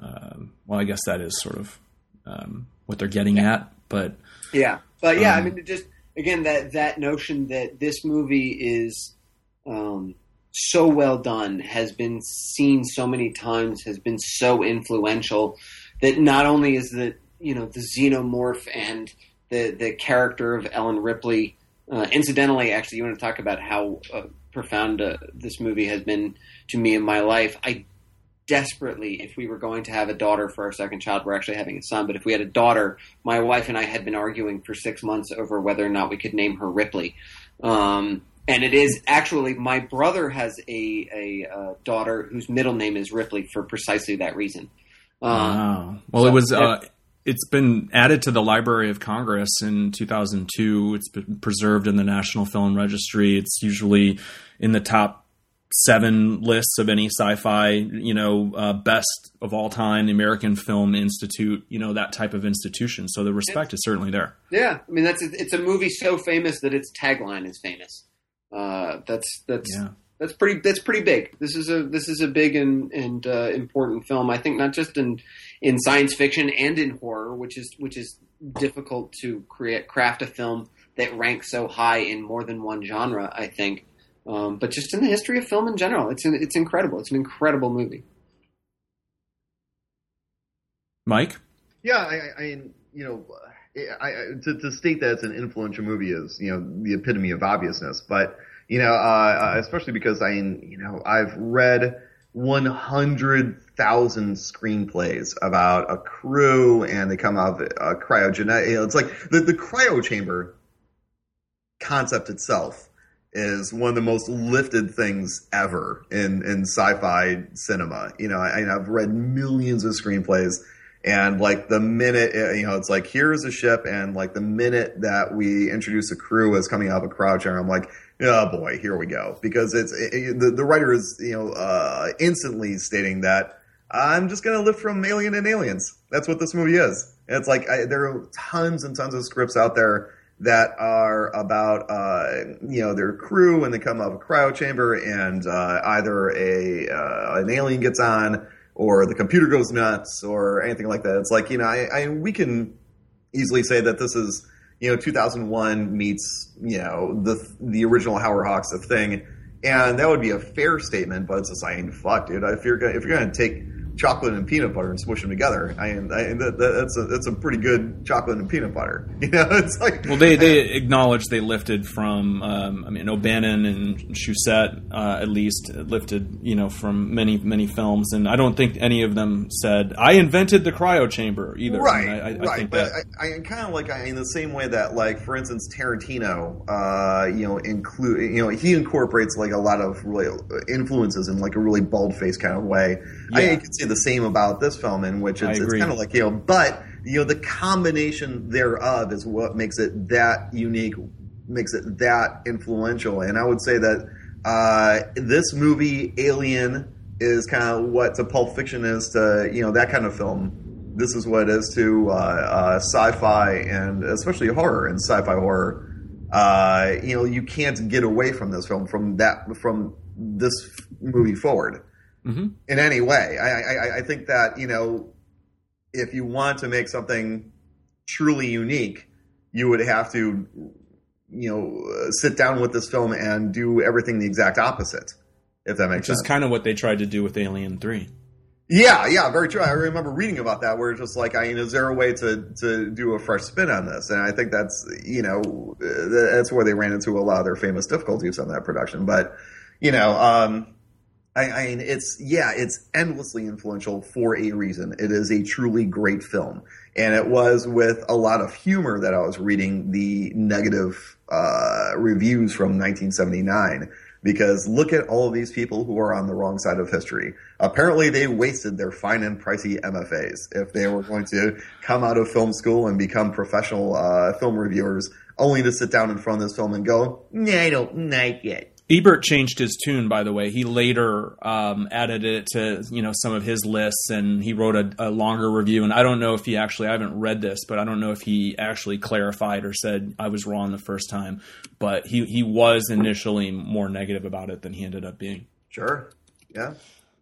Um, well, I guess that is sort of um, what they're getting yeah. at, but yeah, but yeah, um, I mean, it just again that that notion that this movie is um, so well done, has been seen so many times, has been so influential that not only is the you know the xenomorph and the the character of Ellen Ripley. Uh, incidentally, actually, you want to talk about how uh, profound uh, this movie has been to me in my life. I desperately, if we were going to have a daughter for our second child, we're actually having a son, but if we had a daughter, my wife and I had been arguing for six months over whether or not we could name her Ripley. Um, and it is actually my brother has a, a, uh, daughter whose middle name is Ripley for precisely that reason. Um, wow. Well, so it was. Uh, it's been added to the Library of Congress in 2002. It's been preserved in the National Film Registry. It's usually in the top seven lists of any sci-fi, you know, uh, best of all time, the American Film Institute, you know, that type of institution. So the respect is certainly there. Yeah, I mean that's it's a movie so famous that its tagline is famous. Uh, that's that's yeah. that's pretty that's pretty big. This is a this is a big and and uh, important film. I think not just in in science fiction and in horror, which is which is difficult to create craft a film that ranks so high in more than one genre. I think, um, but just in the history of film in general, it's an, it's incredible. It's an incredible movie. Mike, yeah, I, I you know. I, I, to, to state that it's an influential movie is, you know, the epitome of obviousness. But, you know, uh, especially because I, you know, I've read 100,000 screenplays about a crew and they come out of a cryogenetic. You know, it's like the, the cryo chamber concept itself is one of the most lifted things ever in, in sci-fi cinema. You know, I, I've read millions of screenplays and like the minute, eh, you know, it's like, here's a ship. And like the minute that we introduce a crew as coming out of a cryo chamber, I'm like, oh boy, here we go. Because it's it, the the writer is you know uh, instantly stating that I'm just going to live from Alien and Aliens. That's what this movie is. And it's like I, there are tons and tons of scripts out there that are about uh, you know their crew when they come out of a cryo chamber and uh, either a uh, an alien gets on or the computer goes nuts or anything like that. It's like you know I, I we can easily say that this is you know 2001 meets you know the the original Howard Hawks of thing, and that would be a fair statement. But it's just saying, fuck, dude. If you're gonna, if you're gonna take chocolate and peanut butter and smush them together. I, I that, that's a that's a pretty good chocolate and peanut butter. You know, it's like well, they they acknowledge they lifted from um, I mean O'Bannon and Shusett uh, at least lifted you know from many many films, and I don't think any of them said I invented the cryo chamber either. Right, I, I, right. I think but that I, I kind of like I, in the same way that like for instance Tarantino, uh, you know, include you know he incorporates like a lot of really influences in like a really bald faced kind of way. I Yeah. could say the same about this film, in which it's, it's kind of like you know, but you know, the combination thereof is what makes it that unique, makes it that influential. And I would say that uh, this movie, Alien, is kind of what to Pulp Fiction is to you know that kind of film. This is what it is to uh, uh, sci-fi and especially horror and sci-fi horror. Uh, you know, you can't get away from this film from that from this movie forward Mhm. in any way. I, I, I think that you know, if you want to make something truly unique, you would have to, you know, uh, sit down with this film and do everything the exact opposite. If that makes which is kind of what they tried to do with Alien Three. Yeah, yeah, very true. I remember reading about that where it's just like, I mean, is there a way to, to do a fresh spin on this? And I think that's, you know, uh, that's where they ran into a lot of their famous difficulties on that production. But, you know, um, I, I mean, it's, yeah, it's endlessly influential for a reason. It is a truly great film. And it was with a lot of humor that I was reading the negative, uh, reviews from 1979 because look at all of these people who are on the wrong side of history. Apparently, they wasted their fine and pricey MFAs if they were going to come out of film school and become professional uh, film reviewers, only to sit down in front of this film and go, "Nah, I don't like it." Ebert changed his tune, by the way. He later um, added it to you know some of his lists, and he wrote a, a longer review. And I don't know if he actually I haven't read this, but I don't know if he actually clarified or said I was wrong the first time. But he he was initially more negative about it than he ended up being. Sure, yeah,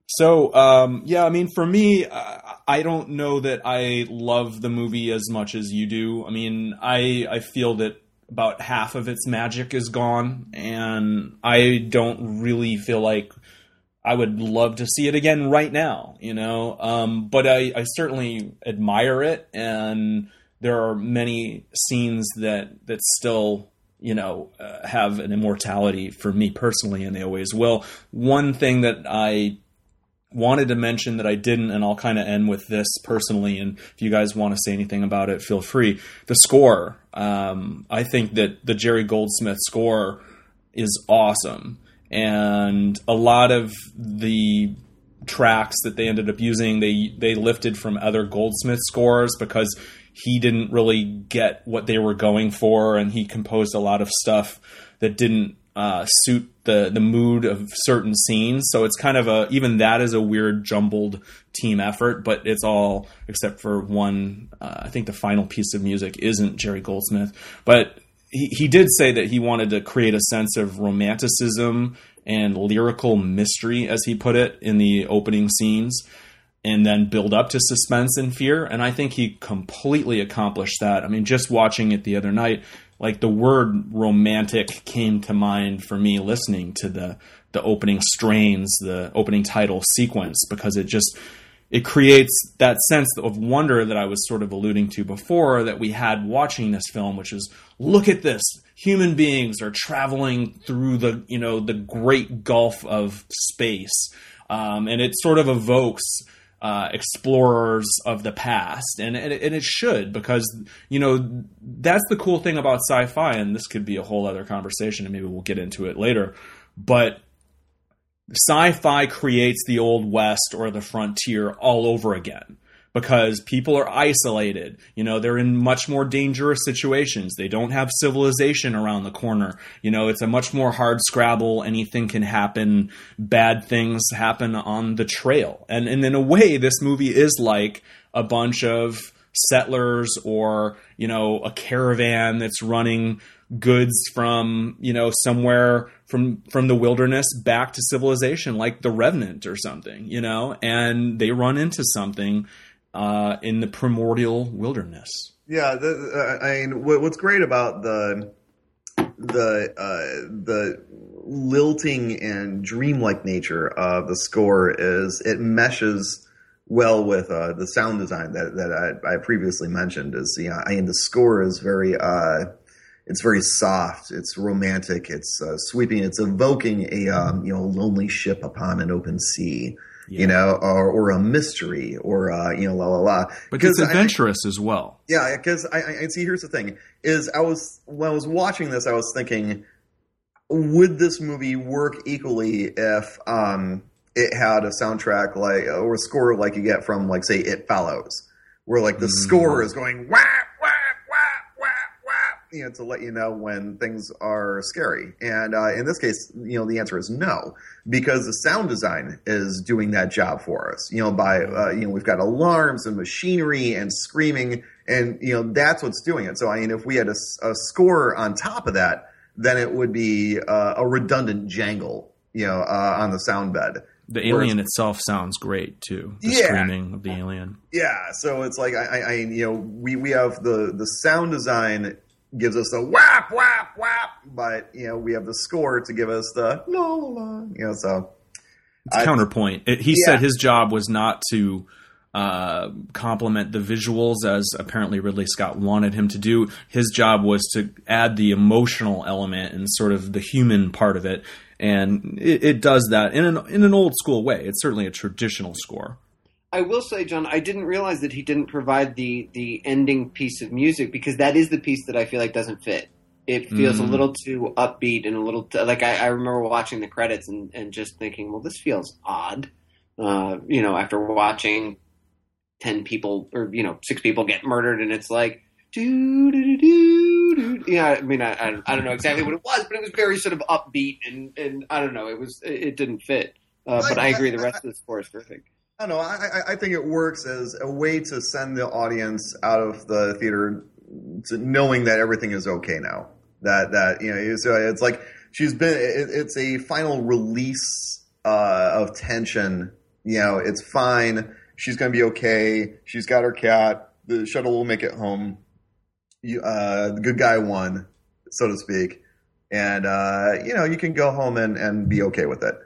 So um, yeah, I mean, for me, I don't know that I love the movie as much as you do. I mean, I I feel that about half of its magic is gone, and I don't really feel like I would love to see it again right now. You know, um, but I, I certainly admire it, and there are many scenes that that still you know uh, have an immortality for me personally, and they always will. One thing that I wanted to mention that I didn't, and I'll kind of end with this personally. And if you guys want to say anything about it, feel free. The score, um, I think that the Jerry Goldsmith score is awesome, and a lot of the tracks that they ended up using, they they lifted from other Goldsmith scores because he didn't really get what they were going for, and he composed a lot of stuff that didn't uh, suit the the mood of certain scenes. So it's kind of a even that is a weird jumbled team effort, but it's all except for one. Uh, I think the final piece of music isn't Jerry Goldsmith, but he, he did say that he wanted to create a sense of romanticism and lyrical mystery, as he put it, in the opening scenes and then build up to suspense and fear. And I think he completely accomplished that. I mean, just watching it the other night, like the word romantic came to mind for me listening to the the opening strains, the opening title sequence, because it just it creates that sense of wonder that I was sort of alluding to before that we had watching this film, which is look at this. Human beings are traveling through the you know the great gulf of space, um, and it sort of evokes uh, explorers of the past, and, and it, and it should because you know that's the cool thing about sci-fi, and this could be a whole other conversation, and maybe we'll get into it later. But sci-fi creates the old west or the frontier all over again because people are isolated. You know, they're in much more dangerous situations. They don't have civilization around the corner. You know, it's a much more hard scrabble. Anything can happen. Bad things happen on the trail. And, and in a way, this movie is like a bunch of settlers or, you know, a caravan that's running goods from, you know, somewhere from from the wilderness back to civilization like the revenant or something you know and they run into something uh, in the primordial wilderness. Yeah, the, uh, I mean, what's great about the the uh, the lilting and dreamlike nature of the score is it meshes well with uh, the sound design that that I, I previously mentioned. Is you know, I mean the score is very uh, it's very soft, it's romantic, it's uh, sweeping, it's evoking a um, you know lonely ship upon an open sea. Yeah. You know, or, or a mystery, or uh, you know, la la la. But it's Because I- adventurous as well. yeah, because I, I, see. Here's the thing: is I was when I was watching this, I was thinking, would this movie work equally if um, it had a soundtrack like or a score like you get from like say It Follows, where like the Mm. score is going whap whap whap whap whap, you know, to let you know when things are scary. And uh, in this case, you know, the answer is no, because the sound design is doing that job for us. You know, by uh, you know, we've got alarms and machinery and screaming, and you know, that's what's doing it. So I mean, if we had a score on top of that, then it would be uh, a redundant jangle, you know, uh, on the sound bed. The Whereas- alien itself sounds great too. The Yeah. screaming of the alien. Yeah, so it's like I, I, I you know, we we have the the sound design gives us the whap whap whap, but you know, we have the score to give us the la la la, you know. So It's I- counterpoint. It, he Yeah. said his job was not to uh, complement the visuals as apparently Ridley Scott wanted him to do. His job was to add the emotional element and sort of the human part of it, and it, it does that in an in an old school way. It's certainly a traditional score. I will say, John, I didn't realize that he didn't provide the the ending piece of music because that is the piece that I feel like doesn't fit. It feels a Mm. little too upbeat and a little t- like I, I remember watching the credits and, and just thinking, well, this feels odd. Uh, you know, after watching ten people or you know six people get murdered, and it's like, doo doo doo doo. doo. Yeah, I mean, I, I I don't know exactly what it was, but it was very sort of upbeat and and I don't know, it was it, it didn't fit. Uh, but I agree, the rest of the score is terrific. I don't know. I, I, think it works as a way to send the audience out of the theater knowing that everything is okay now. That that you know, it's, uh, it's like she's been. It, it's a final release uh, of tension. You know, it's fine. She's going to be okay. She's got her cat. The shuttle will make it home. You, uh, the good guy won, so to speak. And uh, you know, you can go home and, and be okay with it.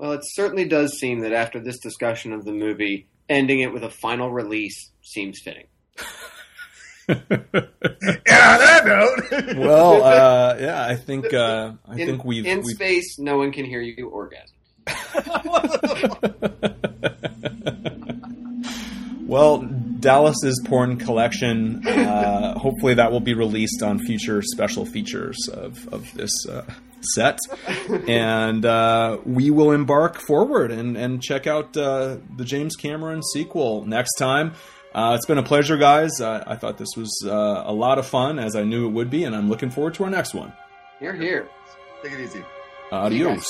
Well, it certainly does seem that after this discussion of the movie, ending it with a final release seems fitting. And on that note, well, uh, yeah, I think uh, I in, think we've, in we've space, no one can hear you orgasm. well, Dallas's porn collection. Uh, hopefully, that will be released on future special features of of this uh, set, and uh, we will embark forward and and check out uh, the James Cameron sequel next time. Uh, it's been a pleasure, guys. Uh, I thought this was uh, a lot of fun, as I knew it would be, and I'm looking forward to our next one. You're here. take it easy. Adios.